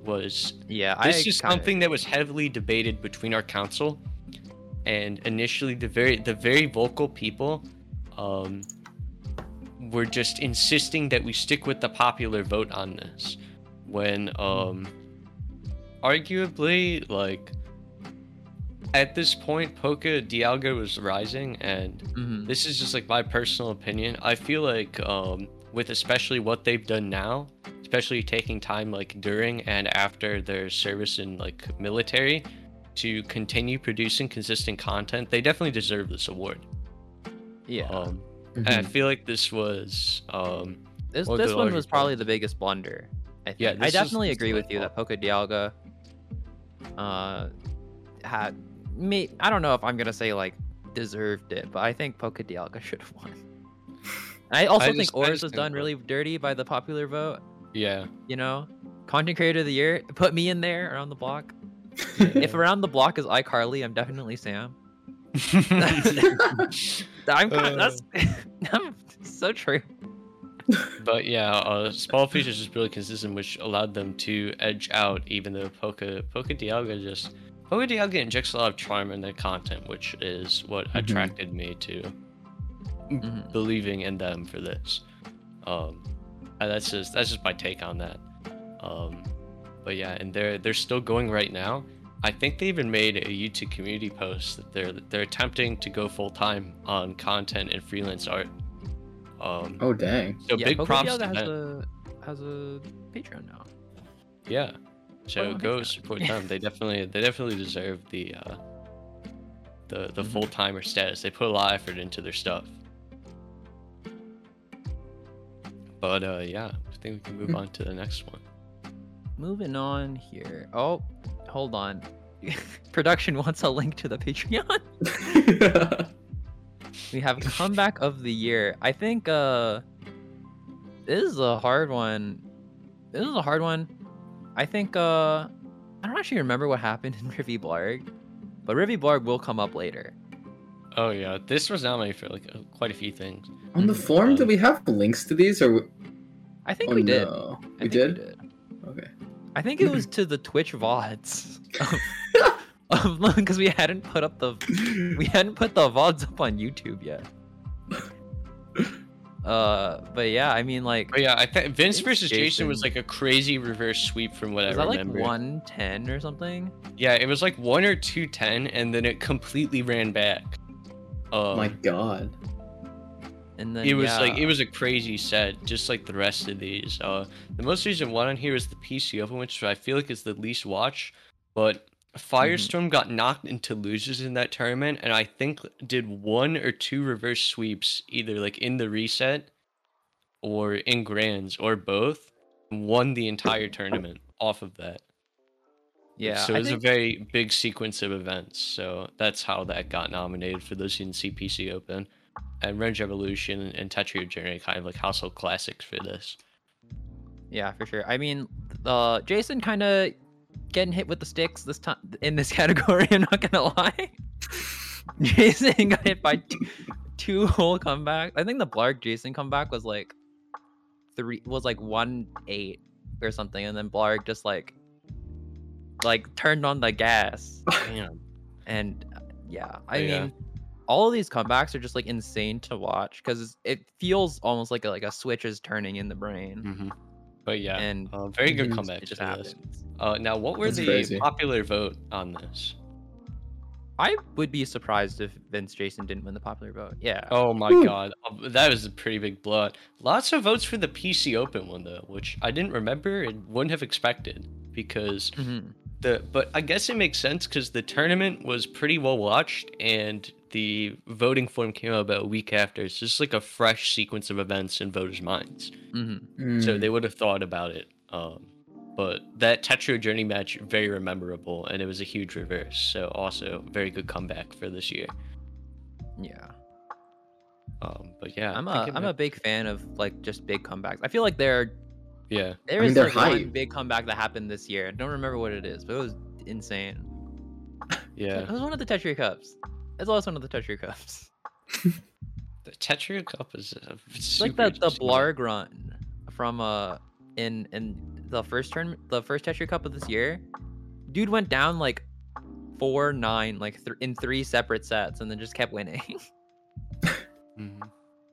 Speaker 2: Was
Speaker 1: Yeah,
Speaker 2: this
Speaker 1: I
Speaker 2: is
Speaker 1: kinda-
Speaker 2: something that was heavily debated between our council, and initially the very the very vocal people, um, were just insisting that we stick with the popular vote on this, when um, arguably like at this point, Poca Dialga was rising, and
Speaker 1: Mhm.
Speaker 2: this is just like my personal opinion. I feel like um, with especially what they've done now, especially taking time like during and after their service in like military to continue producing consistent content, they definitely deserve this award.
Speaker 1: Yeah.
Speaker 2: Um,
Speaker 3: Mhm.
Speaker 2: and I feel like this was um,
Speaker 1: This
Speaker 2: One
Speaker 1: this one
Speaker 2: larger
Speaker 1: was probably
Speaker 2: problems.
Speaker 1: the biggest blunder. I think.
Speaker 2: Yeah,
Speaker 1: I definitely agree with you that Poca Dialga uh had me I don't know if I'm gonna say like deserved it, but I think Poca Dialga should have won. I also
Speaker 2: I
Speaker 1: think
Speaker 2: just- I
Speaker 1: Oars
Speaker 2: just
Speaker 1: was done really dirty by the popular vote.
Speaker 2: Yeah.
Speaker 1: You know, content creator of the year. Put me in there around the block. if around the block is iCarly, I'm definitely Sam. I'm kind
Speaker 2: Uh.
Speaker 1: that's I'm so true.
Speaker 2: But yeah, uh, Smallfish is really consistent, which allowed them to edge out. Even though Poca Poca Dialga just Poca Dialga injects a lot of charm in their content, which is what
Speaker 3: Mhm.
Speaker 2: attracted me to
Speaker 1: Mhm.
Speaker 2: believing in them for this. Um, and that's just that's just my take on that. Um, but yeah, and they're they're still going right now. I think they even made a YouTube community post that they're they're attempting to go full time on content and freelance art. Um,
Speaker 3: oh dang.
Speaker 2: so
Speaker 1: yeah,
Speaker 2: big
Speaker 1: Poca
Speaker 2: props
Speaker 1: Dialga
Speaker 2: to
Speaker 1: has
Speaker 2: them.
Speaker 1: a has a Patreon now.
Speaker 2: Yeah. So
Speaker 1: Well,
Speaker 2: go support them. They definitely they definitely deserve the uh the the
Speaker 1: Mhm.
Speaker 2: full timer status. They put a lot of effort into their stuff. But uh yeah, I think we can move
Speaker 3: Mhm.
Speaker 2: on to the next one.
Speaker 1: Moving on here. Oh, hold on. Production wants a link to the Patreon. we have comeback of the year. I think uh this is a hard one. This is a hard one. I think uh I don't actually remember what happened in Rivy Blarg, but Rivy Blarg will come up later.
Speaker 2: Oh yeah, this was nominated for like uh, quite a few things.
Speaker 3: On the forum, do we have links to these or?
Speaker 1: I think
Speaker 3: oh,
Speaker 1: we did.
Speaker 3: no.
Speaker 1: I
Speaker 3: We
Speaker 1: think
Speaker 3: did. Okay.
Speaker 1: I think it was to the Twitch VODs. Because we hadn't put up the we hadn't put the VODs up on YouTube yet. Uh, but yeah, I mean, like,
Speaker 2: But yeah, I think Vince
Speaker 1: Vince
Speaker 2: versus Jason. was like a crazy reverse sweep from what
Speaker 1: is
Speaker 2: I
Speaker 1: that like
Speaker 2: remember.
Speaker 1: one ten or something?
Speaker 2: Yeah, it was like one or two ten, and then it completely ran back. Um,
Speaker 3: My God.
Speaker 1: And then
Speaker 2: it was like it was a crazy set, just like the rest of these. Uh, the most recent one on here is the PC Open, which I feel like is the least watched. But Firestorm got knocked into losers in that tournament, and I think did one or two reverse sweeps, either like in the reset or in grands or both. and Won the entire tournament off of that.
Speaker 1: yeah.
Speaker 2: So it was
Speaker 1: think-
Speaker 2: a very big sequence of events. So that's how that got nominated for those who didn't PC Open. And Revenge Evolution and Tetrio Journey are kind of like household classics for this.
Speaker 1: Yeah, for sure. I mean, uh, Jason kind of getting hit with the sticks this time in this category. I'm not gonna lie. Jason got hit by two, two whole comebacks. I think the Blarg Jason comeback was like three was like one eight or something, and then Blarg just like like turned on the gas
Speaker 2: Damn.
Speaker 1: and uh, yeah, I
Speaker 2: Yeah.
Speaker 1: mean. All of these comebacks are just like insane to watch because it feels almost like a, like a switch is turning in the brain,
Speaker 2: hmm But yeah,
Speaker 1: and
Speaker 2: uh, very good comeback
Speaker 1: it just happens.
Speaker 2: Uh, now, what were
Speaker 3: That's
Speaker 2: the
Speaker 3: crazy.
Speaker 2: popular vote on this?
Speaker 1: I would be surprised if Vince Jason didn't win the popular vote. Yeah.
Speaker 2: Oh my
Speaker 3: Whew.
Speaker 2: god, that was a pretty big blowout. Lots of votes for the PC Open one though, which I didn't remember and wouldn't have expected because
Speaker 1: Mhm.
Speaker 2: The but I guess it makes sense because the tournament was pretty well watched and the voting form came out about a week after. It's just like a fresh sequence of events in voters' minds,
Speaker 1: Mhm.
Speaker 2: so
Speaker 3: Mm.
Speaker 2: they would have thought about it. Um, but that Tetrio Journey match very memorable, and it was a huge reverse. So also very good comeback for this year.
Speaker 1: Yeah.
Speaker 2: Um, but yeah,
Speaker 1: I'm a
Speaker 2: thinking
Speaker 1: I'm a big fan of like just big comebacks. I feel like there
Speaker 2: yeah.
Speaker 1: there
Speaker 3: mean,
Speaker 1: is like one big comeback that happened this year. I don't remember what it is, but it was insane.
Speaker 2: Yeah,
Speaker 1: It was one of the Tetris Cups. It's also one of the Tetris Cups.
Speaker 2: the Tetrio Cup is
Speaker 1: It's like
Speaker 2: super
Speaker 1: the the. Blarg run from uh in in the first tournament, the first Tetris Cup of this year. Dude went down like four nine like th- in three separate sets and then just kept winning.
Speaker 2: Mhm.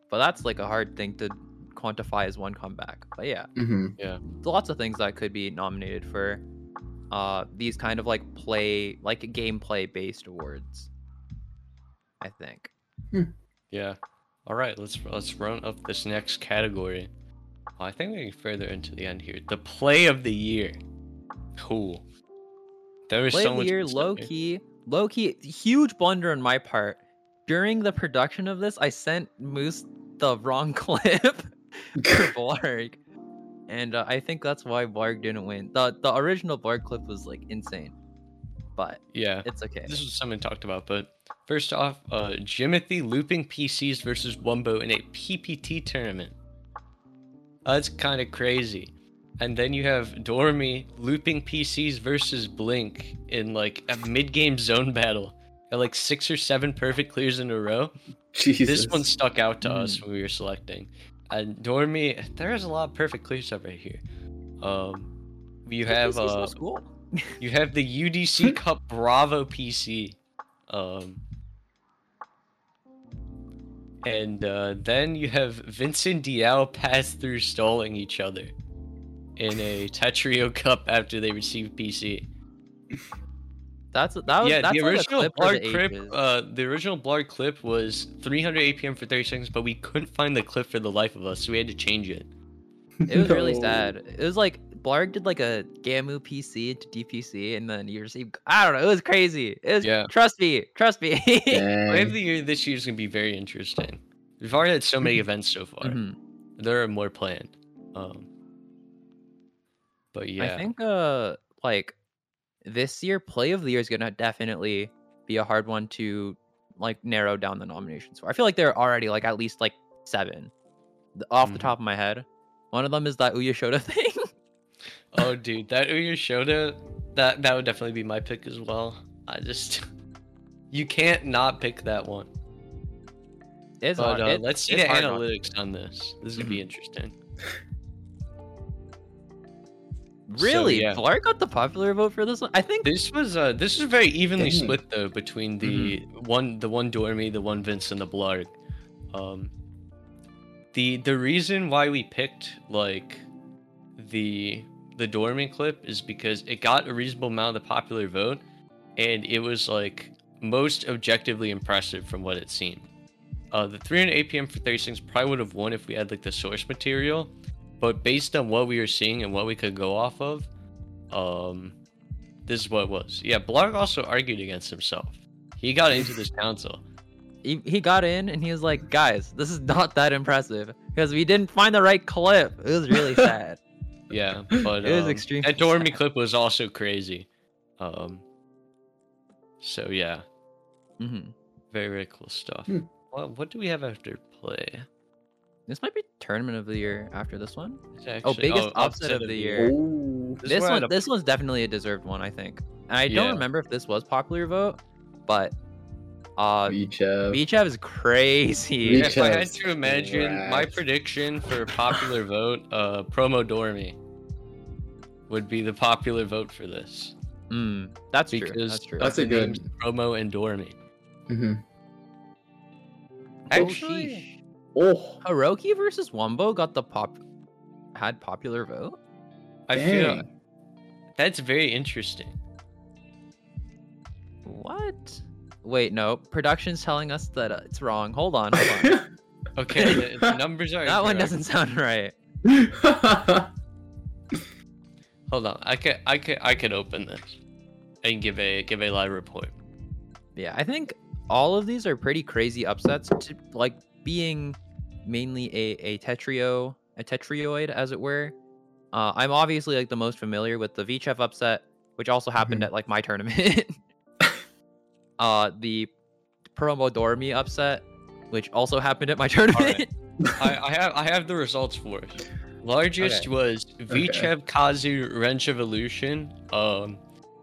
Speaker 1: but that's like a hard thing to quantify as one comeback. But yeah,
Speaker 3: Mhm.
Speaker 1: lots of things that could be nominated for uh these kind of like play like gameplay based awards. I think.
Speaker 2: Yeah. All right, let's let's run up this next category. Oh, I think we're getting further into the end here. The play of the year. Cool. There was
Speaker 1: Play
Speaker 2: so
Speaker 1: of the
Speaker 2: much
Speaker 1: year, low
Speaker 2: here.
Speaker 1: key, low key, huge blunder on my part. During the production of this, I sent Moose the wrong clip for Blarg, and uh, I think that's why Blarg didn't win. the The original Blarg clip was like insane, but
Speaker 2: Yeah.
Speaker 1: it's okay.
Speaker 2: This was something talked about, but first off, uh Jimothy looping PCs versus Wumbo in a PPT tournament. That's kind of crazy. And then you have Dormy looping PCs versus Blink in like a mid-game zone battle. Got like six or seven perfect clears in a row.
Speaker 3: Jesus.
Speaker 2: This one stuck out to us
Speaker 1: Mm.
Speaker 2: when we were selecting. And me. there is a lot of perfect clear stuff right here. Um, you have uh, you have the UDC Cup Bravo PC. Um, and uh, then you have Vincent Diao pass through stalling each other in a Tetrio Cup after they received PC.
Speaker 1: That's that was
Speaker 2: yeah,
Speaker 1: that's
Speaker 2: the
Speaker 1: like a
Speaker 2: original
Speaker 1: clip for
Speaker 2: Blarg
Speaker 1: the
Speaker 2: clip, uh, the original Blarg clip was 300 APM for 30 seconds, but we couldn't find the clip for the life of us, so we had to change it.
Speaker 1: It was really sad. It was like Blarg did like a Gamu PC to DPC, and then you received. I don't know. It was crazy. It was.
Speaker 2: Yeah.
Speaker 1: Trust me. Trust me.
Speaker 2: Play of
Speaker 3: Dang.
Speaker 2: the year this year is gonna be very interesting. We've already had so many
Speaker 3: Mm-hmm.
Speaker 2: events so far.
Speaker 1: Mhm.
Speaker 2: There are more planned. Um, but yeah,
Speaker 1: I think uh like this year play of the year is gonna definitely be a hard one to like narrow down the nominations for. I feel like there are already like at least like seven off the
Speaker 2: Mhm.
Speaker 1: top of my head. One of them is that Uya Shoda thing.
Speaker 2: oh dude, that Uya Shoda, that that would definitely be my pick as well. I just you can't not pick that one.
Speaker 1: it's
Speaker 2: But
Speaker 1: hard.
Speaker 2: uh,
Speaker 1: it-
Speaker 2: let's see the
Speaker 1: to.
Speaker 2: analytics on this. This is gonna
Speaker 1: Mm-hmm.
Speaker 2: be interesting. So,
Speaker 1: Really,
Speaker 2: yeah.
Speaker 1: Blarg got the popular vote for this one. I think
Speaker 2: This was uh this was very evenly
Speaker 3: Dang.
Speaker 2: split though between the one the one Dormy, the one Vince, and the Blarg. Um the the reason why we picked like the the Dormy clip is because it got a reasonable amount of the popular vote and it was like most objectively impressive from what it seemed. Uh the 300 APM for 36 probably would have won if we had like the source material, but based on what we were seeing and what we could go off of, um this is what it was. Yeah, Blarg also argued against himself. He got into this council.
Speaker 1: he, he got in and he was like, "Guys, this is not that impressive because we didn't find the right clip." It was really sad.
Speaker 2: Yeah, but
Speaker 1: It was
Speaker 2: um,
Speaker 1: extremely
Speaker 2: That Dormy
Speaker 1: sad.
Speaker 2: clip was also crazy. Um. So yeah,
Speaker 1: hmm
Speaker 2: very very cool stuff.
Speaker 3: Hmm.
Speaker 2: What what do we have after play?
Speaker 1: This might be tournament of the year after this one.
Speaker 2: It's
Speaker 1: Oh,
Speaker 2: actually-
Speaker 1: biggest upset of the year.
Speaker 3: Oh.
Speaker 2: This is
Speaker 1: This one,
Speaker 2: I'd-
Speaker 1: this one's definitely a deserved one, I think. And I don't remember if this was popular vote, but uh,
Speaker 3: Beachev.
Speaker 1: Beachev is crazy.
Speaker 3: Beach-
Speaker 2: If I had to imagine my prediction for popular vote, uh, promo Dormy would be the popular vote for this
Speaker 1: Mm, that's true. That's true.
Speaker 3: That's a good-
Speaker 2: promo and Dormy.
Speaker 3: hmm
Speaker 1: Oh,
Speaker 2: Actually,
Speaker 1: sheesh.
Speaker 3: Oh.
Speaker 1: Hiroki versus Wumbo got the pop had popular vote.
Speaker 2: I feel that's very interesting.
Speaker 1: What? Wait, no. Production's telling us that uh, it's wrong. Hold on, hold on.
Speaker 2: Okay, the, the numbers are
Speaker 1: that one doesn't sound right.
Speaker 2: Hold on, I could, I could, I could open this and give a give a live report.
Speaker 1: Yeah, I think all of these are pretty crazy upsets to like being mainly a, a tetrio, a tetrioid as it were. Uh, I'm obviously like the most familiar with the Vichev upset, which also happened
Speaker 3: Mhm.
Speaker 1: at like my tournament. uh, the promo Dormy upset, which also happened at my tournament.
Speaker 2: I, I have I have the results for it. Largest
Speaker 1: Okay.
Speaker 2: was Vichev Kazu Wrench Evolution, um,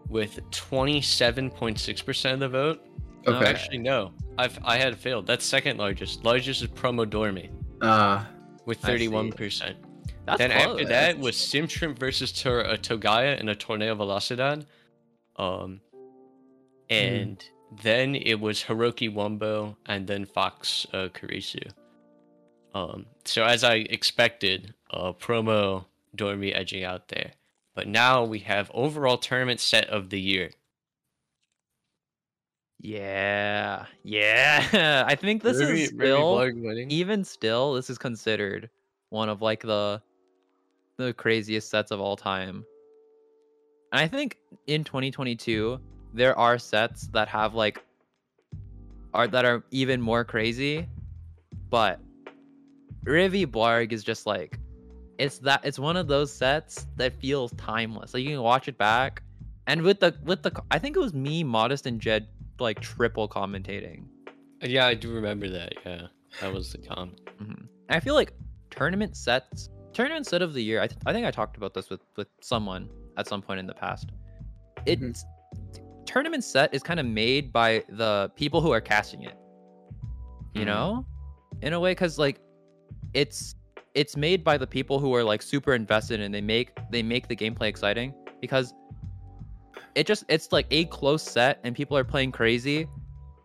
Speaker 2: with twenty seven point six percent of the vote. No,
Speaker 3: okay.
Speaker 2: actually no, I've I had failed. That's second largest. Largest is Promo Dormy
Speaker 3: Uh,
Speaker 2: with thirty one percent.
Speaker 1: That's
Speaker 2: Then
Speaker 1: close.
Speaker 2: after that was Sim Shrimp versus Tor- uh, Togaya in a Torneo Velocidad. Um, and then it was Hiroki Wumbo and then Fox uh, Kurisu. Um, so as I expected, uh, promo Dormy edging out there. But now we have overall tournament set of the year.
Speaker 1: Yeah, yeah. I think this
Speaker 2: Ruby-
Speaker 1: is still, even still, this is considered one of like the the craziest sets of all time. And I think in 2022 there are sets that have like are that are even more crazy, but Rivi Blarg is just like it's that it's one of those sets that feels timeless. Like you can watch it back, and with the with the I think it was me, Modest, and Jed like triple commentating.
Speaker 2: Yeah, I do remember that. Yeah, that was the com.
Speaker 1: hmm I feel like tournament sets, tournament set of the year. I, th- I think I talked about this with with someone at some point in the past. It's tournament set is kind of made by the people who are casting it. You
Speaker 2: Mhm.
Speaker 1: know, in a way, because like it's it's made by the people who are like super invested and they make they make the gameplay exciting because it just it's like a close set and people are playing crazy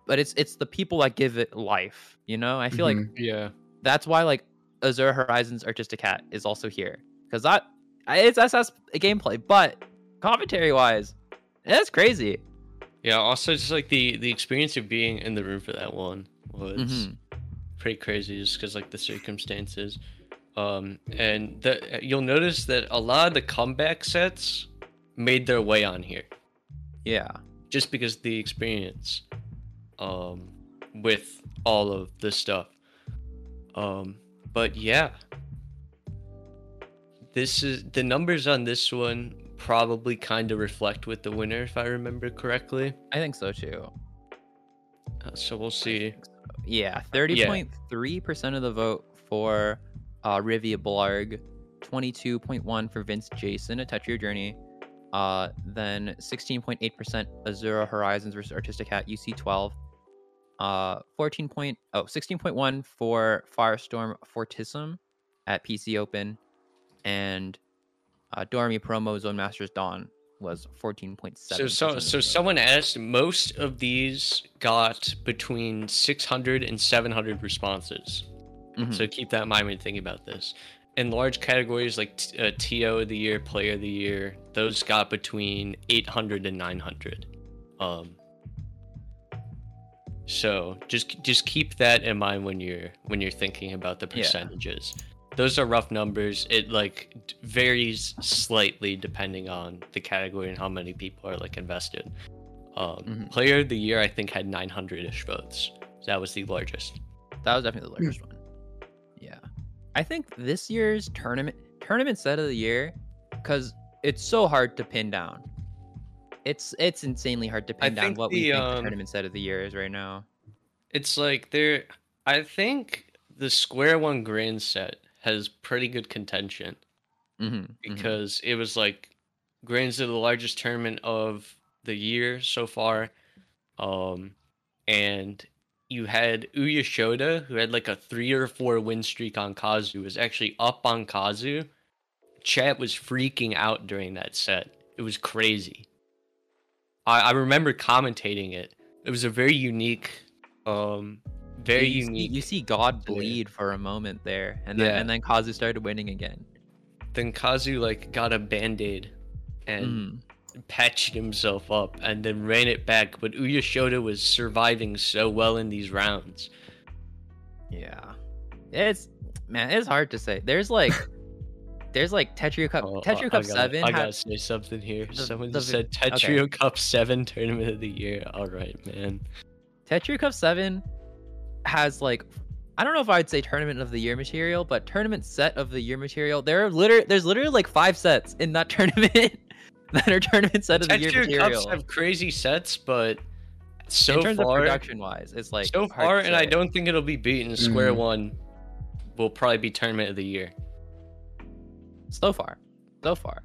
Speaker 1: but it's it's the people that give it life you know i feel like
Speaker 3: Mhm.
Speaker 2: Yeah,
Speaker 1: that's why like Azura Horizons Artistic Hat is also here because that it's SS a gameplay, but commentary wise, that's crazy.
Speaker 2: yeah. Also, just like the the experience of being in the room for that one was
Speaker 1: Mhm.
Speaker 2: pretty crazy, just because like the circumstances. Um, and the you'll notice that a lot of the comeback sets made their way on here.
Speaker 1: Yeah,
Speaker 2: just because the experience um with all of this stuff um but yeah this is the numbers on this one probably kind of reflect with the winner if i remember correctly
Speaker 1: I think so too.
Speaker 2: uh, so we'll see
Speaker 1: Yeah, thirty point three percent of the vote for uh, Rivia Blarg, twenty two point one for Vince Jason, A Touch Your Journey. Uh, then sixteen point eight percent Azura Horizons versus Artistic Hat UC twelve. Uh, fourteen point oh 16.1 for Firestorm Fortism at PC Open, and uh, Dormy promo Zone Masters Dawn was 14.7.
Speaker 2: so so so someone asked most of these got between 600 and 700 responses
Speaker 1: Mm-hmm.
Speaker 2: So keep that in mind when you're thinking about this. In large categories like t- uh, TO of the year, Player of the Year, those got between 800 and 900. Um, so just just keep that in mind when you're when you're thinking about the
Speaker 1: Yeah.
Speaker 2: percentages. Those are rough numbers. It like varies slightly depending on the category and how many people are like invested. Um,
Speaker 1: Mhm.
Speaker 2: Player of the Year, I think, had 900ish votes. That was the largest.
Speaker 1: That was definitely the largest one. I think this year's tournament tournament set of the year cuz it's so hard to pin down. It's it's insanely hard to
Speaker 2: I
Speaker 1: pin down
Speaker 2: think
Speaker 1: what we
Speaker 2: the,
Speaker 1: think the
Speaker 2: um,
Speaker 1: tournament set of the year is right now.
Speaker 2: It's like there. I think the Square One Grand set has pretty good contention
Speaker 1: Mhm.
Speaker 2: because it was like Grands are the largest tournament of the year so far, um, and you had Uya Shoda who had like a three or four win streak on Kazu was actually up on Kazu. Chat was freaking out during that set. It was crazy. I, I remember commentating it. It was a very unique, um, very
Speaker 1: you,
Speaker 2: unique.
Speaker 1: See, you see God bleed for a moment there and then
Speaker 2: Yeah.
Speaker 1: and then Kazu started winning again.
Speaker 2: Then Kazu like got a band-aid and
Speaker 1: Mhm.
Speaker 2: Patched himself up and then ran it back, but Uya Shoda was surviving so well in these rounds.
Speaker 1: Yeah. It's man, it's hard to say. There's like there's like Tetrio Cup
Speaker 2: Oh, I-
Speaker 1: Tetrio
Speaker 2: I
Speaker 1: Cup
Speaker 2: gotta-
Speaker 1: 7
Speaker 2: I gotta say something here.
Speaker 1: the-
Speaker 2: Someone
Speaker 1: the
Speaker 2: said Tetrio Cup 7 Tournament of the Year. Alright, man.
Speaker 1: Tetrio Cup 7 has like I don't know if I'd say tournament of the year material, but tournament set of the year material. There are literally there's literally like five sets in that tournament that are tournament set of the year material.
Speaker 2: Cups have crazy sets, but so
Speaker 1: in terms
Speaker 2: far,
Speaker 1: of production wise, it's like
Speaker 2: so far, and I don't think it'll be beaten. Square
Speaker 3: Mhm.
Speaker 2: One will probably be Tournament of the Year.
Speaker 1: so far. So far.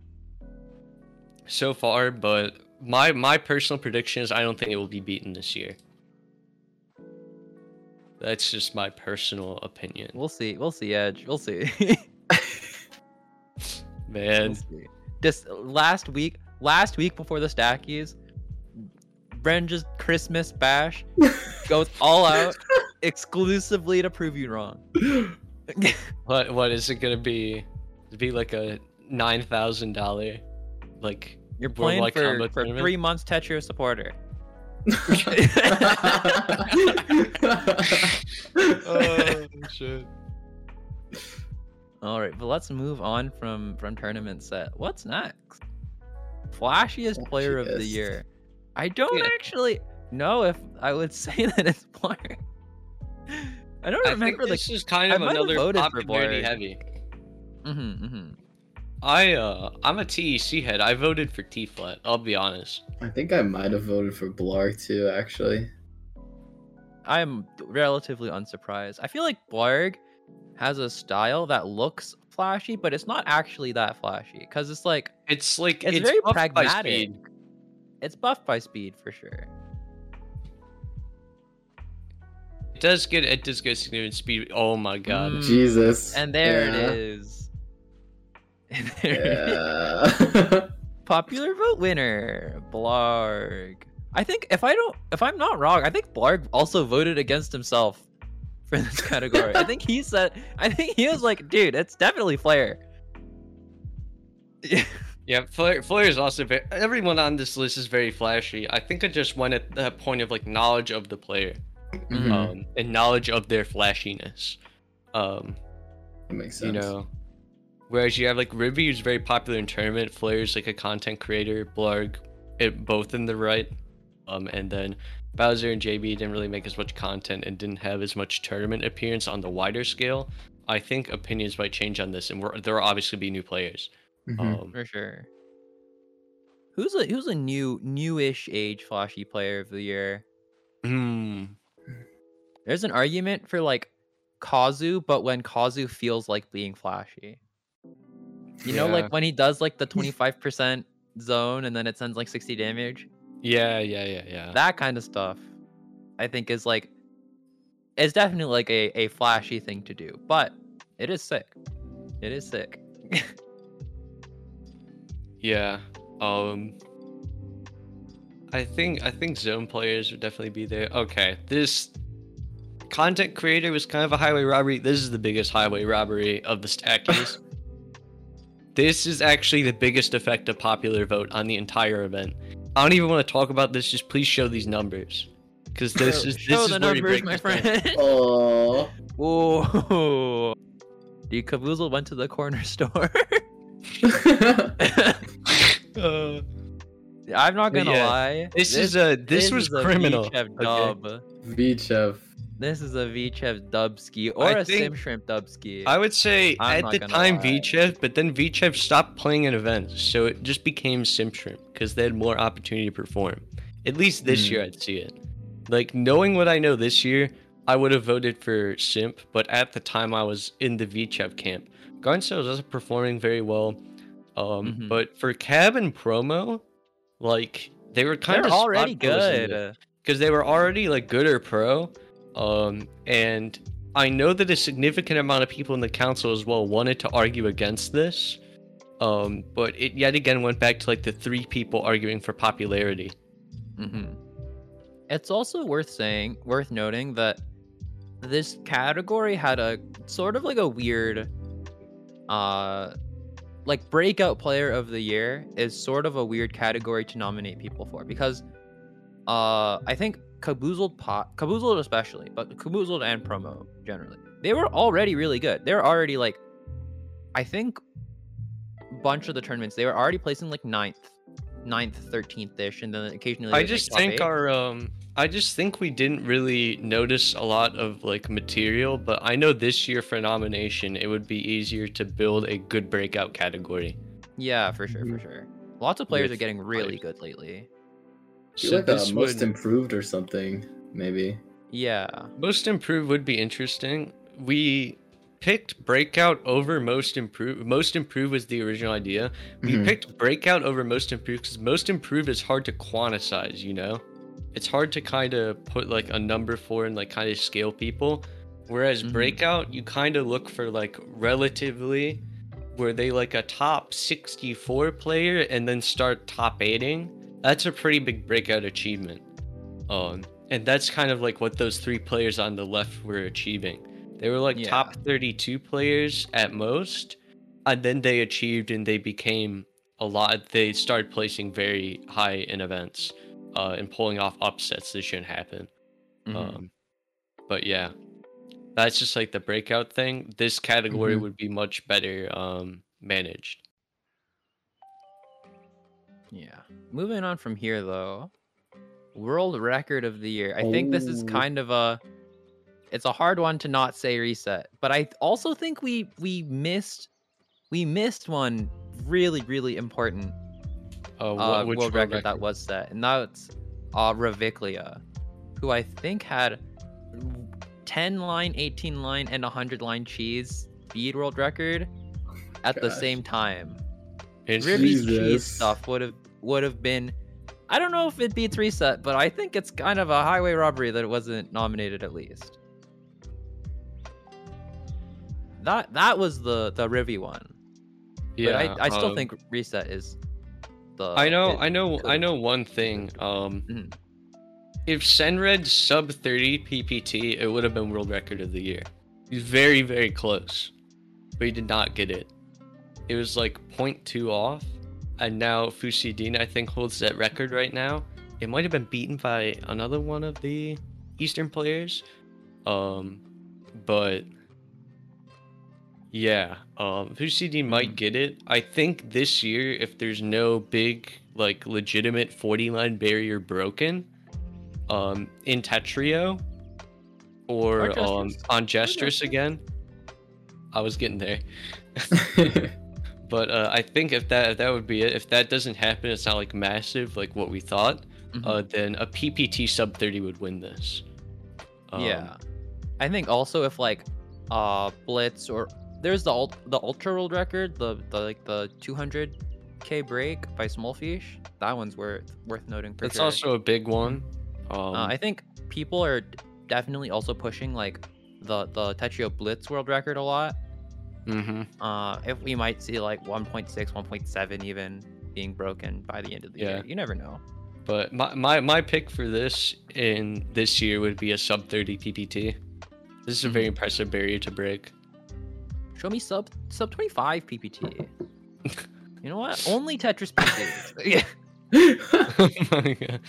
Speaker 2: so far, but my my personal prediction is I don't think it will be beaten this year. That's just my personal opinion.
Speaker 1: We'll see. We'll see, Edge. We'll see.
Speaker 2: Man,
Speaker 1: We'll see. Just last week, last week before the stackies, Brenja's Christmas bash goes all out exclusively to prove you wrong.
Speaker 2: what what is it gonna be? It'd be like a nine thousand dollar like
Speaker 1: You're playing
Speaker 2: Worldwide
Speaker 1: for, for
Speaker 2: Tournament?
Speaker 1: three months Tetris supporter.
Speaker 2: oh shit.
Speaker 1: All right, but let's move on from from tournament set. What's next? Flashiest player of the year. I don't
Speaker 2: Yeah.
Speaker 1: actually know if I would say that it's Blarg. I don't
Speaker 2: I think
Speaker 1: remember the.
Speaker 2: this is kind of
Speaker 1: might have
Speaker 2: another
Speaker 1: voted for
Speaker 2: popularity
Speaker 1: Blarg.
Speaker 2: heavy.
Speaker 1: hmm hmm
Speaker 2: I uh I'm a TEC head. I voted for T flat. I'll be honest.
Speaker 3: I think I might have voted for Blarg too, actually.
Speaker 1: I'm relatively unsurprised. I feel like Blarg has a style that looks flashy, but it's not actually that flashy because it's like
Speaker 2: It's like
Speaker 1: It's
Speaker 2: it's,
Speaker 1: very
Speaker 2: buffed by
Speaker 1: pragmatic.
Speaker 2: speed.
Speaker 1: it's buffed by speed for sure.
Speaker 2: It does get it does get significant speed. Oh my god.
Speaker 1: Mm.
Speaker 3: Jesus.
Speaker 1: And there
Speaker 3: Yeah.
Speaker 1: it is. And there it is.
Speaker 3: Yeah.
Speaker 1: Popular vote winner, Blarg. I think if I don't, if I'm not wrong, I think Blarg also voted against himself for this category. I think he said, I think he was like, dude, it's definitely Flair.
Speaker 2: Yeah, Flare, Flare is also very. Everyone on this list is very flashy. I think I just went at the point of like knowledge of the player,
Speaker 3: Mhm.
Speaker 2: um, and knowledge of their flashiness. Um,
Speaker 3: that makes sense.
Speaker 2: you know, whereas you have like Ruby, who's very popular in tournament. Flare's like a content creator. Blarg, it both in the right. Um, and then Bowser and JB didn't really make as much content and didn't have as much tournament appearance on the wider scale. I think opinions might change on this, and we're, there will obviously be new players.
Speaker 3: Mhm.
Speaker 2: Um,
Speaker 1: For sure. Who's a who's a new newish age flashy player of the year?
Speaker 2: hmm.
Speaker 1: There's an argument for like Kazu, but when Kazu feels like being flashy. You know, like when he does like the 25% zone and then it sends like 60 damage.
Speaker 2: Yeah, yeah, yeah, yeah.
Speaker 1: That kind of stuff, I think is like, it's definitely like a, a flashy thing to do, but it is sick. It is sick.
Speaker 2: Yeah. Um I think I think zone players would definitely be there. Okay. This content creator was kind of a highway robbery. This is the biggest highway robbery of the stackies. this is actually the biggest effect of popular vote on the entire event. I don't even want to talk about this, just please show these numbers. Cause this is
Speaker 1: Show
Speaker 2: this
Speaker 1: the
Speaker 2: is where you
Speaker 1: numbers,
Speaker 2: break
Speaker 1: my friend.
Speaker 3: Oh.
Speaker 1: Whoa. Dude, Caboozle went to the corner store.
Speaker 2: Uh,
Speaker 1: I'm not gonna
Speaker 2: yeah,
Speaker 1: lie.
Speaker 2: this, is a this, was
Speaker 1: is a
Speaker 2: criminal.
Speaker 1: VChef
Speaker 2: okay?
Speaker 1: dub.
Speaker 3: Vichev.
Speaker 1: This is a VChef dubski or
Speaker 2: I
Speaker 1: a
Speaker 2: think-
Speaker 1: Sim Shrimp dubski.
Speaker 2: I would say
Speaker 1: I'm
Speaker 2: at the time
Speaker 1: lie.
Speaker 2: But then VChef stopped playing in events, so it just became Sim Shrimp because they had more opportunity to perform. At least this
Speaker 3: Hmm.
Speaker 2: year, I'd see it. Like knowing what I know this year, I would have voted for Simp, but at the time I was in the VChef camp. Garnso was also performing very well, um,
Speaker 1: Mhm.
Speaker 2: but for Cab and Promo, like they were kind
Speaker 1: They're
Speaker 2: of
Speaker 1: already good.
Speaker 2: because they were already like good or pro um and i know that a significant amount of people in the council as well wanted to argue against this um but it yet again went back to like the three people arguing for popularity.
Speaker 1: Hmm It's also worth saying, worth noting that this category had a sort of like a weird, uh, like breakout player of the year is sort of a weird category to nominate people for because, uh, I think Caboozled Pot, Caboozled especially, but Caboozled and Promo generally, they were already really good. They're already like, I think, bunch of the tournaments they were already placing like ninth, ninth, thirteenth ish, and then occasionally.
Speaker 2: i just think
Speaker 1: eight.
Speaker 2: our um i just think we didn't really notice a lot of like material but i know this year for nomination it would be easier to build a good breakout category
Speaker 1: Yeah, for sure, for
Speaker 3: Mhm.
Speaker 1: sure. Lots of players are getting really
Speaker 2: players.
Speaker 1: good lately.
Speaker 3: Feel like
Speaker 2: this
Speaker 3: uh, most
Speaker 2: would-
Speaker 3: improved or something, maybe.
Speaker 1: Yeah.
Speaker 2: Most improved would be interesting. We picked breakout over most improved. Most improved was the original idea. We
Speaker 3: Mhm.
Speaker 2: picked breakout over most improved because most improved is hard to quantize. You know, it's hard to kind of put like a number for and like kind of scale people. Whereas
Speaker 1: Mhm.
Speaker 2: breakout, you kind of look for like relatively. Were they like a top 64 player and then start top 8ing? That's a pretty big breakout achievement. Um, and that's kind of like what those three players on the left were achieving. They were like
Speaker 1: Yeah.
Speaker 2: top 32 players at most, and then they achieved and they became a lot they started placing very high in events uh, and pulling off upsets that shouldn't happen.
Speaker 1: Mhm.
Speaker 2: Um, but yeah, that's just like the breakout thing. This category
Speaker 3: Mhm.
Speaker 2: would be much better um, managed.
Speaker 1: Yeah. Moving on from here though. World record of the year. I think this is kind of a it's a hard one to not say reset, but I also think we we missed we missed one really really important
Speaker 2: Uh,
Speaker 1: uh,
Speaker 2: what, which
Speaker 1: world record, that was set, and that's uh Reviclia, who I think had 10 line, 18 line, and 100 line cheese speed world record at the same time.
Speaker 2: Interesting.
Speaker 1: Ribby's cheese stuff would have would have been. I don't know if it beats reset, but I think it's kind of a highway robbery that it wasn't nominated at least. That that was the the Rivy one.
Speaker 2: Yeah,
Speaker 1: but I, I still
Speaker 2: um,
Speaker 1: think reset is the.
Speaker 2: I know, I know, I know one thing. Um,
Speaker 1: Mhm.
Speaker 2: if Senred sub 30 PPT, it would have been world record of the year. He's very, very close, but he did not get it. It was like 0.2 off, and now Fusidine I think holds that record right now. It might have been beaten by another one of the Eastern players, um, but yeah, um, Fusidine might
Speaker 1: Mhm.
Speaker 2: get it. I think this year, if there's no big like legitimate 40 line barrier broken, um, in Tetrio or
Speaker 1: Or
Speaker 2: um on Jstris again. I was getting there. But uh, I think if that if that would be it. If that doesn't happen, it's not like massive like what we thought.
Speaker 1: Mhm.
Speaker 2: Uh, then a PPT sub 30 would win this. Um,
Speaker 1: yeah, I think also if like uh Blitz or there's the ult- the ultra world record, the the like the 200k break by Smallfish. That one's worth worth noting for
Speaker 2: That's
Speaker 1: sure.
Speaker 2: also a big one. Um,
Speaker 1: Uh, I think people are definitely also pushing like the the Tetrio Blitz world record a lot.
Speaker 2: Mhm.
Speaker 1: Uh, if we might see like 1.6, 1.7 even being broken by the end of the
Speaker 2: Yeah.
Speaker 1: year, you never know.
Speaker 2: But my, my my pick for this in this year would be a sub 30 PPT. This is a very
Speaker 1: Mhm.
Speaker 2: impressive barrier to break.
Speaker 1: Show me sub sub 25 PPT. you know what? Only Tetris PPT. yeah.
Speaker 2: oh my god.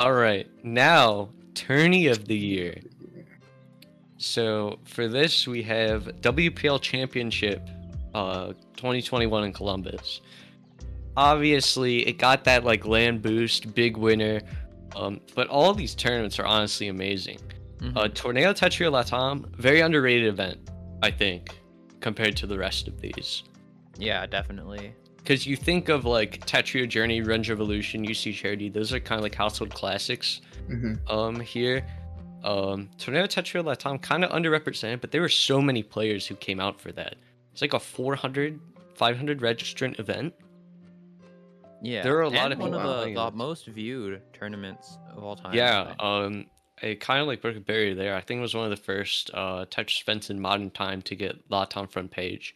Speaker 2: All right, now tourney of the year. So for this we have WPL Championship, uh, 2021 in Columbus. Obviously, it got that like LAN boost, big winner. Um, but all these tournaments are honestly amazing.
Speaker 1: Mhm.
Speaker 2: Uh, Torneo Tetrio Latam, very underrated event, I think, compared to the rest of these.
Speaker 1: yeah, definitely.
Speaker 2: Because you think of like Tetrio Journey, Run Revolution, UC Charity, those are kind of like household classics
Speaker 3: Mhm.
Speaker 2: um here. Um Torneo Tetrio Latam kind of underrepresented, but there were so many players who came out for that. It's like a 400, 500 registrant event.
Speaker 1: Yeah.
Speaker 2: There are a lot of
Speaker 1: one
Speaker 3: people
Speaker 1: of the, the most viewed tournaments of all time.
Speaker 2: yeah, um it kind of like broke a barrier there. I think it was one of the first uh Tetris events in modern time to get Latam front page.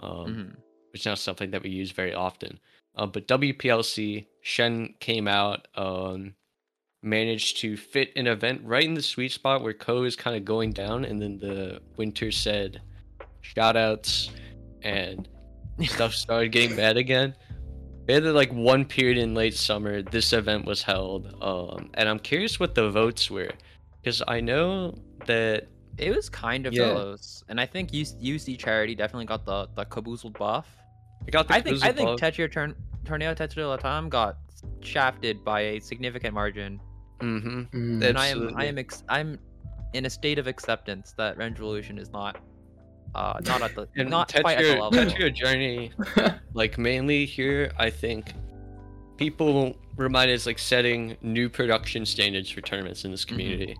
Speaker 2: Um
Speaker 1: Mhm.
Speaker 2: which is not something that we use very often. Uh, but WPLC, Shen came out, um, managed to fit an event right in the sweet spot where Ko is kind of going down, and then the winter said, shout outs, and stuff started getting bad again. We had like one period in late summer, this event was held, um, and I'm curious what the votes were, because I know that
Speaker 1: It was kind of
Speaker 2: Yeah.
Speaker 1: close, and I think UC, Charity definitely got the the caboozled buff.
Speaker 2: I got the
Speaker 1: I think I think. Tetrio turn Torneo Tetrio Latam got shafted by a significant margin,
Speaker 2: Mhm.
Speaker 3: Mhm.
Speaker 2: That-
Speaker 1: and I am I am ex- I'm in a state of acceptance that Renge Revolution is not uh not at the
Speaker 2: And
Speaker 1: not quite at the
Speaker 2: Tetrio,
Speaker 1: level.
Speaker 2: Tetrio Journey like mainly here i think people remind us like setting new production standards for tournaments in this
Speaker 1: Mm-hmm.
Speaker 2: community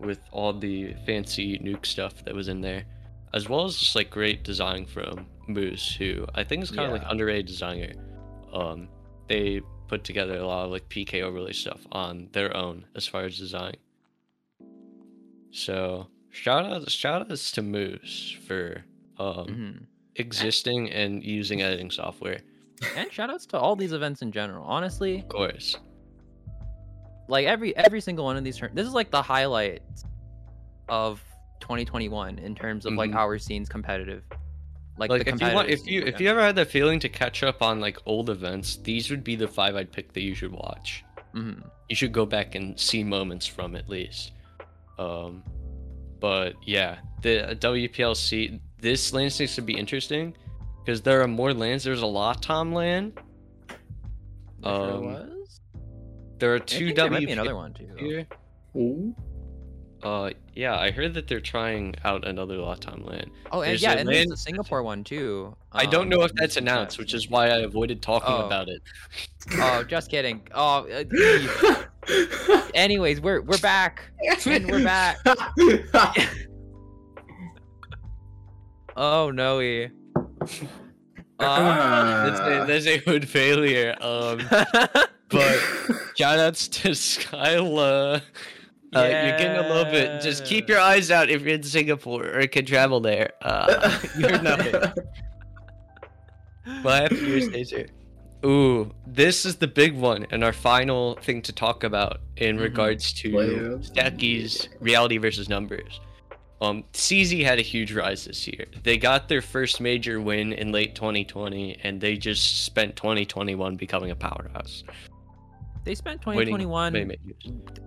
Speaker 2: with all the fancy nuke stuff that was in there as well as just like great design from moose who i think is kind of like underrated designer um they put together a lot of like pk overlay stuff on their own as far as design so shout out shout outs to moose for um
Speaker 1: Mhm.
Speaker 2: existing and using editing software.
Speaker 1: And shoutouts to all these events in general. Honestly,
Speaker 2: Of course.
Speaker 1: like every every single one of these this is like the highlight of 2021 in terms of like
Speaker 2: Mhm.
Speaker 1: our scene's competitive Like,
Speaker 2: Like
Speaker 1: the
Speaker 2: if you want, if you if you ever had the feeling to catch up on like old events, these would be the five I'd pick that you should watch.
Speaker 1: Mhm.
Speaker 2: You should go back and see moments from at least. Um, but yeah, the WPLC this LAN seems to be interesting because there are more LANs. There's a Latam LAN.
Speaker 1: There sure
Speaker 2: Um,
Speaker 1: was.
Speaker 2: There are two
Speaker 1: think there might be
Speaker 2: WPL
Speaker 1: another one too.
Speaker 2: here.
Speaker 3: Ooh.
Speaker 2: Uh, yeah, I heard that they're trying out another Latam LAN.
Speaker 1: Oh, and
Speaker 2: There's
Speaker 1: yeah,
Speaker 2: a
Speaker 1: and there's
Speaker 2: LAN-
Speaker 1: the Singapore one too.
Speaker 2: I don't
Speaker 1: um,
Speaker 2: know if that's announced, which is why I avoided talking
Speaker 1: Oh.
Speaker 2: about it.
Speaker 1: Oh, just kidding. Oh, uh, anyways, we're we're back. And we're back. Oh no, we. Uh,
Speaker 2: That's a, that's a hood failure. Um, but shoutouts to Skyla. Uh, You're getting a little bit. Just keep your eyes out if you're in Singapore or can travel there. Uh, you're nothing. Well, after your stays here. Ooh, this is the big one and our final thing to talk about in
Speaker 1: Mhm.
Speaker 2: regards to
Speaker 3: Player
Speaker 2: Stacky's reality versus numbers. Um, CZ had a huge rise this year. They got their first major win in late 2020, and they just spent 2021 becoming a powerhouse.
Speaker 1: they spent
Speaker 2: winning
Speaker 1: 2021
Speaker 2: many majors.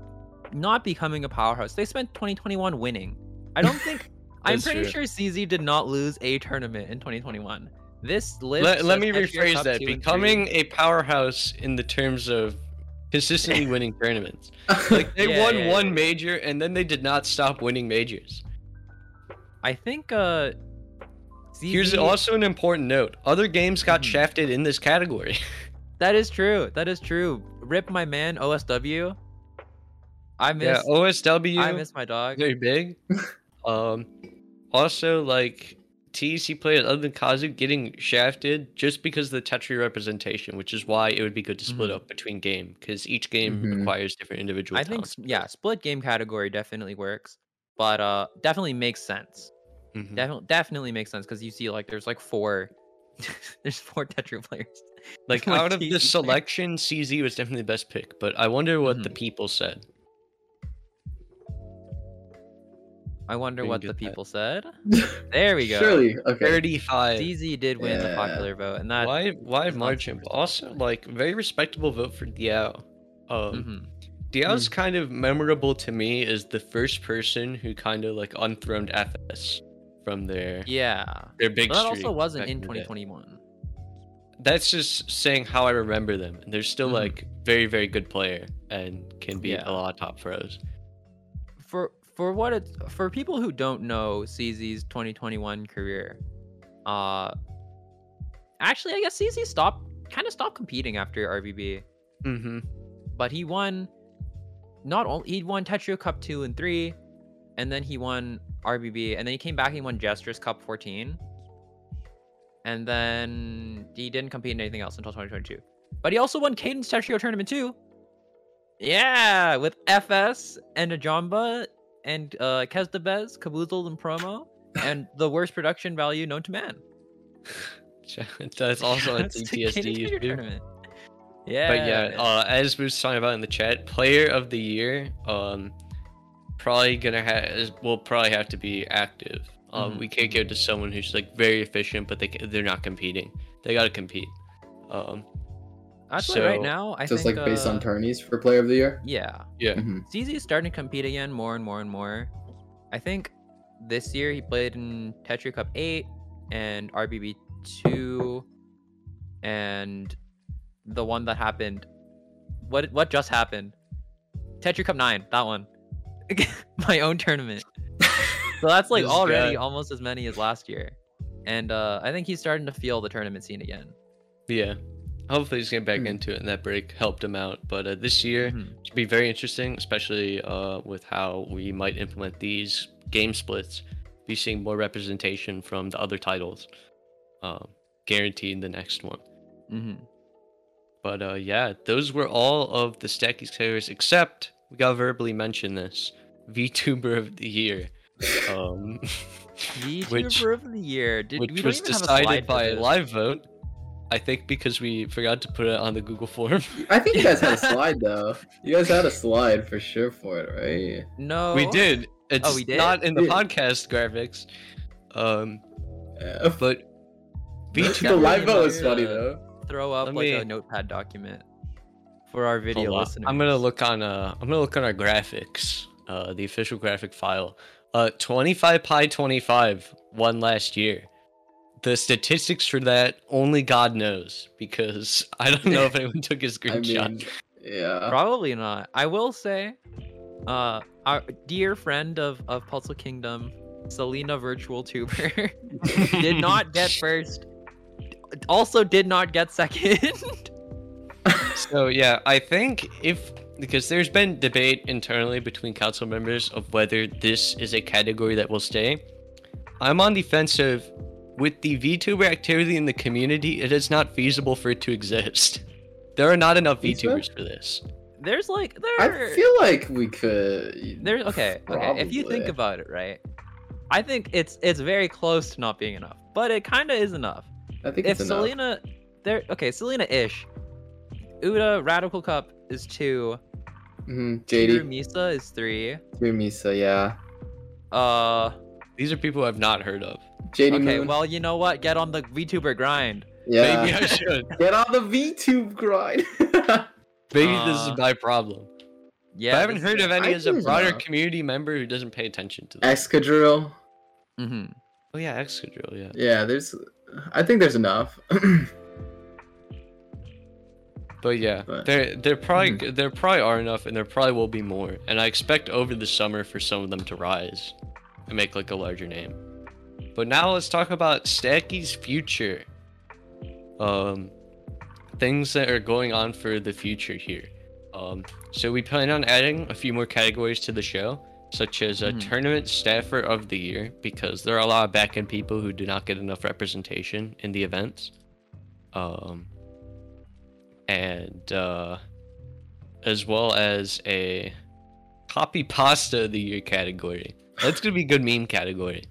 Speaker 1: Not becoming a powerhouse. They spent 2021 winning. I don't think. I'm pretty
Speaker 2: true.
Speaker 1: sure CZ did not lose a tournament in 2021. This list.
Speaker 2: Let, let me rephrase that:
Speaker 1: 2 and 3.
Speaker 2: becoming a powerhouse in the terms of consistently winning tournaments. Like they
Speaker 1: Yeah,
Speaker 2: won
Speaker 1: yeah,
Speaker 2: one
Speaker 1: yeah.
Speaker 2: major, and then they did not stop winning majors.
Speaker 1: I think. uh
Speaker 2: Here's also an important note: other games got
Speaker 1: Mhm.
Speaker 2: shafted in this category.
Speaker 1: That is true. That is true. Rip my man OSW. I miss.
Speaker 2: yeah, OSW.
Speaker 1: I miss my dog.
Speaker 2: very big. um, also like TEC players other than Kazu getting shafted just because of the Tetrio representation, which is why it would be good to split
Speaker 1: Mhm.
Speaker 2: up between game because each game
Speaker 3: Mhm.
Speaker 2: requires different individual.
Speaker 1: I think yeah, split game category definitely works, but uh, definitely makes sense.
Speaker 2: Mhm.
Speaker 1: Definitely, definitely makes sense because you see like there's like four, there's four Tetrio players.
Speaker 2: Like out of the selection, CZ was definitely the best pick, but I wonder what the
Speaker 1: Mhm.
Speaker 2: people said.
Speaker 1: I wonder what
Speaker 2: get
Speaker 1: the
Speaker 2: that.
Speaker 1: people said. There we go.
Speaker 3: Surely. Okay.
Speaker 2: Thirty-five.
Speaker 1: CZ did win the popular vote, and that.
Speaker 2: Why? Why
Speaker 1: is not
Speaker 2: margin? But also, like, very respectable vote for Diao. Um,
Speaker 1: Mhm.
Speaker 2: Diao's kind of memorable to me as the first person who kind of like unthroned FS from their
Speaker 1: Yeah,
Speaker 2: their big.
Speaker 1: but that also wasn't in 2021.
Speaker 2: That's just saying how I remember them. They're still
Speaker 1: Mhm.
Speaker 2: like very very good player and can be
Speaker 1: Yeah.
Speaker 2: a lot of top pros.
Speaker 1: For for what it's for people who don't know CZ's 2021 career, uh, actually I guess CZ stopped kind of stopped competing after RBB.
Speaker 2: Mm-hmm.
Speaker 1: but he won not only he won Tetrio Cup 2 and 3 and then he won RBB and then he came back and he won Jstris Cup 14 and then he didn't compete in anything else until 2022 but he also won Cadence Tetrio Tournament 2 yeah with FS and Ajamba and uh Kezdabez, Caboozled and Promo and the worst production value known to man
Speaker 2: That's also on
Speaker 1: That's the
Speaker 2: CTSD
Speaker 1: Cadence Tetrio
Speaker 2: YouTube.
Speaker 1: tournament yeah
Speaker 2: But yeah, uh, as we was talking about in the chat, player of the year, um, probably gonna have will probably have to be active. Um,
Speaker 1: Mhm,
Speaker 2: we can't give it to someone who's like very efficient, but they they're not competing. They gotta compete. Um,
Speaker 1: that's why right now I
Speaker 3: Just
Speaker 1: think
Speaker 3: like based
Speaker 1: uh,
Speaker 3: on tourneys for player of the year.
Speaker 1: yeah
Speaker 2: yeah,
Speaker 3: Mhm.
Speaker 1: CZ is starting to compete again more and more and more. I think this year he played in Tetrio Cup 8 and RBB 2 and the one that happened. What what just happened? Tetrio Cup 9, that one. My own tournament. So that's like already
Speaker 2: guy.
Speaker 1: almost as many as last year. And uh, I think he's starting to feel the tournament scene again.
Speaker 2: yeah. Hopefully he's getting back
Speaker 3: Hmm.
Speaker 2: into it, and that break helped him out. But uh, this year
Speaker 1: Mhm.
Speaker 2: should be very interesting, especially uh, with how we might implement these game splits. Be seeing more representation from the other titles, um, guaranteed the next one.
Speaker 1: Mhm.
Speaker 2: But uh, yeah, those were all of the Stacky players except we got verbally mentioned this VTuber of the year, um,
Speaker 1: VTuber
Speaker 2: Which-
Speaker 1: of the year. Did,
Speaker 2: which was
Speaker 1: even have a
Speaker 2: decided by a live vote. I think because we forgot to put it on the Google form.
Speaker 3: I think you guys had a slide though. You guys had a slide for sure for it, right?
Speaker 1: No.
Speaker 2: we did. It's
Speaker 1: Oh, we did?
Speaker 2: not in the
Speaker 3: Yeah.
Speaker 2: podcast graphics. Um,
Speaker 3: Yeah.
Speaker 2: but
Speaker 3: the
Speaker 2: VTuber.
Speaker 3: live vote was
Speaker 1: Yeah.
Speaker 3: funny though.
Speaker 1: Throw up
Speaker 2: Let
Speaker 1: like a notepad document for our video
Speaker 2: Hold on.
Speaker 1: listeners.
Speaker 2: I'm gonna look on uh I'm gonna look on our graphics, uh the official graphic file. Uh 25 pi 25 won last year. The statistics for that only God knows because I don't know if anyone took a
Speaker 3: I
Speaker 2: screenshot.
Speaker 3: mean, yeah.
Speaker 1: Probably not. I will say, uh, our dear friend of of Puzzle Kingdom, Selena Virtual Tuber, did not get first. Also, did not get second.
Speaker 2: So yeah, I think if because there's been debate internally between council members of whether this is a category that will stay. I'm on the fence of with the VTuber activity in the community, it is not feasible for it to exist. There are not enough
Speaker 3: Think so?
Speaker 2: VTubers for this.
Speaker 1: There's like there.
Speaker 3: I feel like we could.
Speaker 1: There's okay, okay. If you think about it, right? I think it's it's very close to not being enough, but it kind of is enough.
Speaker 3: I think
Speaker 1: If
Speaker 3: it's enough.
Speaker 1: Selena, there, okay, Selena-ish. Uda Radical Cup is two.
Speaker 3: hmm
Speaker 1: Tiru
Speaker 3: JD,
Speaker 1: Misa is three.
Speaker 3: Misa, yeah.
Speaker 1: Uh,
Speaker 2: These are people I've not heard of.
Speaker 3: JD
Speaker 1: okay.
Speaker 3: Moon.
Speaker 1: Well, you know what? Get on the VTuber grind.
Speaker 3: yeah.
Speaker 2: Maybe I should.
Speaker 3: Get on the VTube grind.
Speaker 2: Maybe this
Speaker 1: Uh,
Speaker 2: is my problem.
Speaker 1: Yeah,
Speaker 2: but I haven't heard of any
Speaker 3: I
Speaker 2: as a broader
Speaker 3: so.
Speaker 2: community member who doesn't pay attention to this.
Speaker 3: Excadrill.
Speaker 1: Mm-hmm.
Speaker 2: Oh yeah, Excadrill, yeah.
Speaker 3: Yeah, there's. I think there's enough.
Speaker 2: But yeah,
Speaker 3: But-
Speaker 2: there there probably there probably are enough, and there probably will be more. And I expect over the summer for some of them to rise and make like a larger name. But now let's talk about Stacky's future. Um, things that are going on for the future here. Um, so we plan on adding a few more categories to the show, such as a
Speaker 1: Mhm.
Speaker 2: tournament staffer of the year, because there are a lot of back end people who do not get enough representation in the events. Um, and uh, as well as a copy pasta of the year category. That's gonna be a good meme category.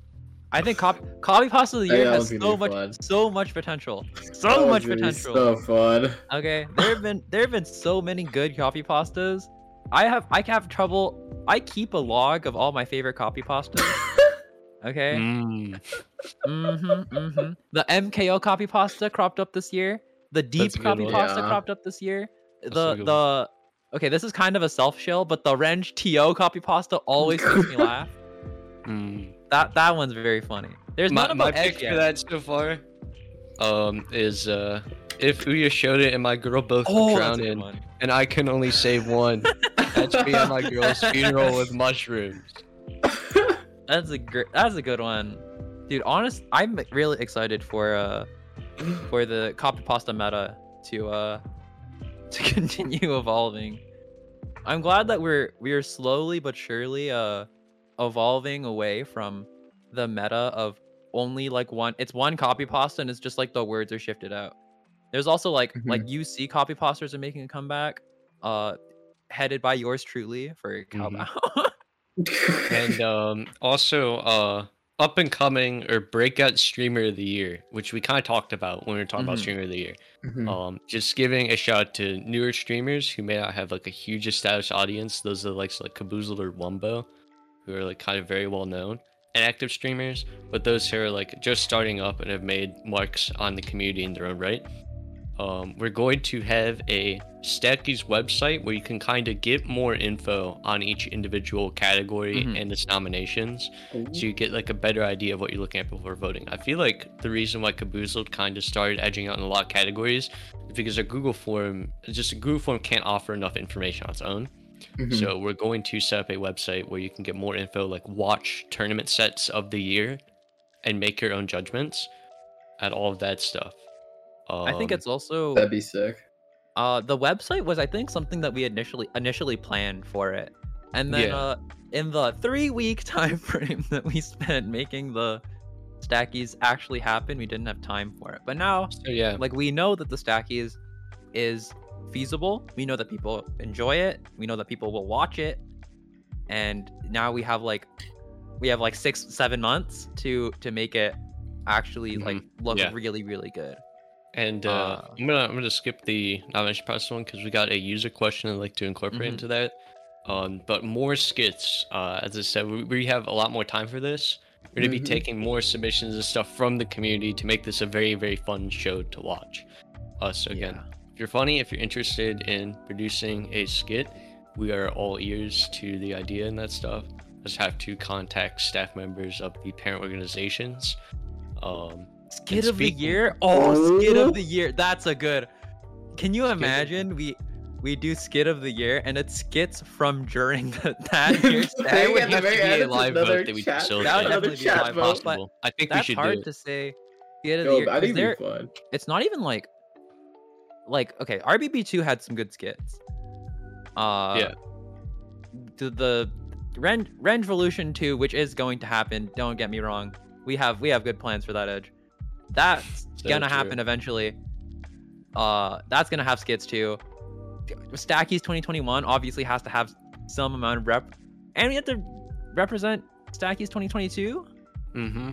Speaker 1: I think copy copy pasta of the year
Speaker 3: that
Speaker 1: has so much
Speaker 3: fun.
Speaker 1: so much potential. So
Speaker 3: was
Speaker 1: much potential.
Speaker 3: So fun.
Speaker 1: Okay, there have been there have been so many good copy pastas. I have I have trouble. I keep a log of all my favorite copy pastas. Okay.
Speaker 2: Mm.
Speaker 1: Mm-hmm, mm-hmm. The MKO copy pasta cropped up this year. The deep
Speaker 2: That's
Speaker 1: copy
Speaker 2: one.
Speaker 1: pasta
Speaker 3: Yeah.
Speaker 1: cropped up this year.
Speaker 2: That's
Speaker 1: The
Speaker 2: good
Speaker 1: the okay, this is kind of a self shill, but the Renge TO copy pasta always makes me laugh.
Speaker 2: Mm.
Speaker 1: That that one's very funny. There's
Speaker 2: My,
Speaker 1: none
Speaker 2: my pick for that so far, um, is uh, if Uya showed it and my girl both
Speaker 1: Oh, that's
Speaker 2: drown in, and I can only save one. That's me at my girl's funeral with mushrooms.
Speaker 1: That's a great. That's a good one, dude. Honest, I'm really excited for uh for the copy pasta meta to uh to continue evolving. I'm glad that we're we're slowly but surely uh evolving away from the meta of only like one. It's one copy pasta and it's just like the words are shifted out. There's also like like UC copy pastas are making a comeback, uh, headed by yours truly for Cowbow.
Speaker 2: and um, also uh, up and coming or breakout streamer of the year, which we kind of talked about when we were talking about
Speaker 1: Mhm.
Speaker 2: streamer of the year.
Speaker 3: Mhm.
Speaker 2: Um, just giving a shout out to newer streamers who may not have like a huge established audience. Those are like like Caboozled or Wumbo, who are like kind of very well known and active streamers. But those who are like just starting up and have made marks on the community in their own right. Um, we're going to have a Stacky's website where you can kind of get more info on each individual category
Speaker 1: Mhm.
Speaker 2: and its nominations so you get like a better idea of what you're looking at before voting. I feel like the reason why Caboozled kind of started edging out in a lot of categories is because a Google form, just a Google form can't offer enough information on its own.
Speaker 3: Mhm.
Speaker 2: So we're going to set up a website where you can get more info, like watch tournament sets of the year, and make your own judgments, at all of that stuff.
Speaker 1: I think
Speaker 2: Um,
Speaker 1: it's also
Speaker 3: That'd be sick.
Speaker 1: uh the website was I think something that we initially initially planned for it. And then
Speaker 2: Yeah.
Speaker 1: uh in the 3 week time frame that we spent making the stackies actually happen, we didn't have time for it. But now
Speaker 2: so yeah.
Speaker 1: like we know that the stackies is feasible. We know that people enjoy it. We know that people will watch it. And now we have like we have like 6 7 months to to make it actually like look
Speaker 2: Yeah.
Speaker 1: really really good.
Speaker 2: And uh,
Speaker 1: Uh,
Speaker 2: I'm gonna I'm gonna skip the nomination process one because we got a user question I'd like to incorporate
Speaker 1: Mhm.
Speaker 2: into that. Um, but more skits. Uh, as I said, we, we have a lot more time for this. We're gonna be
Speaker 3: Mhm.
Speaker 2: taking more submissions and stuff from the community to make this a very, very fun show to watch. Uh, so again, if you're funny, if you're interested in producing a skit, we are all ears to the idea and that stuff. Just have to contact staff members of the parent organizations. Um,
Speaker 1: Skit
Speaker 2: And
Speaker 1: of the year? Oh, skit of the year. That's a good. Can you
Speaker 2: Skit
Speaker 1: imagine we we do skit of the year and it's skits from during the, that year's
Speaker 3: The
Speaker 2: that would
Speaker 3: at
Speaker 2: have to
Speaker 3: very
Speaker 2: be a live
Speaker 3: another
Speaker 2: vote that we
Speaker 3: chat-
Speaker 2: facilitate.
Speaker 1: That would
Speaker 3: another
Speaker 1: definitely be live
Speaker 3: vote.
Speaker 1: vote.
Speaker 2: possible. I think we
Speaker 1: That's
Speaker 2: should
Speaker 1: hard
Speaker 2: do it.
Speaker 1: to say. Skit of the year.
Speaker 3: I
Speaker 1: 'cause
Speaker 3: think
Speaker 1: there-
Speaker 3: be fun.
Speaker 1: it's not even like like okay RBB2 had some good skits uh
Speaker 2: Yeah.
Speaker 1: the, the Ren Revolution 2 which is going to happen don't get me wrong we have we have good plans for that edge that's
Speaker 2: So
Speaker 1: gonna
Speaker 2: true.
Speaker 1: happen eventually uh that's gonna have skits too Stackies 2021 obviously has to have some amount of rep and we have to represent Stackies 2022
Speaker 2: Mm-hmm.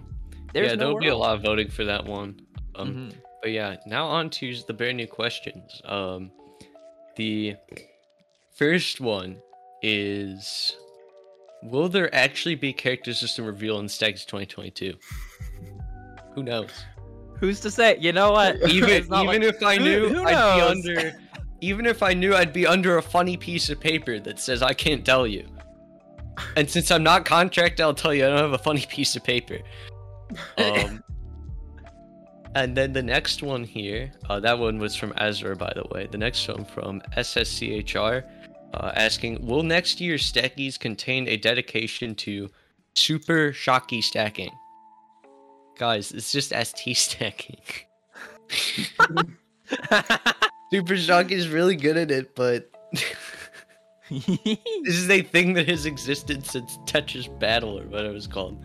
Speaker 1: there's
Speaker 2: yeah,
Speaker 1: no
Speaker 2: there'll be a lot of voting for that one. Um,
Speaker 1: Mhm.
Speaker 2: But yeah, now on to the brand new questions. Um, the first one is: Will there actually be character system reveal in Stacks 2022? Who knows?
Speaker 1: who's to say you know what
Speaker 2: Even even
Speaker 1: like-
Speaker 2: if I knew,
Speaker 1: who
Speaker 2: I'd be under. Even if I knew, I'd be under a funny piece of paper that says I can't tell you. And since I'm not contract, I'll tell you I don't have a funny piece of paper. Um, and then the next one here, uh, that one was from Azura, by the way. The next one from SSCHR, uh, asking, will next year's stackies contain a dedication to super shocky stacking? Guys, it's just ST stacking. super shocky is really good at it, but this is a thing that has existed since Tetris Battle or whatever it's called.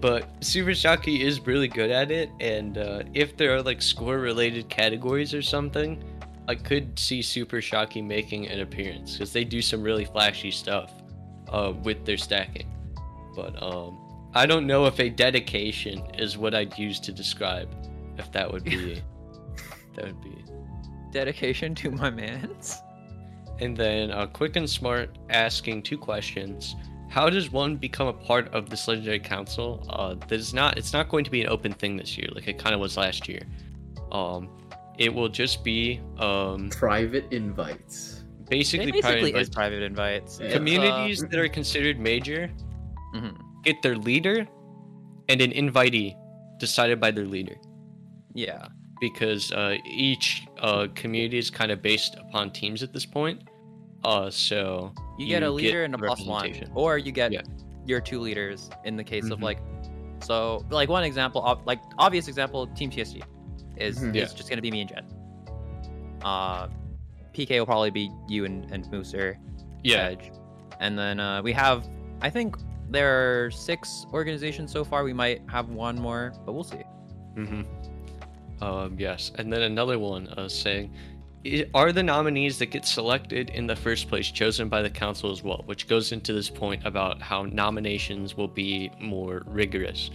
Speaker 2: But Super Shocky is really good at it, and uh, if there are like score related categories or something, I could see Super Shocky making an appearance because they do some really flashy stuff uh, with their stacking. But um, I don't know if a dedication is what I'd use to describe. If that would be, that would be.
Speaker 1: dedication to my man's
Speaker 2: And then uh, Quick and Smart asking two questions. How does one become a part of this legendary council? Uh, there's not. It's not going to be an open thing this year, like it kind of was last year. Um, it will just be um,
Speaker 3: Private invites.
Speaker 1: it
Speaker 2: basically,
Speaker 1: basically
Speaker 2: private
Speaker 1: is
Speaker 2: invites.
Speaker 1: private invites
Speaker 3: Yeah.
Speaker 1: It's, uh,
Speaker 2: communities that are considered major
Speaker 1: mhm.
Speaker 2: get their leader and an invitee decided by their leader
Speaker 1: yeah
Speaker 2: because uh, each uh, community is kind of based upon teams at this point. Uh, so
Speaker 1: you get a leader and a plus one or you get
Speaker 2: Yeah.
Speaker 1: your two leaders in the case of
Speaker 2: Mhm.
Speaker 1: like so like one example like obvious example team TSD is
Speaker 3: Mhm.
Speaker 2: Yeah.
Speaker 1: is just gonna be me and jen uh pk will probably be you and and mooser
Speaker 2: Yeah,
Speaker 1: edge and then uh we have i think there are six organizations so far we might have one more but we'll see
Speaker 2: Mm-hmm. Um, yes, and then another one uh, saying, "I- "Are the nominees that get selected in the first place chosen by the council as well?" Which goes into this point about how nominations will be more rigorous.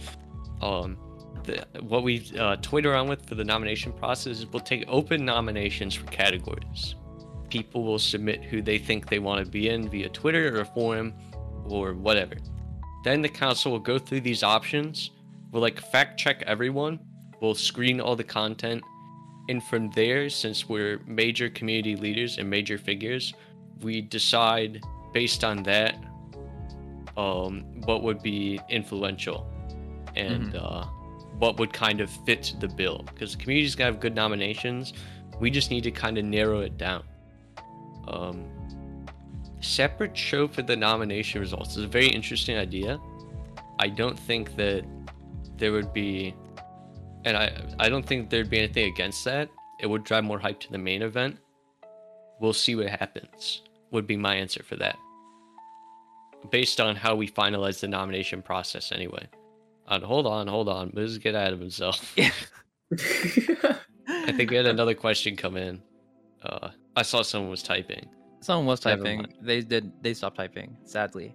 Speaker 2: Um, the, what we uh, toyed around with for the nomination process is we'll take open nominations for categories. People will submit who they think they want to be in via Twitter or forum or whatever. Then the council will go through these options. We'll like fact check everyone we'll screen all the content and from there since we're major community leaders and major figures we decide based on that um what would be influential and uh what would kind of fit the bill. Because the community's gonna have good nominations. We just need to kind of narrow it down. Um separate show for the nomination results is a very interesting idea. I don't think that there would be and I I don't think there'd be anything against that. It would drive more hype to the main event. We'll see what happens. Would be my answer for that. Based on how we finalize the nomination process, anyway. Uh, hold on, hold on. Let's get out of himself. Yeah. I think we had another question come in. Uh, I saw someone was typing,
Speaker 1: someone was typing they did they stopped typing sadly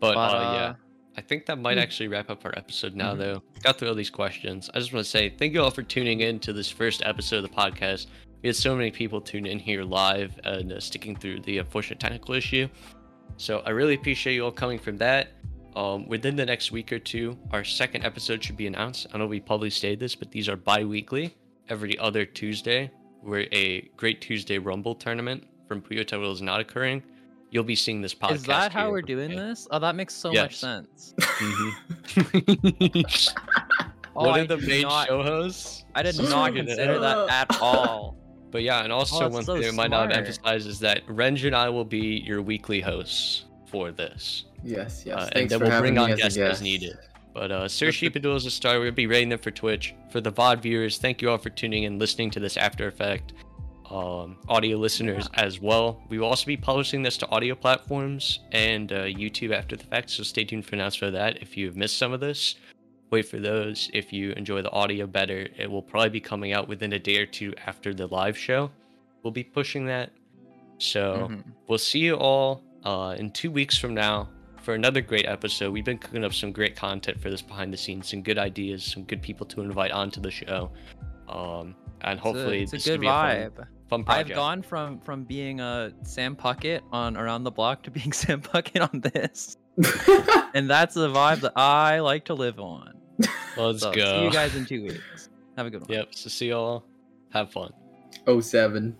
Speaker 2: but,
Speaker 1: But,
Speaker 2: uh, yeah. I think that might
Speaker 1: hmm.
Speaker 2: actually wrap up our episode now,
Speaker 1: Mhm.
Speaker 2: though. Got through all these questions. I just want to say thank you all for tuning in to this first episode of the podcast. We had so many people tune in here live and uh, sticking through the unfortunate technical issue. So I really appreciate you all coming from that. Um, within the next week or two, our second episode should be announced. I know we probably stated this, but these are bi-weekly, every other Tuesday. Where a Great Tuesday Rumble tournament from Puyo Taro is not occurring. You'll be seeing this podcast.
Speaker 1: Is that how we're doing
Speaker 2: Yeah.
Speaker 1: this? Oh, that makes so much
Speaker 2: Yes.
Speaker 1: sense.
Speaker 2: Mhm.
Speaker 1: Oh,
Speaker 2: One
Speaker 1: I
Speaker 2: of the main
Speaker 1: not-
Speaker 2: show hosts.
Speaker 1: I did
Speaker 2: Just
Speaker 1: not
Speaker 2: figured it
Speaker 1: consider that at all.
Speaker 2: But yeah, and also
Speaker 1: Oh, that's
Speaker 2: one
Speaker 1: so
Speaker 2: thing I might not emphasize is that Renge and I will be your weekly hosts for this.
Speaker 3: Yes, yes.
Speaker 2: Uh, and
Speaker 3: Thanks
Speaker 2: then
Speaker 3: for
Speaker 2: we'll bring on
Speaker 3: as a
Speaker 2: guests as
Speaker 3: guest.
Speaker 2: needed. But uh, Sir Sheepadoo is a star. We'll be rating them for Twitch. For the VOD viewers, thank you all for tuning in, and listening to this After Effect. Um, audio listeners as well. We will also be publishing this to audio platforms and uh, YouTube after the fact, so stay tuned for announcements for that. If you've missed some of this, wait for those. If you enjoy the audio better, it will probably be coming out within a day or two after the live show. We'll be pushing that. So
Speaker 1: Mhm.
Speaker 2: we'll see you all uh, in two weeks from now for another great episode. We've been cooking up some great content for this behind the scenes, some good ideas, some good people to invite onto the show. Um, and hopefully,
Speaker 1: it's a,
Speaker 2: this
Speaker 1: it's a good
Speaker 2: be a fun,
Speaker 1: vibe.
Speaker 2: Fun project.
Speaker 1: I've gone from from being a Sam Puckett on Around the Block to being Sam Puckett on this, and that's the vibe that I like to live on.
Speaker 2: Let's
Speaker 1: So,
Speaker 2: go.
Speaker 1: See you guys in two weeks. Have a good one.
Speaker 2: Yep. So see y'all. Have fun.
Speaker 3: oh seven.